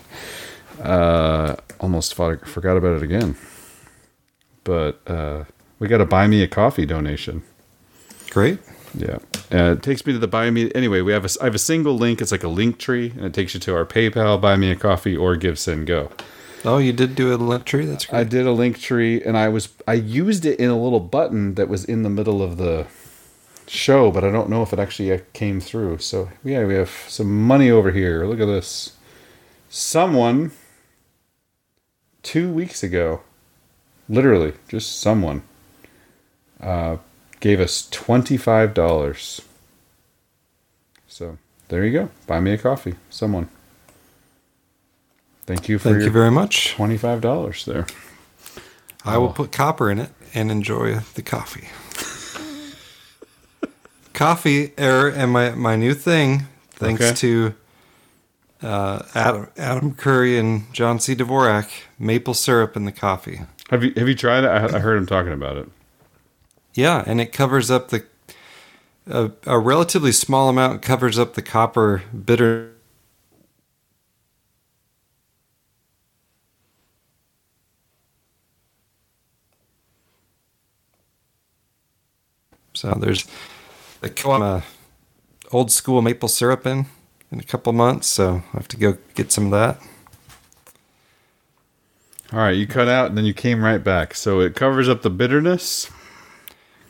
Speaker 6: Uh, almost thought, forgot about it again. But uh, we got a buy me a coffee donation.
Speaker 7: Great.
Speaker 6: Yeah. Uh, it takes me to the buy me. Anyway, we have a, I have a single link. It's like a link tree, and it takes you to our PayPal, buy me a coffee, or give send go.
Speaker 7: Oh, you did do a link tree. That's great.
Speaker 6: I did a link tree, and I was I used it in a little button that was in the middle of the show, but I don't know if it actually uh, came through. So yeah, we have some money over here. Look at this. Someone two weeks ago, literally just someone, uh, gave us $25. So there you go. Buy me a coffee. Someone. Thank you for
Speaker 7: Thank you very much.
Speaker 6: $25 there.
Speaker 7: I will put copper in it and enjoy the coffee. *laughs* coffee er, and my, my new thing, thanks
Speaker 6: Okay.
Speaker 7: to uh, Adam Adam Curry and John C. Dvorak, maple syrup in the coffee.
Speaker 6: Have you have you tried it? I, I heard him talking about it.
Speaker 7: Yeah, and it covers up the a, a relatively small amount covers up the copper bitter. So there's a co- uh, old school maple syrup in in a couple months, so I have to go get some of that.
Speaker 6: All right, you cut out and then you came right back. So it covers up the bitterness.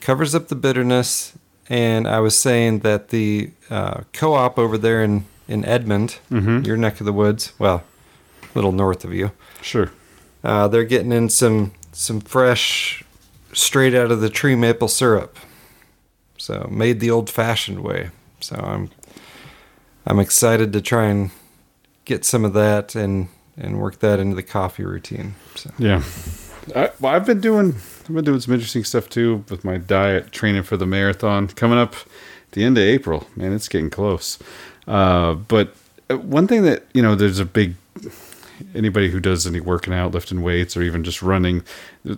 Speaker 7: Covers up the bitterness. And I was saying that the uh, co-op over there in in Edmond,
Speaker 6: Mhm.
Speaker 7: your neck of the woods, well, a little north of you,
Speaker 6: Sure.
Speaker 7: uh, they're getting in some some fresh, straight out of the tree maple syrup. So made the old-fashioned way. So I'm I'm excited to try and get some of that and and work that into the coffee routine. So.
Speaker 6: Yeah. I, well, I've been doing I've been doing some interesting stuff too with my diet, training for the marathon coming up at the end of April. Man, it's getting close. Uh, but uh, one thing that you know, there's a big anybody who does any working out, lifting weights, or even just running,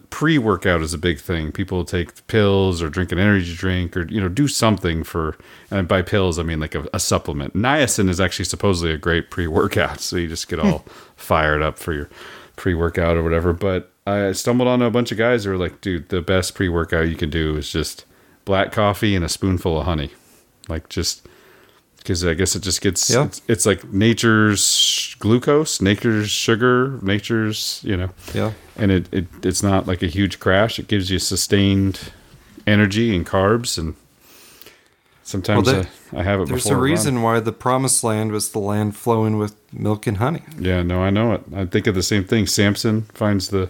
Speaker 6: pre-workout is a big thing. People take pills or drink an energy drink, or you know, do something for. And by pills, I mean like a, a supplement. Niacin is actually supposedly a great pre-workout, *laughs* so you just get all *laughs* fired up for your pre-workout or whatever. But I stumbled on a bunch of guys who were like, "Dude, the best pre-workout you can do is just black coffee and a spoonful of honey, like just." Because I guess it just gets
Speaker 7: Yeah.
Speaker 6: it's, it's like nature's glucose, nature's sugar, nature's you know,
Speaker 7: Yeah.
Speaker 6: and it, it it's not like a huge crash. It gives you sustained energy and carbs, and sometimes
Speaker 7: Well, there-
Speaker 6: I, I have it.
Speaker 7: There's a
Speaker 6: run.
Speaker 7: reason why the promised land was the land flowing with milk and honey.
Speaker 6: Yeah, no, I know it. I think of the same thing. Samson finds the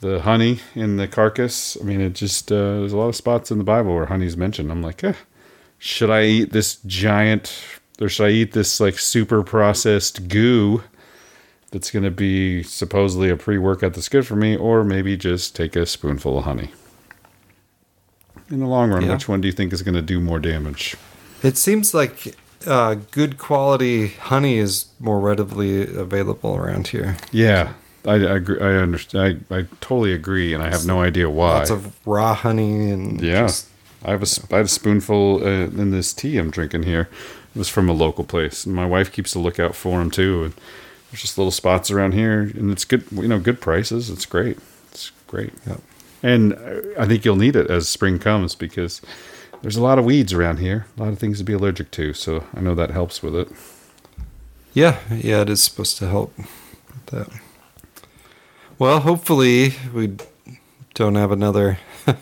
Speaker 6: the honey in the carcass. I mean, it just uh, there's a lot of spots in the Bible where honey's mentioned. I'm like, eh, should I eat this giant, or should I eat this like super processed goo that's going to be supposedly a pre workout that's good for me, or maybe just take a spoonful of honey? In the long run,
Speaker 7: Yeah.
Speaker 6: which one do you think is going to do more damage?
Speaker 7: It seems like uh, good quality honey is more readily available around here.
Speaker 6: Yeah, I, I agree. I understand. I, I totally agree, and I have no idea why.
Speaker 7: Lots of raw honey and
Speaker 6: Yeah.
Speaker 7: just
Speaker 6: I have a sp- I had a spoonful uh, in this tea I'm drinking here. It was from a local place, and my wife keeps a lookout for them too. And there's just little spots around here, and it's good. You know, good prices. It's great. It's great.
Speaker 7: Yep.
Speaker 6: And I think you'll need it as spring comes because there's a lot of weeds around here, a lot of things to be allergic to. So I know that helps with it.
Speaker 7: Yeah, yeah, it is supposed to help with that. Well, hopefully we don't have another *laughs*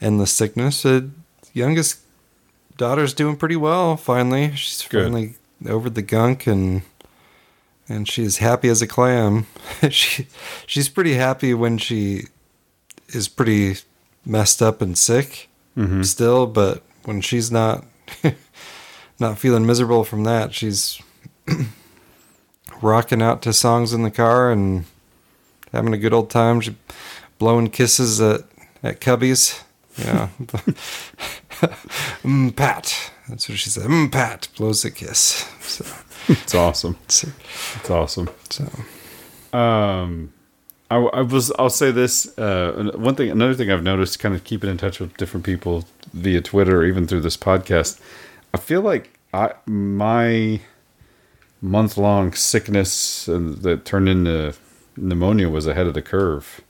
Speaker 7: endless sickness. Uh, youngest daughter's doing pretty well. Finally, she's
Speaker 6: Good.
Speaker 7: finally over the gunk and and she's happy as a clam. *laughs* she she's pretty happy when she is pretty messed up and sick
Speaker 6: Mhm.
Speaker 7: still, but when she's not *laughs* not feeling miserable from that, she's *clears throat* rocking out to songs in the car and having a good old time. She blowing kisses at at Cubbies. Yeah. *laughs* mm, Pat. That's what she said. Mm, Pat blows a kiss. So *laughs*
Speaker 6: It's awesome. It's awesome.
Speaker 7: So,
Speaker 6: um, I, I was. I'll say this. Uh, one thing, another thing I've noticed, kind of keeping in touch with different people via Twitter, or even through this podcast. I feel like I my month long sickness and that turned into pneumonia was ahead of the curve.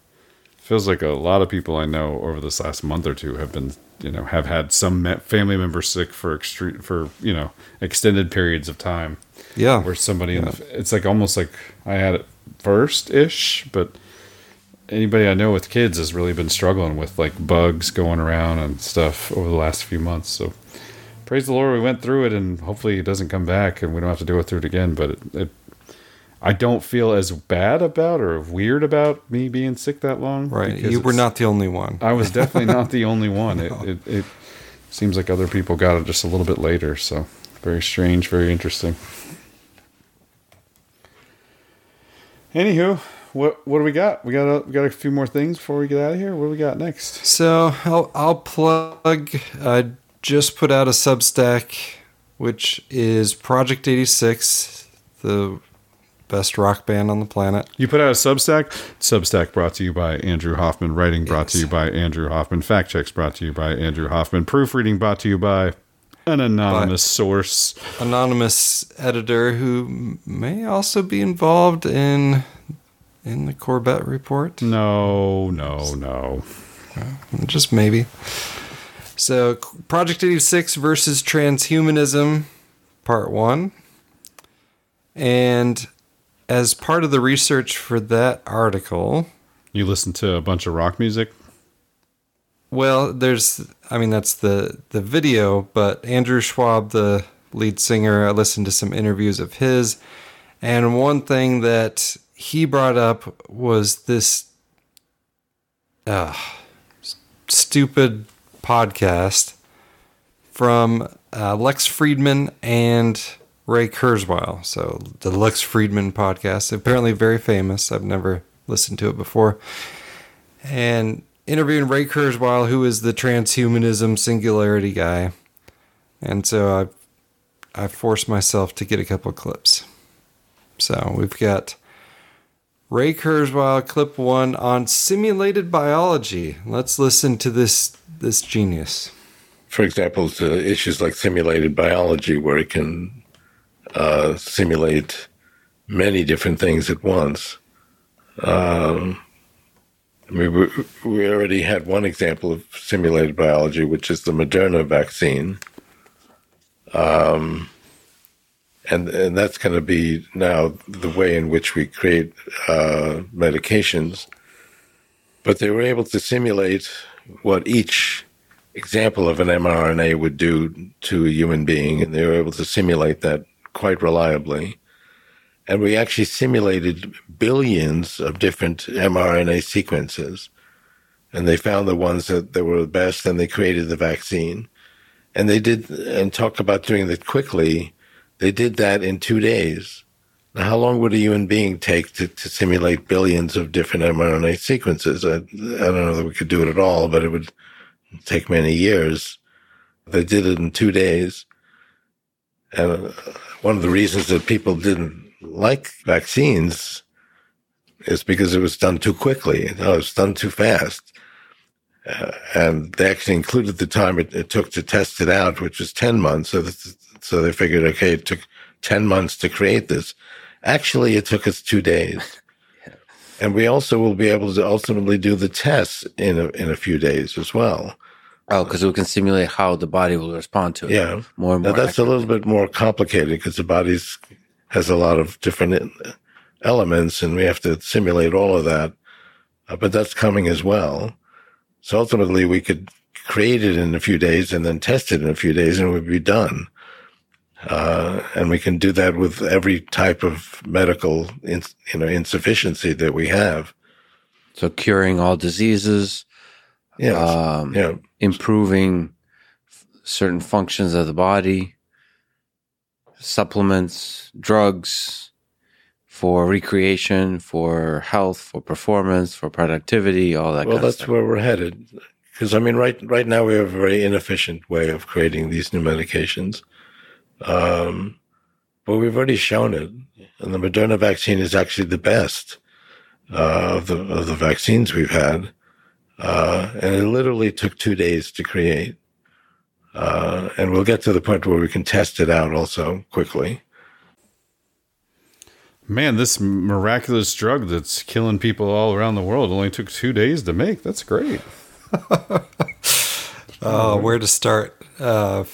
Speaker 6: Feels like a lot of people I know over this last month or two have been, you know, have had some family member sick for extreme for you know extended periods of time.
Speaker 7: Yeah.
Speaker 6: where somebody in the, it's like almost like I had it first ish, but anybody I know with kids has really been struggling with like bugs going around and stuff over the last few months. So praise the Lord, we went through it, and hopefully it doesn't come back, and we don't have to go through it again. But it, it I don't feel as bad about or weird about me being sick that long.
Speaker 7: right. You were not the only one.
Speaker 6: I was definitely not the *laughs* only one. It, it it seems like other people got it just a little bit later. So very strange, very interesting. Anywho, what what do we got? We got a, we got a few more things before we get out of here. What do we got next?
Speaker 7: So I'll, I'll plug. I just put out a Substack, which is Project 86, the best rock band on the planet.
Speaker 6: You put out a Substack. Substack brought to you by Andrew Hoffman. Writing brought to you by Andrew Hoffman. Fact checks brought to you by Andrew Hoffman. Proofreading brought to you by an anonymous source.
Speaker 7: Anonymous editor who may also be involved in in the Corbett report.
Speaker 6: No, no, no.
Speaker 7: Just maybe. So, Project 86 versus transhumanism, part one. And as part of the research for that article,
Speaker 6: You listen to a bunch of rock music.
Speaker 7: well, there's, I mean, that's the the video, but Andrew Schwab, the lead singer, I listened to some interviews of his, and one thing that he brought up was this uh, stupid podcast from uh, Lex Fridman and Ray Kurzweil. So the Lex Fridman podcast, apparently very famous. I've never listened to it before. And interviewing Ray Kurzweil, who is the transhumanism singularity guy. And so I I forced myself to get a couple clips. So we've got Ray Kurzweil, clip one on simulated biology. Let's listen to this this genius.
Speaker 20: for example, to issues like simulated biology, where it can uh, simulate many different things at once. Um, I mean, we, we already had one example of simulated biology, which is the Moderna vaccine. Um, and, and that's going to be now the way in which we create uh, medications. But they were able to simulate what each example of an mRNA would do to a human being, and they were able to simulate that quite reliably. And we actually simulated billions of different mRNA sequences, and they found the ones that, that were the best, and they created the vaccine. And they did, and talk about doing it quickly. They did that in two days. Now, how long would a human being take to, to simulate billions of different mRNA sequences? I, I don't know that we could do it at all, but it would take many years. They did it in two days. And uh, one of the reasons that people didn't like vaccines is because it was done too quickly. It was done too fast. Uh, and they actually included the time it, it, took to test it out, which was 10 months. So, this, so they figured, okay, it took 10 months to create this. Actually, it took us two days. *laughs* And we also will be able to ultimately do the tests in a, in a few days as well.
Speaker 21: Oh, because we can simulate how the body will respond to it.
Speaker 20: Yeah,
Speaker 21: more and more.
Speaker 20: Now, that's a little bit more complicated because the body has a lot of different elements, and we have to simulate all of that. Uh, but that's coming as well. So ultimately, we could create it in a few days and then test it in a few days, and we'd be done. Uh, and we can do that with every type of medical, in, you know, insufficiency that we have.
Speaker 21: So curing all diseases.
Speaker 20: Yeah.
Speaker 21: Um,
Speaker 20: yeah.
Speaker 21: Improving certain functions of the body, supplements, drugs for recreation, for health, for performance, for productivity, all that.
Speaker 20: Well, that's where we're headed. Because I mean, right right now we have a very inefficient way of creating these new medications. Um, but we've already shown it, and the Moderna vaccine is actually the best uh, of the of the vaccines we've had, uh, and it literally took two days to create. Uh, and we'll get to the point where we can test it out also quickly.
Speaker 6: Man, this miraculous drug that's killing people all around the world only took two days to make. That's great. *laughs*
Speaker 7: uh, where to start? Uh,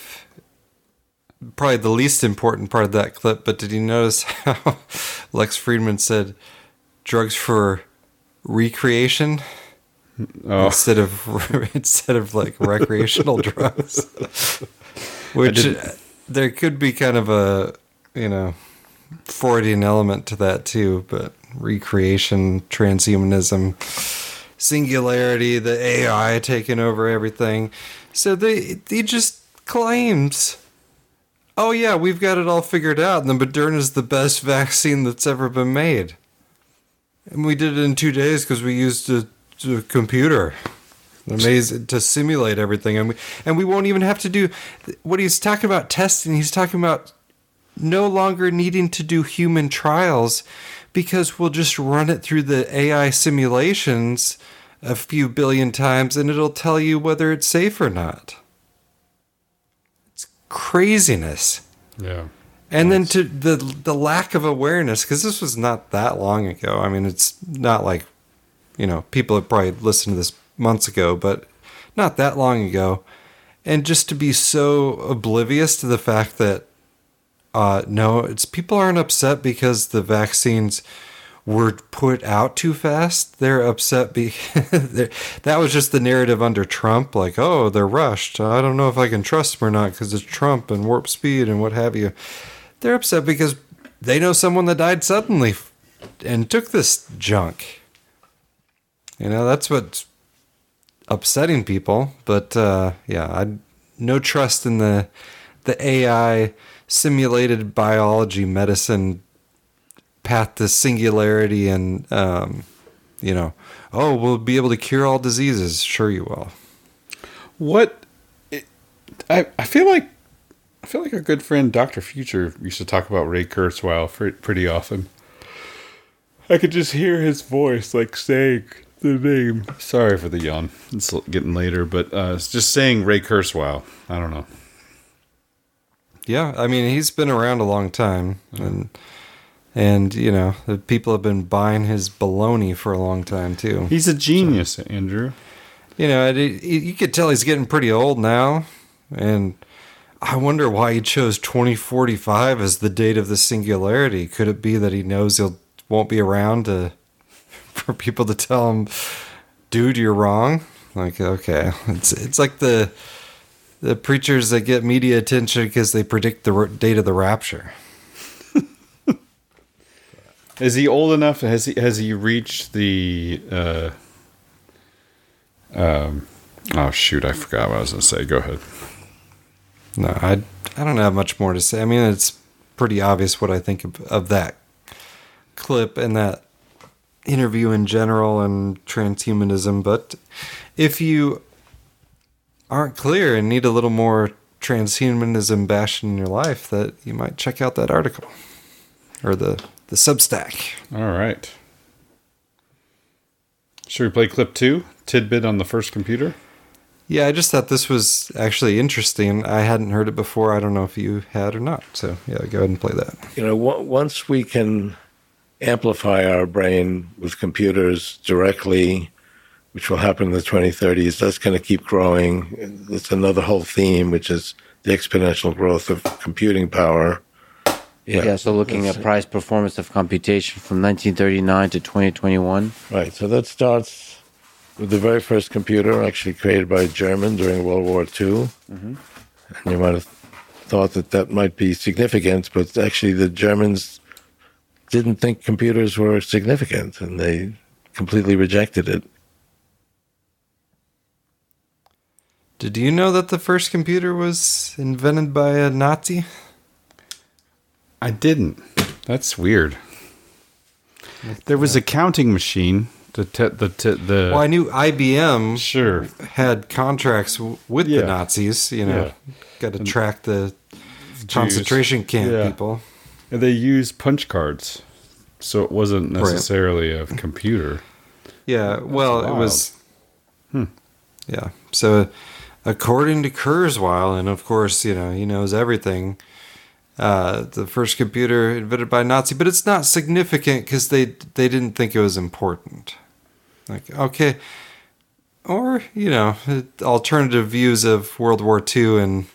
Speaker 7: probably the least important part of that clip, but did you notice *laughs* how Lex Fridman said drugs for recreation oh. instead of *laughs* instead of like recreational *laughs* drugs? Which uh, there could be kind of a you know Freudian element to that too, but recreation, transhumanism, singularity, the AI taking over everything. So they he just claims oh yeah, we've got it all figured out, and the Moderna is the best vaccine that's ever been made. And we did it in two days because we used a, a, computer, amazing to simulate everything, and we and we won't even have to do what he's talking about testing. He's talking about no longer needing to do human trials because we'll just run it through the AI simulations a few billion times, and it'll tell you whether it's safe or not craziness.
Speaker 6: Yeah.
Speaker 7: And then to the the lack of awareness because this was not that long ago. I mean, it's not like you know people have probably listened to this months ago, but not that long ago. And just to be so oblivious to the fact that uh, no, it's people aren't upset because the vaccines were put out too fast. They're upset because *laughs* that was just the narrative under Trump. Like, oh, they're rushed. I don't know if I can trust them or not because it's Trump and warp speed and what have you. They're upset because they know someone that died suddenly and took this junk. You know, that's what's upsetting people. But uh, yeah, I no trust in the the AI simulated biology medicine path to singularity and um, you know oh we'll be able to cure all diseases. Sure you will.
Speaker 6: What i i feel like i feel like our good friend dr future used to talk about ray kurzweil pretty often. I could just hear his voice like saying the name. Sorry for the yawn. It's getting later but uh it's just saying ray kurzweil. I don't know.
Speaker 7: Yeah i mean he's been around a long time and and you know the people have been buying his baloney for a long time too.
Speaker 6: He's a genius, so, Andrew.
Speaker 7: You know, it, it, you could tell he's getting pretty old now, and I wonder why he chose 2045 as the date of the singularity. Could it be that he knows he'll won't be around to *laughs* for people to tell him, "Dude, you're wrong"? Like, okay, it's it's like the the preachers that get media attention because they predict the date of the rapture.
Speaker 6: Is he old enough? Has he has he reached the? Uh, um, oh shoot! I forgot what I was to say. Go ahead.
Speaker 7: No, I I don't have much more to say. I mean, it's pretty obvious what I think of, of that clip and that interview in general and transhumanism. But if you aren't clear and need a little more transhumanism bashing in your life, that you might check out that article or the the Substack.
Speaker 6: All right. Should we play clip two? Tidbit on the first computer?
Speaker 7: Yeah, I just thought this was actually interesting. I hadn't heard it before. I don't know if you had or not. So yeah, go ahead and play that.
Speaker 20: You know, w- once we can amplify our brain with computers directly, which will happen in the 2030s, that's going to keep growing. It's another whole theme, which is the exponential growth of computing power.
Speaker 21: Yeah, so looking at price performance of computation from 1939 to 2021.
Speaker 20: Right. So that starts with the very first computer actually created by a German during World War II.
Speaker 21: Mhm.
Speaker 20: And you might have thought that that might be significant, but actually the Germans didn't think computers were significant and they completely rejected it.
Speaker 7: Did you know that the first computer was invented by a Nazi?
Speaker 6: I didn't. That's weird. There was a counting machine. The te- the te- the
Speaker 7: Well, I knew IBM
Speaker 6: sure
Speaker 7: had contracts w- with
Speaker 6: Yeah.
Speaker 7: the Nazis. You know, got to track the concentration camp
Speaker 6: Yeah.
Speaker 7: people.
Speaker 6: And they used punch cards, so it wasn't necessarily a computer.
Speaker 7: Yeah, well, it was.
Speaker 6: Hmm.
Speaker 7: Yeah. So, according to Kurzweil, and of course, you know, he knows everything. Uh, the first computer invented by a Nazi, but it's not significant because they they didn't think it was important. Like, okay, or you know, alternative views of World War II and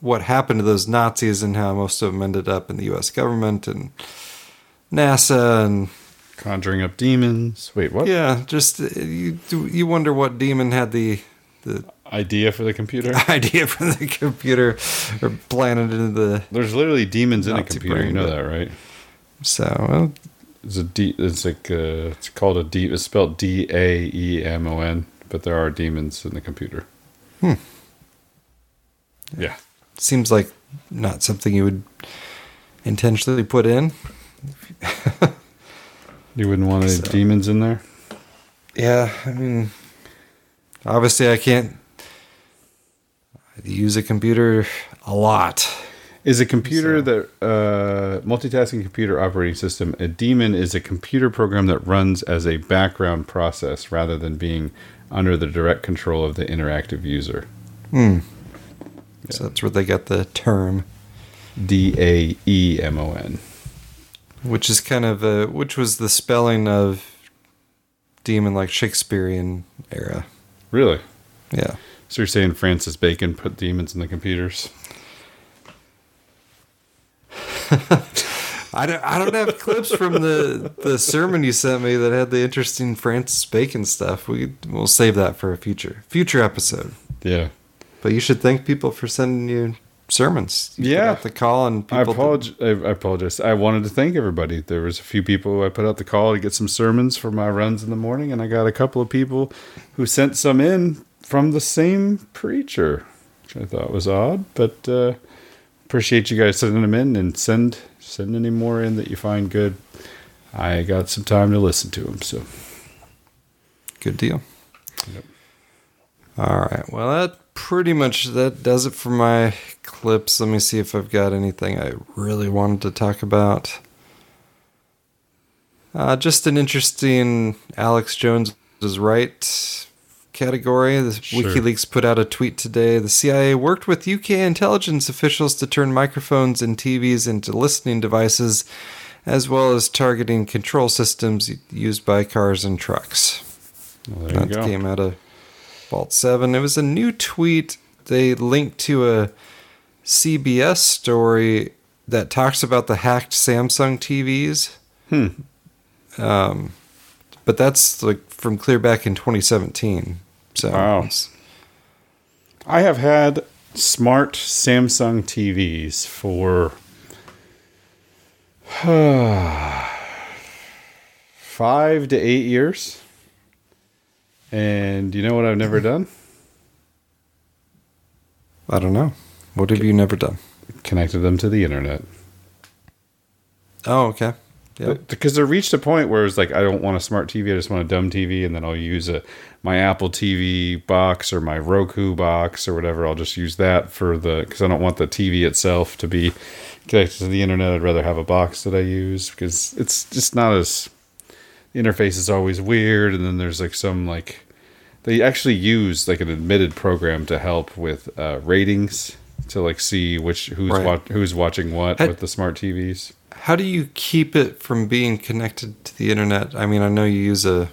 Speaker 7: what happened to those Nazis and how most of them ended up in the U.S. government and NASA and
Speaker 6: conjuring up demons. Wait, what?
Speaker 7: Yeah, just you you wonder what demon had the the
Speaker 6: idea for the computer. *laughs*
Speaker 7: idea for the computer or planted into the.
Speaker 6: There's literally demons in a computer. You know that, right?
Speaker 7: So well,
Speaker 6: it's a D. It's like uh, it's called a D. It's spelled D A E M O N. But there are demons in the computer.
Speaker 7: Hmm.
Speaker 6: Yeah.
Speaker 7: Seems like not something you would intentionally put in.
Speaker 6: You wouldn't want any
Speaker 7: So-
Speaker 6: demons in there.
Speaker 7: Yeah, I mean, obviously, I can't use a computer a lot.
Speaker 6: Is a computer that uh, multitasking computer operating system a daemon is a computer program that runs as a background process rather than being under the direct control of the interactive user.
Speaker 7: Hmm. So that's where they got the term
Speaker 6: D A E M O N.
Speaker 7: which is kind of a, which was the spelling of demon like Shakespearean era.
Speaker 6: Really?
Speaker 7: Yeah.
Speaker 6: So you're saying Francis Bacon put demons in the computers? *laughs*
Speaker 7: I don't, I don't have clips from the, the sermon you sent me that had the interesting Francis Bacon stuff. We we'll save that for a future future episode.
Speaker 6: Yeah.
Speaker 7: But you should thank people for sending you sermons. You
Speaker 6: Yeah.
Speaker 7: the call and
Speaker 6: I apologize. I, I apologize. I wanted to thank everybody. There was a few people I put out the call to get some sermons for my runs in the morning, and I got a couple of people who sent some in from the same preacher, which I thought was odd. But uh, appreciate you guys sending them in, and send send any more in that you find good. I got some time to listen to them, so
Speaker 7: Good deal. Yep. All right. Well, that pretty much that does it for my clips. Let me see if I've got anything I really wanted to talk about. Uh, just an interesting Alex Jones is right category. The
Speaker 6: Sure.
Speaker 7: WikiLeaks put out a tweet today. The CIA worked with UK intelligence officials to turn microphones and TVs into listening devices, as well as targeting control systems used by cars and trucks.
Speaker 6: Well, there you
Speaker 7: that came out of Vault 7. It was a new tweet. They linked to a CBS story that talks about the hacked Samsung TVs.
Speaker 6: Hmm.
Speaker 7: Um, but that's like from clear back in 2017. So
Speaker 6: Wow. I have had smart Samsung TVs for *sighs* five to eight years. And you know what I've never done?
Speaker 7: I don't know. What have you never done?
Speaker 6: Connected them to the internet.
Speaker 7: Oh, okay.
Speaker 6: Because there reached a point where it's like I don't want a smart TV, I just want a dumb TV, and then I'll use a my Apple TV box or my Roku box or whatever. I'll just use that for the because I don't want the TV itself to be connected to the internet. I'd rather have a box that I use because it's just not as the interface is always weird, and then there's like some like They actually use like an admitted program to help with uh, ratings to like see which who's
Speaker 7: Right.
Speaker 6: wa- who's watching what
Speaker 7: Had-
Speaker 6: with the smart TVs.
Speaker 7: How do you keep it from being connected to the internet? I mean, I know you use a.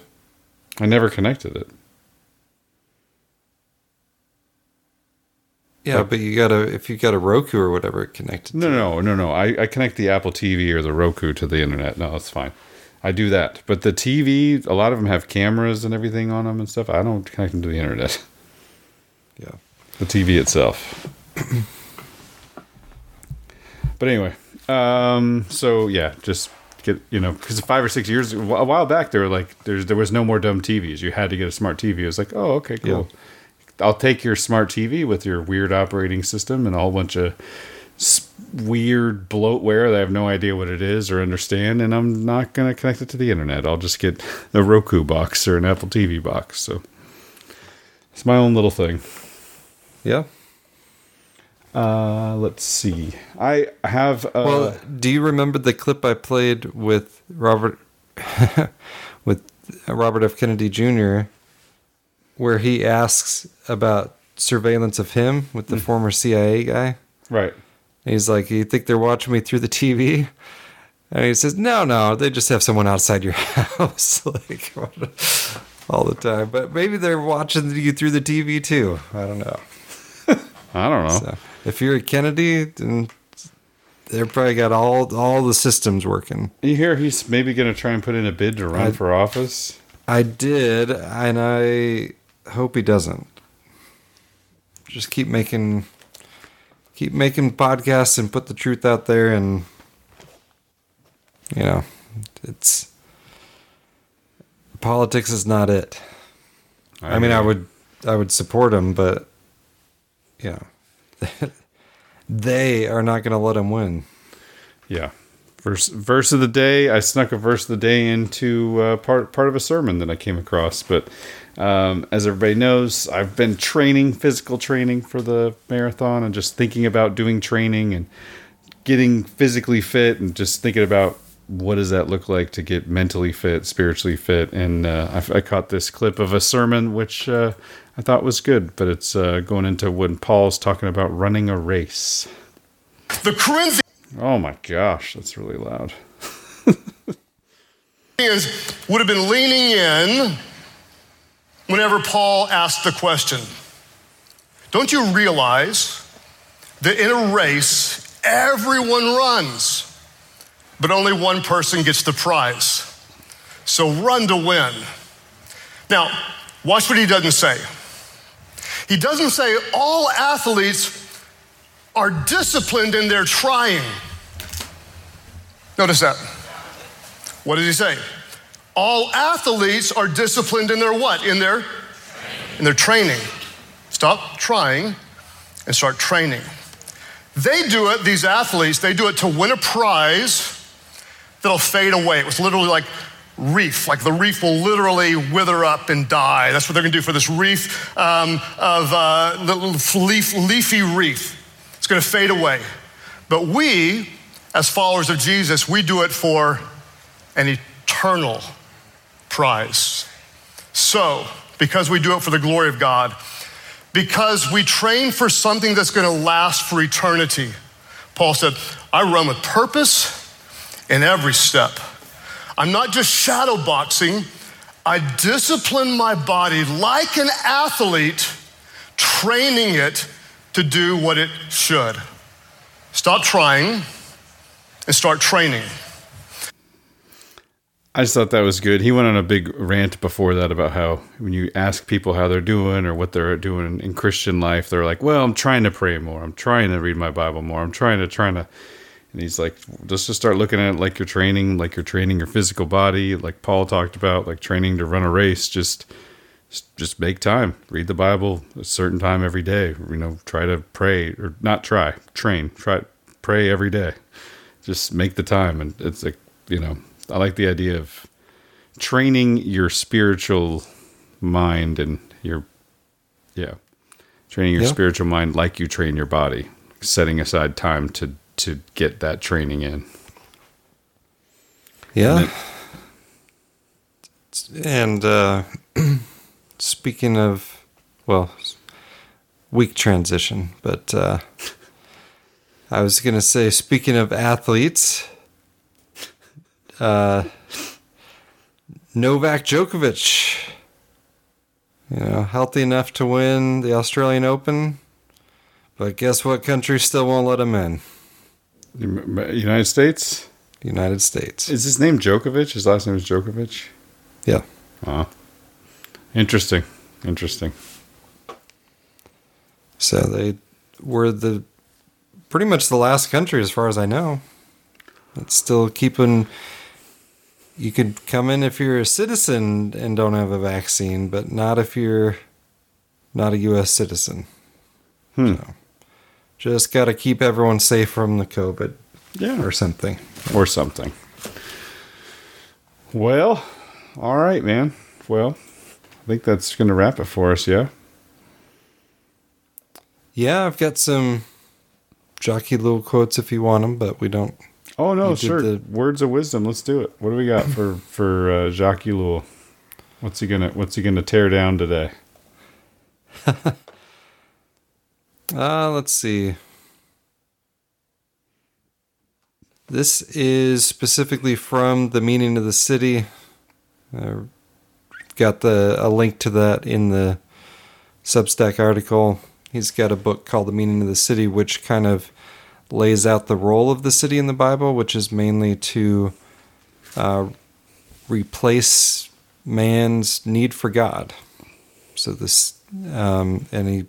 Speaker 6: I never connected it.
Speaker 7: Yeah, but you gotta if you got a Roku or whatever it connected.
Speaker 6: No, no, no, no. I, I connect the Apple TV or the Roku to the internet. No, that's fine. I do that. But the TV, a lot of them have cameras and everything on them and stuff. I don't connect them to the internet.
Speaker 7: Yeah.
Speaker 6: The TV itself. *clears throat* but anyway, um, so yeah, just get you know because five or six years a while back they were like there's there was no more dumb TVs. You had to get a smart TV. It was like oh okay cool. I'll take your smart TV with your weird operating system and a whole bunch of weird bloatware that I have no idea what it is or understand, and I'm not going to connect it to the internet. I'll just get a Roku box or an Apple TV box. So it's my own little thing.
Speaker 7: Yeah.
Speaker 6: Uh, let's see. I have. Uh,
Speaker 7: well, do you remember the clip I played with Robert *laughs* with Robert F. Kennedy Jr. where he asks about surveillance of him with the former CIA guy?
Speaker 6: Right.
Speaker 7: And he's like, "You think they're watching me through the TV?" And he says, "No, no, they just have someone outside your *laughs* house, *laughs* like all the time. But maybe they're watching you through the TV too. I don't know.
Speaker 6: I don't know.
Speaker 7: So, if you're at Kennedy, then they're probably got all all the systems working.
Speaker 6: You hear he's maybe going to try and put in a bid to run
Speaker 7: I-
Speaker 6: for office?
Speaker 7: I did, and I hope he doesn't. Just keep making keep making podcasts and put the truth out there and you know, it's politics is not it.
Speaker 6: I
Speaker 7: I, mean, I would I would support him, but you know, *laughs* they are not going to let him win.
Speaker 6: Yeah. Verse verse of the day. I snuck a verse of the day into uh, part part of a sermon that I came across. But um, as everybody knows, I've been training physical training for the marathon and just thinking about doing training and getting physically fit and just thinking about what does that look like to get mentally fit, spiritually fit. And uh, I, I caught this clip of a sermon which uh, I thought was good, but it's uh, going into when Paul's talking about running a race.
Speaker 22: The Corinthians
Speaker 6: Oh my gosh, that's really loud.
Speaker 22: would have been leaning in whenever Paul asked the question. Don't you realize that in a race, everyone runs, but only one person gets the prize? So run to win. Now, watch what he doesn't say. He doesn't say all athletes are disciplined in their trying. Notice that. What does he say? All athletes are disciplined in their what? In their in their training. Stop trying and start training. They do it, these athletes, they do it to win a prize that'll fade away. It was literally like reef, like the reef will literally wither up and die. That's what they're gonna do for this reef um, of uh, leaf, leafy reef. It's gonna fade away. But we, as followers of Jesus, we do it for an eternal prize. So, because we do it for the glory of God, because we train for something that's going to last for eternity, Paul said, I run with purpose in every step. I'm not just shadow boxing, I discipline my body like an athlete, training it to do what it should. Stop trying and start training.
Speaker 6: I just thought that was good. He went on a big rant before that about how when you ask people how they're doing or what they're doing in Christian life, they're like, "Well, I'm trying to pray more. I'm trying to read my Bible more. I'm trying to trying to." And he's like, let's "Just start looking at it like you're training, like you're training your physical body, like Paul talked about, like training to run a race. Just, just make time. Read the Bible a certain time every day. You know, try to pray or not try, train, try pray every day. Just make the time, and it's like you know." I like the idea of training your spiritual mind and your yeah, training your
Speaker 7: Yeah.
Speaker 6: spiritual mind like you train your body, setting aside time to to get that training in.
Speaker 7: Yeah.
Speaker 6: And
Speaker 7: uh, *clears throat* speaking of, well, weak transition, but uh, I was going to say, speaking of athletes, uh, Novak Djokovic, you know, healthy enough to win the Australian Open, but guess what country still won't let him in?
Speaker 6: United States?
Speaker 7: United States.
Speaker 6: Is his name Djokovic? His last name is Djokovic?
Speaker 7: Yeah.
Speaker 6: Ah. Interesting. Interesting.
Speaker 7: So they were the pretty much the last country, as far as I know, that's still keeping. You could come in if you're a citizen and don't have a vaccine, but not if you're not a U.S. citizen.
Speaker 6: Hmm.
Speaker 7: So just got to keep everyone safe from the COVID.
Speaker 6: Yeah.
Speaker 7: Or something.
Speaker 6: Or something. Well, all right, man. Well, I think that's going to wrap it for us, yeah?
Speaker 7: Yeah, I've got some Jacques Ellul quotes if you want them, but we don't.
Speaker 6: Oh no, sure.
Speaker 7: the-
Speaker 6: Words of wisdom. Let's do it. What do we got *laughs* for for uh, Jacques Ellul? What's he gonna What's he gonna tear down today? *laughs*
Speaker 7: Uh, let's see. This is specifically from the meaning of the city. Uh, got the a link to that in the Substack article. He's got a book called The Meaning of the City, which kind of lays out the role of the city in the Bible, which is mainly to uh, replace man's need for God. So this, um, and he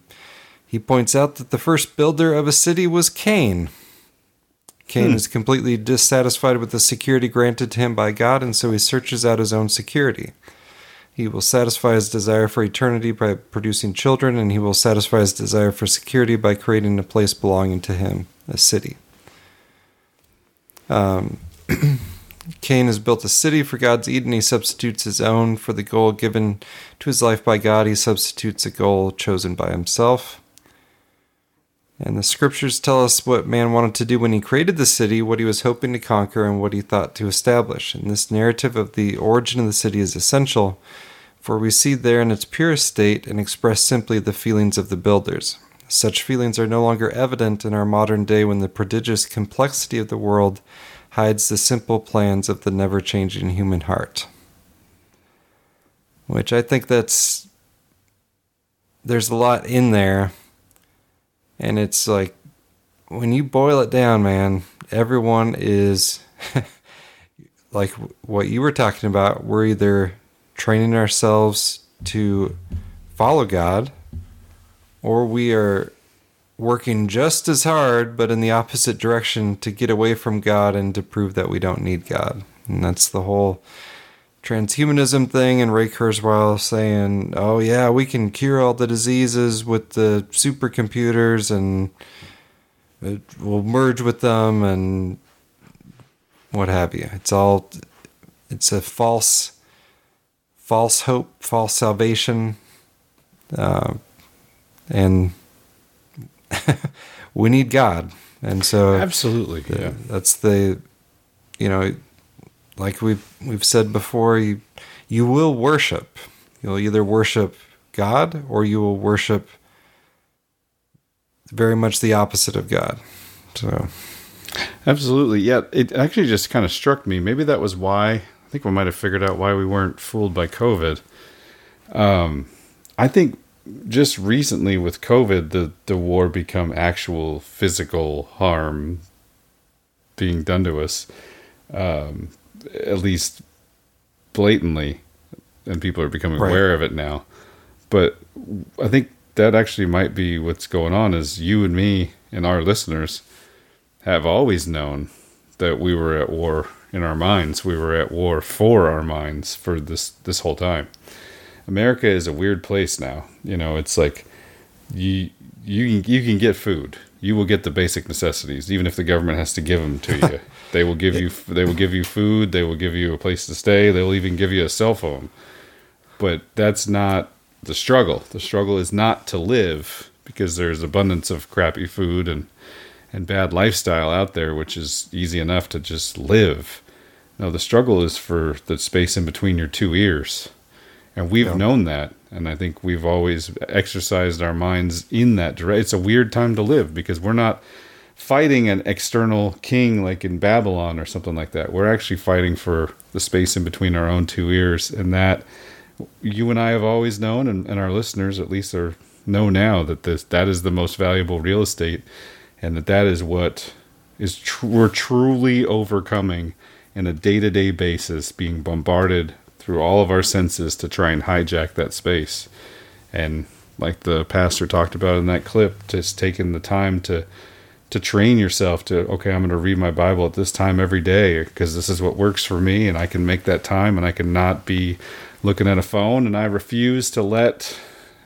Speaker 7: he points out that the first builder of a city was Cain. Cain
Speaker 6: Hmm.
Speaker 7: is completely dissatisfied with the security granted to him by God, and so he searches out his own security. He will satisfy his desire for eternity by producing children, and he will satisfy his desire for security by creating a place belonging to him, a city. Um, *clears throat* Cain has built a city for God's Eden. He substitutes his own for the goal given to his life by God. He substitutes a goal chosen by himself. And the scriptures tell us what man wanted to do when he created the city, what he was hoping to conquer, and what he thought to establish. And this narrative of the origin of the city is essential, for we see there in its purest state and express simply the feelings of the builders. Such feelings are no longer evident in our modern day when the prodigious complexity of the world hides the simple plans of the never changing human heart. Which I think that's. There's a lot in there. And it's like, when you boil it down, man, everyone is *laughs* like what you were talking about. We're either training ourselves to follow God, or we are working just as hard, but in the opposite direction to get away from God and to prove that we don't need God. And that's the whole transhumanism thing and Ray Kurzweil saying, "Oh yeah, we can cure all the diseases with the supercomputers and it will merge with them and what have you." It's all it's a false false hope, false salvation. Uh, and *laughs* we need God. And so
Speaker 6: Absolutely,
Speaker 7: the-
Speaker 6: yeah.
Speaker 7: That's the you know like we've we've said before, you you will worship. You'll either worship God or you will worship very much the opposite of God. So
Speaker 6: Absolutely. Yeah. It actually just kind of struck me. Maybe that was why. I think we might have figured out why we weren't fooled by COVID. Um, I think just recently with COVID, the, the war become actual physical harm being done to us, um, at least blatantly, and people are becoming
Speaker 7: Right.
Speaker 6: aware of it now. But I think that actually might be what's going on. Is you and me and our listeners have always known that we were at war in our minds. We were at war for our minds for this this whole time. America is a weird place now. You know, it's like you you can, you can get food. You will get the basic necessities, even if the government has to give them to *laughs* you. They will give you they will give you food. They will give you a place to stay. They will even give you a cell phone. But that's not the struggle. The struggle is not to live because there's abundance of crappy food and and bad lifestyle out there, which is easy enough to just live. No, the struggle is for the space in between your two ears. And we've
Speaker 7: Yeah.
Speaker 6: known that And I think we've always exercised our minds in that direction. It's a weird time to live because we're not fighting an external king like in Babylon or something like that. We're actually fighting for the space in between our own two ears. And that you and I have always known, and, and our listeners at least are know now that this that is the most valuable real estate, and that that is what is tr- we're truly overcoming in a day to day basis, being bombarded through all of our senses to try and hijack that space. And like the pastor talked about in that clip, just taking the time to to train yourself to okay, I'm going to read my Bible at this time every day because this is what works for me, and I can make that time, and I can not be looking at a phone, and I refuse to let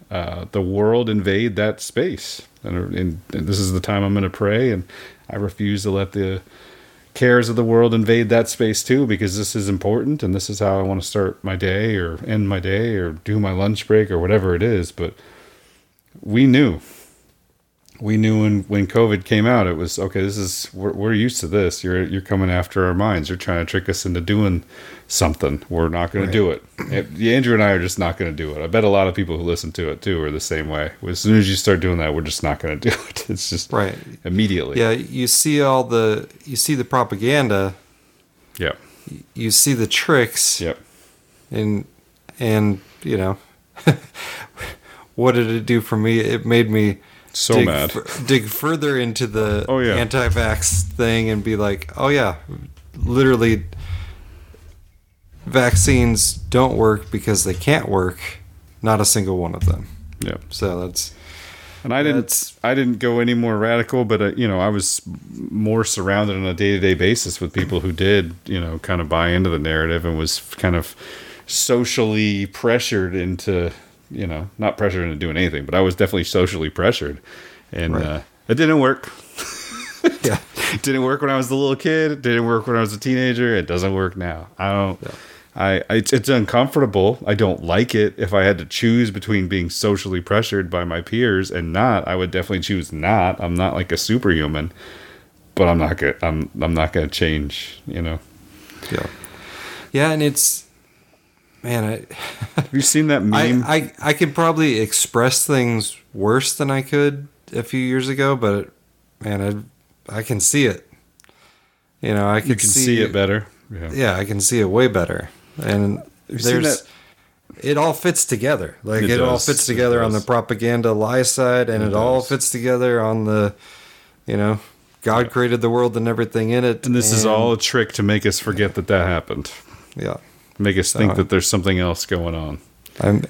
Speaker 6: uh, the world invade that space. And, and, and this is the time I'm going to pray, and I refuse to let the cares of the world invade that space too, because this is important, and this is how I want to start my day, or end my day, or do my lunch break, or whatever it is. But we knew we knew when when COVID came out, it was okay. This is we're, we're used to this. You're you're coming after our minds. You're trying to trick us into doing something. We're not going
Speaker 7: Right.
Speaker 6: to do it. It- Andrew and I are just not going to do it. I bet a lot of people who listen to it too are the same way. As soon as you start doing that, we're just not going *laughs* to do it. It's just
Speaker 7: Right.
Speaker 6: immediately.
Speaker 7: Yeah, you see all the you see the propaganda.
Speaker 6: Yeah.
Speaker 7: You see the tricks.
Speaker 6: Yep.
Speaker 7: And and you know, *laughs* what did it do for me? It made me
Speaker 6: So
Speaker 7: dig,
Speaker 6: mad.
Speaker 7: fu- dig further into the
Speaker 6: Oh, yeah.
Speaker 7: anti-vax thing and be like, oh yeah, literally, vaccines don't work because they can't work. Not a single one of them.
Speaker 6: Yeah.
Speaker 7: So that's
Speaker 6: And I didn't. I didn't go any more radical, but uh, you know, I was more surrounded on a day to day basis with people who did, you know, kind of buy into the narrative and was kind of socially pressured into, you know, not pressured into doing anything, but I was definitely socially pressured, and
Speaker 7: Right.
Speaker 6: uh, it didn't work. *laughs*
Speaker 7: yeah,
Speaker 6: it didn't work when I was a little kid. It didn't work when I was a teenager. It doesn't work now. I don't. I, I it's, it's uncomfortable. I don't like it. If I had to choose between being socially pressured by my peers and not, I would definitely choose not. I'm not like a superhuman, but I'm not gonna. I'm I'm not gonna change. You know.
Speaker 7: Yeah. Yeah, and it's man, I *laughs*
Speaker 6: have you seen that meme?
Speaker 7: I, I I could probably express things worse than I could a few years ago, but man, I I can see it. You know, I can,
Speaker 6: You can see it better.
Speaker 7: Yeah.
Speaker 6: Yeah.
Speaker 7: I can see it way better. And there's it all fits together. Like
Speaker 6: It
Speaker 7: it, all fits together on the propaganda lie side and
Speaker 6: It
Speaker 7: it, all fits together on the you know, God created the world and everything in it.
Speaker 6: And this is all a trick to make us forget that that happened.
Speaker 7: Yeah.
Speaker 6: Make us think
Speaker 7: So-
Speaker 6: that there's something else going on.
Speaker 7: I'm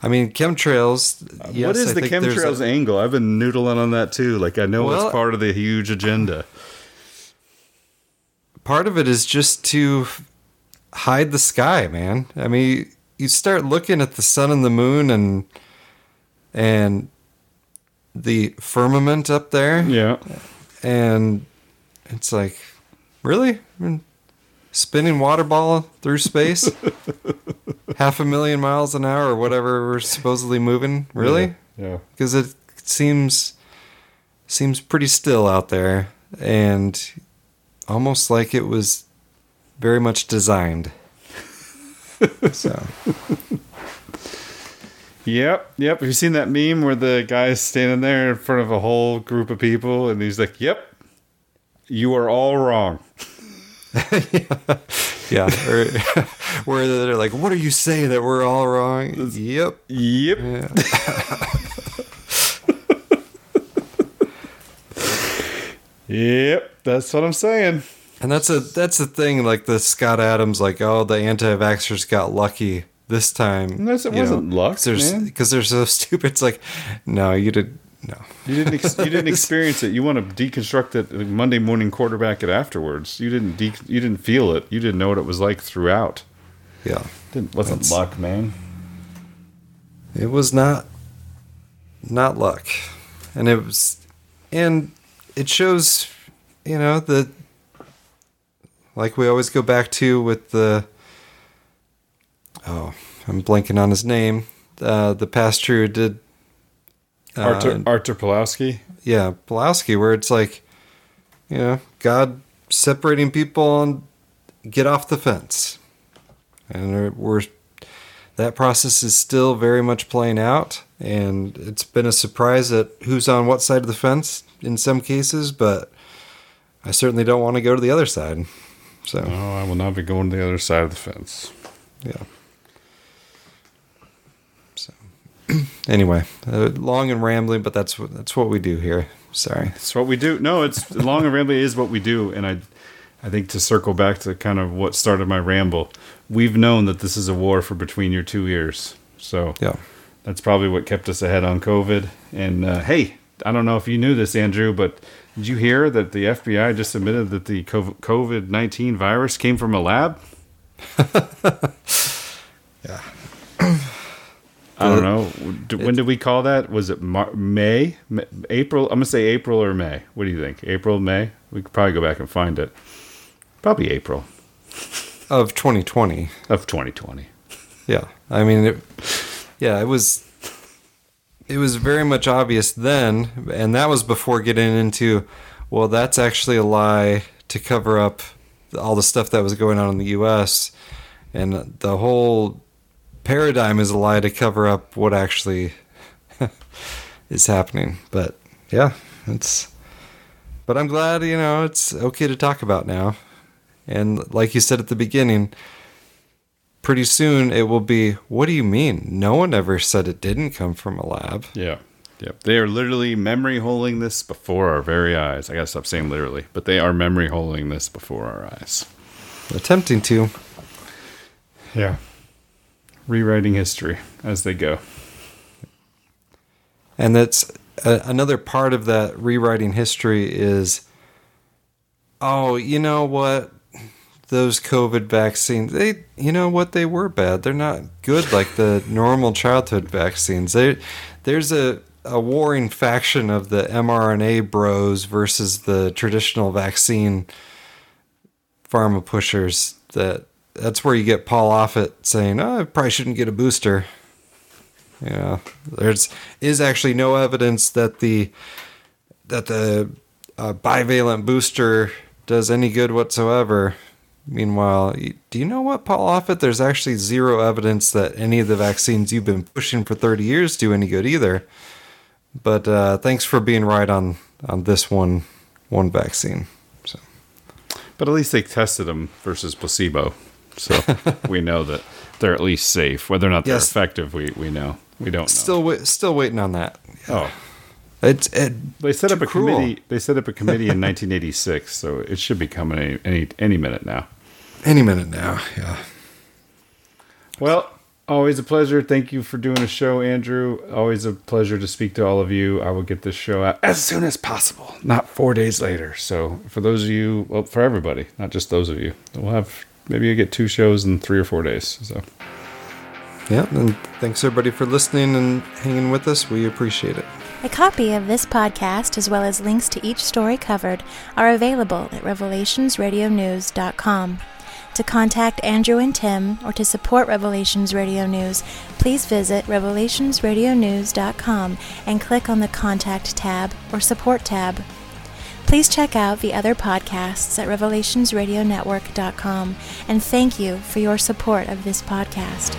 Speaker 7: I mean, chemtrails. Yes,
Speaker 6: what is
Speaker 7: I
Speaker 6: the
Speaker 7: think
Speaker 6: chemtrails
Speaker 7: a-
Speaker 6: angle? I've been noodling on that too. Like I know
Speaker 7: Well-
Speaker 6: it's part of the huge agenda.
Speaker 7: part of it is just to hide the sky, man. I mean, you start looking at the sun and the moon and and the firmament up there.
Speaker 6: Yeah.
Speaker 7: And it's like, really? I mean, spinning water ball through space? *laughs* Half a million miles an hour or whatever we're supposedly moving? Really?
Speaker 6: Yeah.
Speaker 7: Because it seems seems pretty still out there and almost like it was very much designed. *laughs* so
Speaker 6: Yep, yep. Have you seen that meme where the guy's standing there in front of a whole group of people and he's like, "Yep, you are all wrong." *laughs* *laughs*
Speaker 7: yeah, or, *laughs* where they're like, "What are you saying that we're all wrong?" Yep,
Speaker 6: yep. *laughs* Yep, that's what I'm saying.
Speaker 7: And that's a that's the thing. Like the Scott Adams, like, oh, the anti-vaxxers got lucky this time.
Speaker 6: It wasn't luck, man.
Speaker 7: because they're so stupid. It's like, no, you did no.
Speaker 6: You didn't ex- you didn't experience it. You want to deconstruct it Monday morning quarterback it afterwards. You didn't de- you didn't feel it. You didn't know what it was like throughout.
Speaker 7: Yeah,
Speaker 6: didn't wasn't
Speaker 7: That's-
Speaker 6: luck, man.
Speaker 7: It was not not luck. And it was and it shows, you know, that like we always go back to with the oh, I'm blanking on his name. Uh, the pastor who did uh,
Speaker 6: Artur Pawlowski.
Speaker 7: yeah, Pulowski, where it's like, you know, God separating people and get off the fence. And we're that process is still very much playing out, and it's been a surprise at who's on what side of the fence in some cases, but I certainly don't want to go to the other side. So
Speaker 6: No, I will not be going to the other side of the fence.
Speaker 7: Yeah. So *clears throat* anyway, uh, long and rambling, but that's what that's what we do here. Sorry.
Speaker 6: It's what we do. No, it's long and rambling is what we do, and I, I think to circle back to kind of what started my ramble, we've known that this is a war for between your two ears. So
Speaker 7: yeah,
Speaker 6: that's probably what kept us ahead on COVID. And uh, hey, I don't know if you knew this, Andrew, but did you hear that the FBI just admitted that the COVID nineteen virus came from a lab? *laughs* I don't know. When did we call that? Was it Mar- May? Ma- April? I'm gonna say April or May. What do you think? April, May? We could probably go back and find it. Probably April
Speaker 7: Of 2020.
Speaker 6: of 2020.
Speaker 7: Yeah. I mean, it, yeah, it was it was very much obvious then, and that was before getting into well, that's actually a lie to cover up all the stuff that was going on in the US and the whole paradigm is a lie to cover up what actually *laughs* is happening. But yeah, it's but I'm glad, you know, it's okay to talk about now. And like you said at the beginning, pretty soon it will be what do you mean no one ever said it didn't come from a lab
Speaker 6: Yeah. Yep. They are literally memory holding this before our very eyes. I gotta stop saying literally, but they are memory holding this before our eyes.
Speaker 7: attempting to
Speaker 6: Yeah. Rewriting history as they go.
Speaker 7: and that's uh, another part of that rewriting history is oh you know what? Those covid vaccines they you know what? They were bad. They're not good like the *laughs* normal childhood vaccines. They there's a a warring faction of the mRNA bros versus the traditional vaccine pharma pushers that that's where you get Paul Offit saying, "Oh, I probably shouldn't get a booster." Know, there's is actually no evidence that the that the uh, bivalent booster does any good whatsoever. Meanwhile, do you know what, Paul Offit? There's actually zero evidence that any of the vaccines you've been pushing for 30 years do any good either. But uh, thanks for being right on on this one one vaccine. So.
Speaker 6: But at least they tested them versus placebo. So *laughs* we know that they're at least safe. Whether or not they're
Speaker 7: Yes.
Speaker 6: effective, we, we know. We don't know.
Speaker 7: Still, wait, still waiting on that.
Speaker 6: Oh,
Speaker 7: it's it,
Speaker 6: they set up a
Speaker 7: cruel.
Speaker 6: committee. They set up a committee in *laughs* 1986, so it should be coming any any, any minute now.
Speaker 7: Any minute now, yeah.
Speaker 6: Well, always a pleasure. Thank you for doing a show, Andrew. Always a pleasure to speak to all of you. I will get this show out as soon as possible, not four days later. So, for those of you, well, for everybody, not just those of you, we'll have maybe you get two shows in three or four days. So,
Speaker 7: Yeah, and thanks everybody for listening and hanging with us. We appreciate it.
Speaker 23: A copy of this podcast, as well as links to each story covered, are available at revelationsradionews.com. To contact Andrew and Tim or to support Revelations Radio News, please visit revelationsradionews.com and click on the Contact tab or Support tab. Please check out the other podcasts at revelationsradionetwork.com and thank you for your support of this podcast.